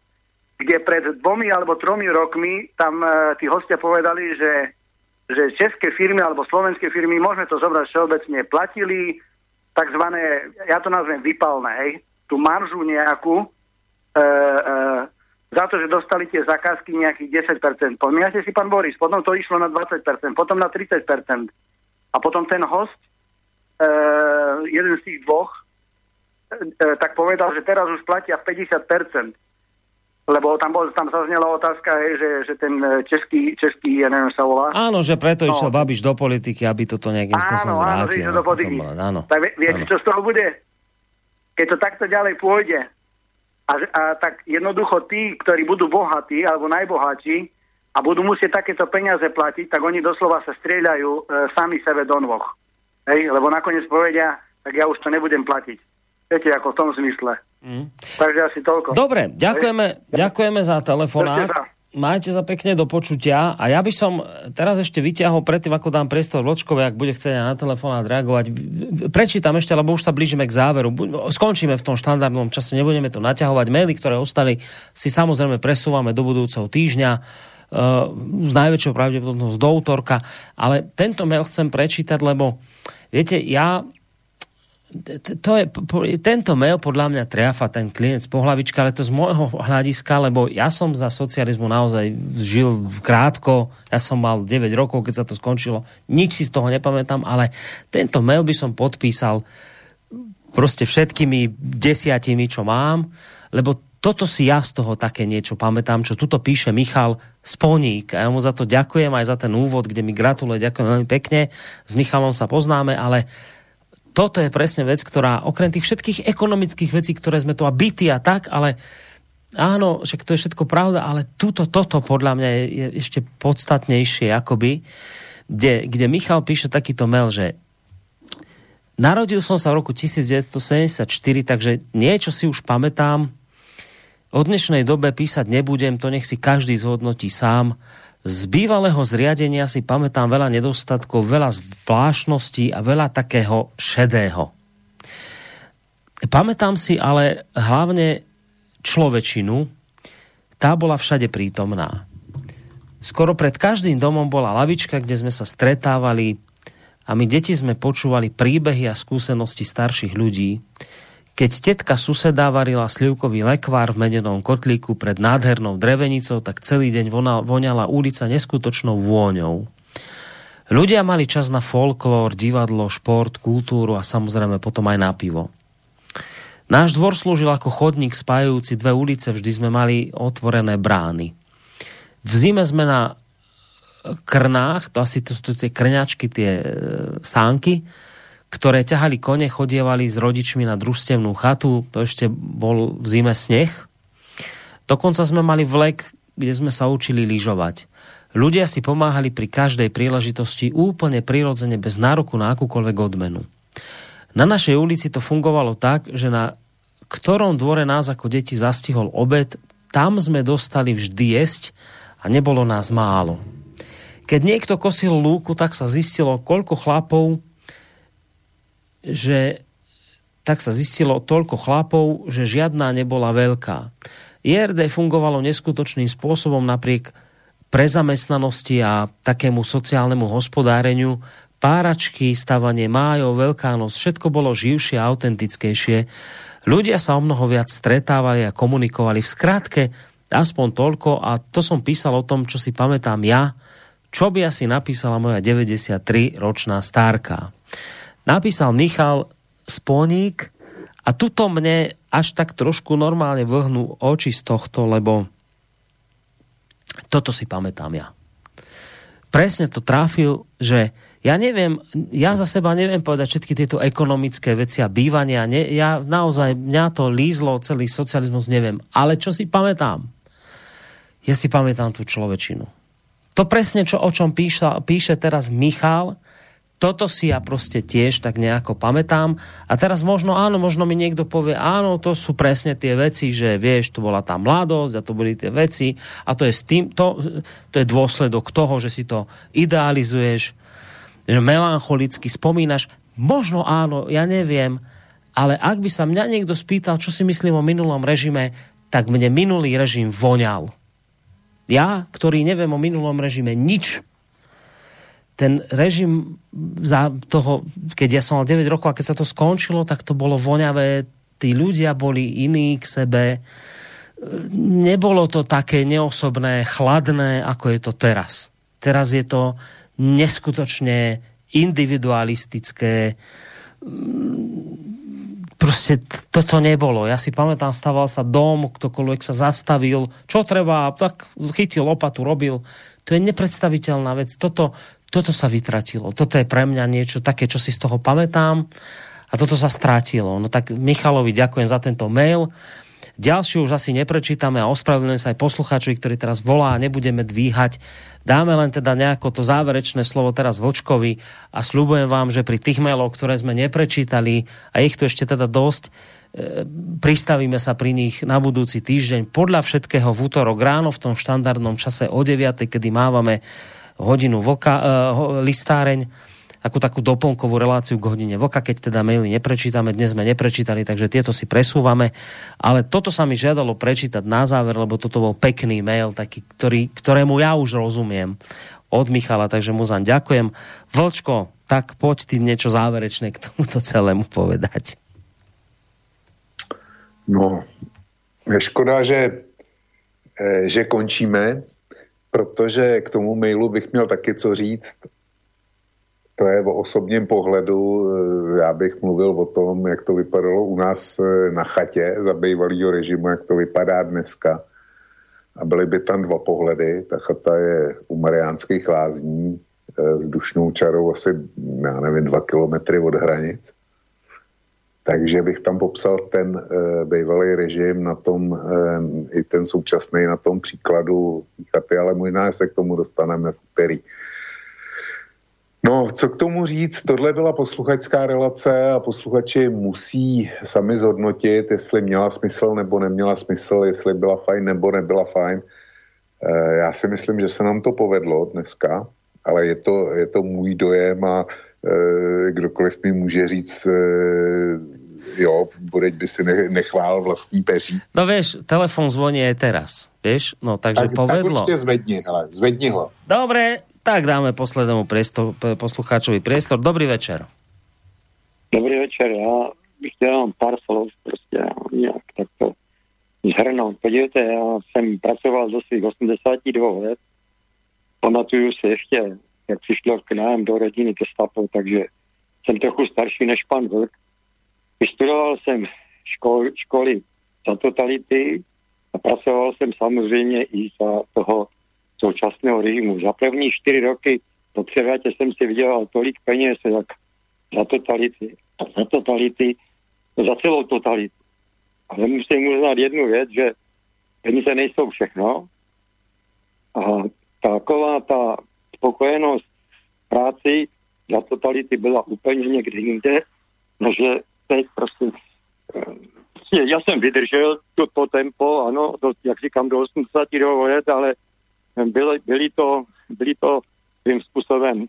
kde pred dvomi alebo tromi rokmi tam e, tí hostia povedali, že, že české firmy alebo slovenské firmy, môžeme to zobrať všeobecne, platili takzvané, ja to nazvem vypalné, hej, tú maržu nejakú, e, e, za to, že dostali tie zakázky nejakých 10%. Pomínate si, pán Boris, potom to išlo na 20%, potom na 30%. A potom ten host, e, jeden z tých dvoch, tak povedal, že teraz už platia 50%. Lebo tam, bol, tam zaznela otázka, hej, že, že ten e, český, český, ja neviem sa volá. Áno, že preto No. išiel Babiš do politiky, aby toto nejakým spôsobom Áno, áno, že zvrátil. ide do politiky. Áno. Tak vie- viete, čo z toho bude? Keď to takto ďalej pôjde, a, a tak jednoducho tí, ktorí budú bohatí alebo najbohatší a budú musieť takéto peniaze platiť, tak oni doslova sa strieľajú e, sami sebe do nôh. Hej, lebo nakoniec povedia, tak ja už to nebudem platiť. Viete, ako v tom zmysle. Mm. Takže asi toľko. Dobre, ďakujeme, ďakujeme za telefonát. Majte sa pekne do počutia. A ja by som teraz ešte vyťahol predtým, ako dám priestor Vlčkovi, ak bude chcieť na telefonát reagovať. Prečítam ešte, lebo už sa blížime k záveru. Skončíme v tom štandardnom čase, nebudeme to naťahovať. Maily, ktoré ostali, si samozrejme presúvame do budúceho týždňa uh, s najväčšou pravdepodobnosť do útorka. Ale tento mail chcem prečítať, lebo viete, ja to je, tento mail podľa mňa triafa ten klienc po hlavička, ale to z môjho hľadiska, lebo ja som za socializmu naozaj žil krátko, ja som mal 9 rokov, keď sa to skončilo, nič si z toho nepamätám, ale tento mail by som podpísal proste všetkými desiatimi, čo mám, lebo toto si ja z toho také niečo pamätám, čo tuto píše Michal Sponík. A ja mu za to ďakujem aj za ten úvod, kde mi gratuluje, ďakujem veľmi pekne. S Michalom sa poznáme, ale toto je presne vec, ktorá okrem tých všetkých ekonomických vecí, ktoré sme tu a byty a tak, ale áno, však to je všetko pravda, ale tuto, toto podľa mňa je, je ešte podstatnejšie, akoby, kde, kde Michal píše takýto mail, že Narodil som sa v roku 1974, takže niečo si už pamätám. O dnešnej dobe písať nebudem, to nech si každý zhodnotí sám. Z bývalého zriadenia si pamätám veľa nedostatkov, veľa zvláštností a veľa takého šedého. Pamätám si ale hlavne človečinu, tá bola všade prítomná. Skoro pred každým domom bola lavička, kde sme sa stretávali a my deti sme počúvali príbehy a skúsenosti starších ľudí. Keď tetka suseda varila slivkový lekvár v medenom kotlíku pred nádhernou drevenicou, tak celý deň voňala ulica neskutočnou vôňou. Ľudia mali čas na folklór, divadlo, šport, kultúru a samozrejme potom aj na pivo. Náš dvor slúžil ako chodník spájajúci dve ulice, vždy sme mali otvorené brány. V zime sme na krnách, to asi to sú tie krňačky, tie e, sánky, ktoré ťahali kone, chodievali s rodičmi na družstevnú chatu, to ešte bol v zime sneh. Dokonca sme mali vlek, kde sme sa učili lyžovať. Ľudia si pomáhali pri každej príležitosti úplne prirodzene bez nároku na akúkoľvek odmenu. Na našej ulici to fungovalo tak, že na ktorom dvore nás ako deti zastihol obed, tam sme dostali vždy jesť a nebolo nás málo. Keď niekto kosil lúku, tak sa zistilo, koľko chlapov, že tak sa zistilo toľko chlapov, že žiadna nebola veľká. IRD fungovalo neskutočným spôsobom napriek prezamestnanosti a takému sociálnemu hospodáreniu, páračky, stavanie májov, Veľká noc, všetko bolo živšie a autentickejšie. Ľudia sa o mnoho viac stretávali a komunikovali. V skratke, aspoň toľko, a to som písal o tom, čo si pamätám ja, čo by asi napísala moja 93-ročná stárka. Napísal Michal Sponík a tuto mne až tak trošku normálne vlhnú oči z tohto, lebo toto si pamätám ja. Presne to trafil, že ja neviem, ja za seba neviem povedať všetky tieto ekonomické veci a bývania. Ne, ja naozaj, mňa to lízlo, celý socializmus, neviem. Ale čo si pamätám? Ja si pamätám tú človečinu. To presne, čo, o čom píša, píše teraz Michal, toto si ja proste tiež tak nejako pamätám. A teraz možno, áno, možno mi niekto povie, áno, to sú presne tie veci, že vieš, to bola tá mladosť a to boli tie veci a to je s tým, to, to je dôsledok toho, že si to idealizuješ, že melancholicky spomínaš. Možno áno, ja neviem, ale ak by sa mňa niekto spýtal, čo si myslím o minulom režime, tak mne minulý režim voňal. Ja, ktorý neviem o minulom režime nič, ten režim za toho, keď ja som mal 9 rokov a keď sa to skončilo, tak to bolo voňavé, tí ľudia boli iní k sebe, nebolo to také neosobné, chladné, ako je to teraz. Teraz je to neskutočne individualistické. Proste toto nebolo. Ja si pamätám, staval sa dom, ktokoľvek sa zastavil, čo treba, tak chytil lopatu, robil. To je nepredstaviteľná vec. Toto, toto sa vytratilo. Toto je pre mňa niečo také, čo si z toho pamätám a toto sa strátilo. No tak Michalovi ďakujem za tento mail. Ďalšiu už asi neprečítame a ospravedlňujem sa aj poslucháčovi, ktorý teraz volá a nebudeme dvíhať. Dáme len teda nejako to záverečné slovo teraz Vočkovi a slúbujem vám, že pri tých mailoch, ktoré sme neprečítali a ich tu ešte teda dosť, e, pristavíme sa pri nich na budúci týždeň podľa všetkého v útorok ráno v tom štandardnom čase o 9, kedy mávame hodinu vlka, uh, listáreň, ako takú doplnkovú reláciu k hodine vlka, keď teda maily neprečítame, dnes sme neprečítali, takže tieto si presúvame. Ale toto sa mi žiadalo prečítať na záver, lebo toto bol pekný mail, taký, ktorý, ktorému ja už rozumiem od Michala, takže mu zaň ďakujem. Vlčko, tak poď ty niečo záverečné k tomuto celému povedať. No, je škoda, že, eh, že končíme, protože k tomu mailu bych měl taky co říct. To je o osobním pohledu. Já bych mluvil o tom, jak to vypadalo u nás eh, na chatě za bývalého režimu, jak to vypadá dneska. A byly by tam dva pohledy. Ta chata je u Mariánských lázní eh, vzdušnou čarou asi, já nevím, dva kilometry od hranic. Takže bych tam popsal ten e, bývalý režim na tom, e, i ten současný na tom příkladu chaty, ale možná se k tomu dostaneme v úterý. No, co k tomu říct? Tohle byla posluchačská relace a posluchači musí sami zhodnotit, jestli měla smysl nebo neměla smysl, jestli byla fajn nebo nebyla fajn. E, já si myslím, že se nám to povedlo dneska, ale je to, je to můj dojem a kdokoliv mi může říct, jo, Budeť by si nechvál vlastní peří. No vieš, telefon zvoní aj teraz, vieš, no takže tak, povedlo. Tak zvedni, hele, zvedni ho. Dobre, tak dáme poslednému priestor, poslucháčovi priestor. Dobrý večer. Dobrý večer, já bych chtěl jenom pár slov prostě nějak takto zhrnout. Podívejte, já jsem pracoval do svých 82 let, pamatuju si ještě, jak přišlo k nám do rodiny Gestapo, takže jsem trochu starší než pan Vlk, Vystudoval jsem škol, školy za totality a pracoval jsem samozřejmě i za toho současného režimu. Za první čtyři roky po převrátě jsem si vydělal tolik peněz, jak za totality. Za totality, za celou totalitu. Ale musím uznat jednu věc, že peníze nejsou všechno. A taková ta spokojenost práci za totality byla úplně někde jinde, no, že teď prostě eh, já jsem vydržel to, to tempo, ano, do, jak říkám, do 82 let, ale byly, byly, to, byly to svým způsobem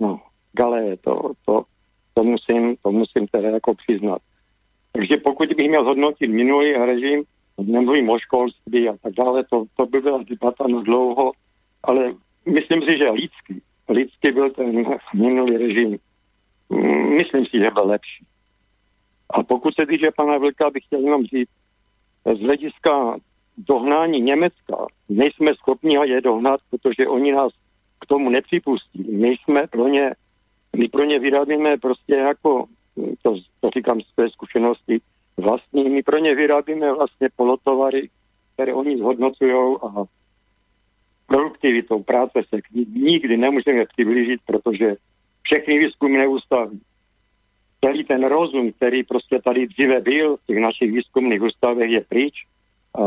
no, galé, to, to, to, musím, to musím teda jako přiznat. Takže pokud bych měl hodnotit minulý režim, nemluvím o školství a tak dále, to, to by byla debata na dlouho, ale myslím si, že lidský, lidský byl ten minulý režim. Mm, myslím si, že byl lepší. A pokud se týče pana Vlka, bych chtěl jenom říct, z hlediska dohnání Německa nejsme schopni je dohnat, protože oni nás k tomu nepřipustí. My jsme pro ně, my pro ně vyrábíme prostě jako, to, to říkám z té zkušenosti vlastní, my pro ně vyrábíme vlastně polotovary, které oni zhodnocují a produktivitou práce se nikdy nemůžeme přiblížit, protože všechny výzkumy neustávají celý ten rozum, který prostě tady dříve byl v těch našich výzkumných ústavech je pryč. A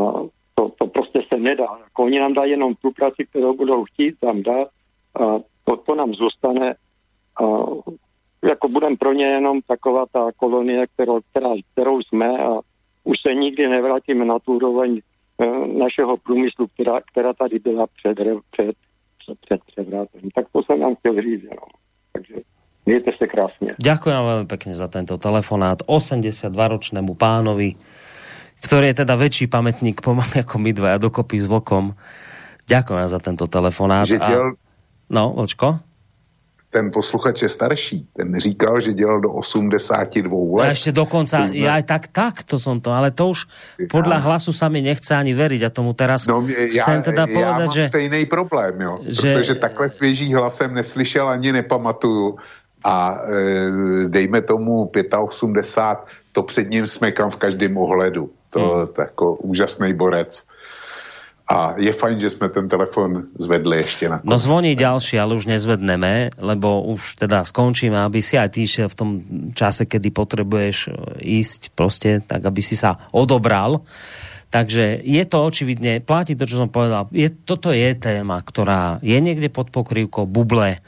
to, to prostě se nedá. Oni nám dají jenom tu práci, kterou budou chtít tam dát a to, to nám zůstane A jako budem pro ně jenom taková ta kolonie, kterou, která, kterou jsme a už se nikdy nevrátíme na tu úroveň e, našeho průmyslu, která, která tady byla před, před, před převrátem. Tak to jsem vám chtěl říct. No. Takže mějte se krásně. Ďakujem veľmi pekne za tento telefonát 82-ročnému pánovi, ktorý je teda väčší pamätník pomaly ako my dva a dokopy s vlkom. Ďakujem za tento telefonát. Že dělal, A... No, Vlčko? ten posluchač je starší, ten říkal, že dělal do 82 let. A ešte dokonca, ja aj tak, tak to som to, ale to už podľa hlasu sa mi nechce ani veriť a tomu teraz No, chcem já, teda povedať, já mám že... stejný problém, jo. že- Že... Protože takhle svěží hlasem neslyšel ani nepamatuju. A e, dejme tomu 85, to před ním smekám v každém ohledu. To Hmm. je jako úžasný borec. A je fajn, že jsme ten telefon zvedli ještě na No zvoní ďalší, ale už nezvedneme, lebo už teda skončíme, aby si aj ty šiel v tom čase, kedy potrebuješ e, ísť proste, tak aby si sa odobral. Takže je to očividne, platí to, čo som povedal, je, toto je téma, ktorá je niekde pod pokrývkou buble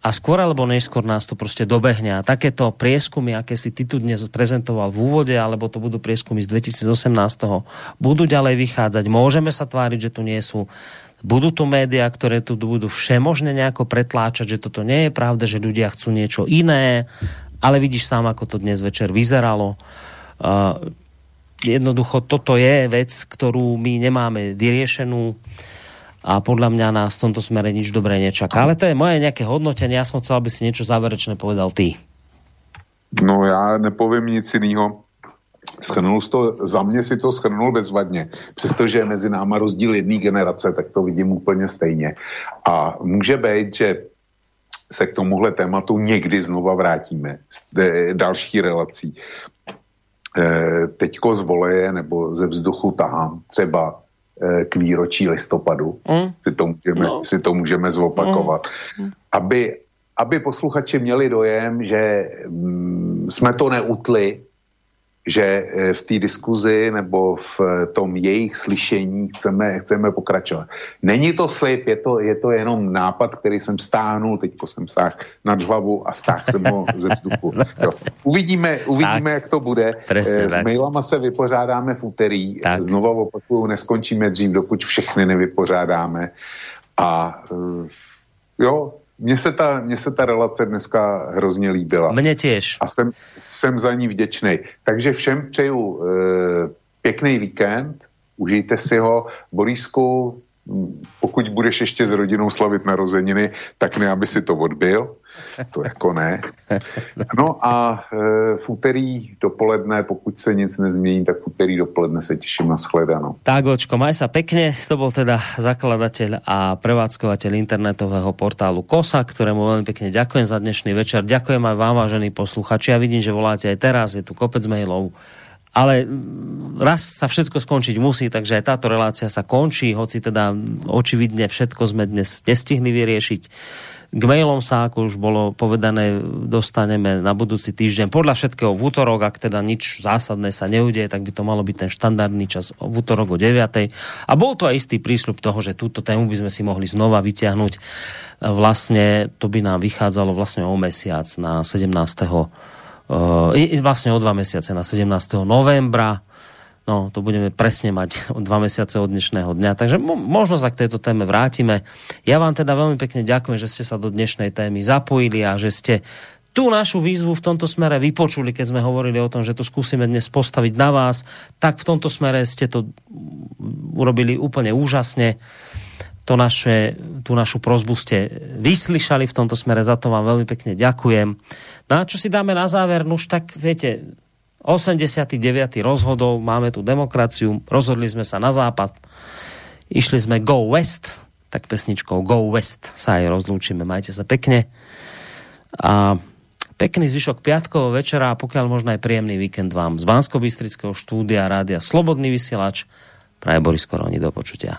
a skôr alebo neskôr nás to proste dobehne. A takéto prieskumy, aké si ty tu dnes prezentoval v úvode, alebo to budú prieskumy z 2018, budú ďalej vychádzať. Môžeme sa tváriť, že tu nie sú budú tu médiá, ktoré tu budú všemožne nejako pretláčať, že toto nie je pravda, že ľudia chcú niečo iné, ale vidíš sám, ako to dnes večer vyzeralo. Uh, jednoducho toto je vec, ktorú my nemáme vyriešenú a podľa mňa nás v tomto smere nič dobré nečaká. Ale to je moje nejaké hodnotenie. Ja som chcel, aby si niečo záverečné povedal ty. No já nepovím nic jiného. Schrnul to, za mě si to schrnul bezvadně. Přestože je mezi náma rozdíl jedné generace, tak to vidím úplně stejně. A může být, že se k tomuhle tématu někdy znova vrátíme s e, další relací. E, teďko z voleje nebo ze vzduchu tahám třeba k výročí listopadu. Mm. Si, to můžeme, no. si to můžeme zopakovat. Mm. Aby, aby posluchači měli dojem, že mm, jsme to neutli, že eh, v té diskuzi nebo v eh, tom jejich slyšení chceme, chceme pokračovat. Není to slib, je to, je to jenom nápad, který jsem stáhnul, teď jsem sáhl nad hlavu a stáhl jsem ho ze vzduchu. Jo. Uvidíme, uvidíme jak to bude. Presne Eh, S tak. mailama se vypořádáme v úterý. Tak. Znova opakuju, neskončíme dřív, dokud všechny nevypořádáme. A jo, mně se, ta, mně se ta relace dneska hrozně líbila. Mne tiež. A jsem, jsem za ní vděčný. Takže všem přeju e, pěkný víkend, užijte si ho. Borisku, m, pokud budeš ještě s rodinou slavit narozeniny, tak ne, aby si to odbil. To jako ne. No a e, v úterý dopoledne, pokud se nic nezmění, tak v úterý dopoledne se těším na shledanou. Tak, Očko, maj sa pekne. To bol teda zakladateľ a prevádzkovateľ internetového portálu KOSA, ktorému veľmi pekne ďakujem za dnešný večer. Ďakujem aj vám, vážení posluchači. Ja vidím, že voláte aj teraz, je tu kopec mailov. Ale raz sa všetko skončiť musí, takže aj táto relácia sa končí, hoci teda očividne všetko sme dnes nestihli vyriešiť. K mailom sa, ako už bolo povedané, dostaneme na budúci týždeň. Podľa všetkého v útorok, ak teda nič zásadné sa neudeje, tak by to malo byť ten štandardný čas v útorok o 9. A bol to aj istý prísľub toho, že túto tému by sme si mohli znova vyťahnuť. Vlastne to by nám vychádzalo vlastne o mesiac na 17. Vlastne o dva mesiace na 17. novembra. No, to budeme presne mať dva mesiace od dnešného dňa. Takže mo- možno sa k tejto téme vrátime. Ja vám teda veľmi pekne ďakujem, že ste sa do dnešnej témy zapojili a že ste tú našu výzvu v tomto smere vypočuli, keď sme hovorili o tom, že to skúsime dnes postaviť na vás, tak v tomto smere ste to urobili úplne úžasne. To naše, tú našu prozbu ste vyslyšali v tomto smere, za to vám veľmi pekne ďakujem. No a čo si dáme na záver? No už tak, viete, 89. rozhodol, máme tu demokraciu, rozhodli sme sa na západ, išli sme Go West, tak pesničkou Go West sa aj rozlúčime. Majte sa pekne a pekný zvyšok piatkového večera a pokiaľ možno aj príjemný víkend vám z bansko štúdia Rádia Slobodný vysielač praje Boris Koroni do počutia.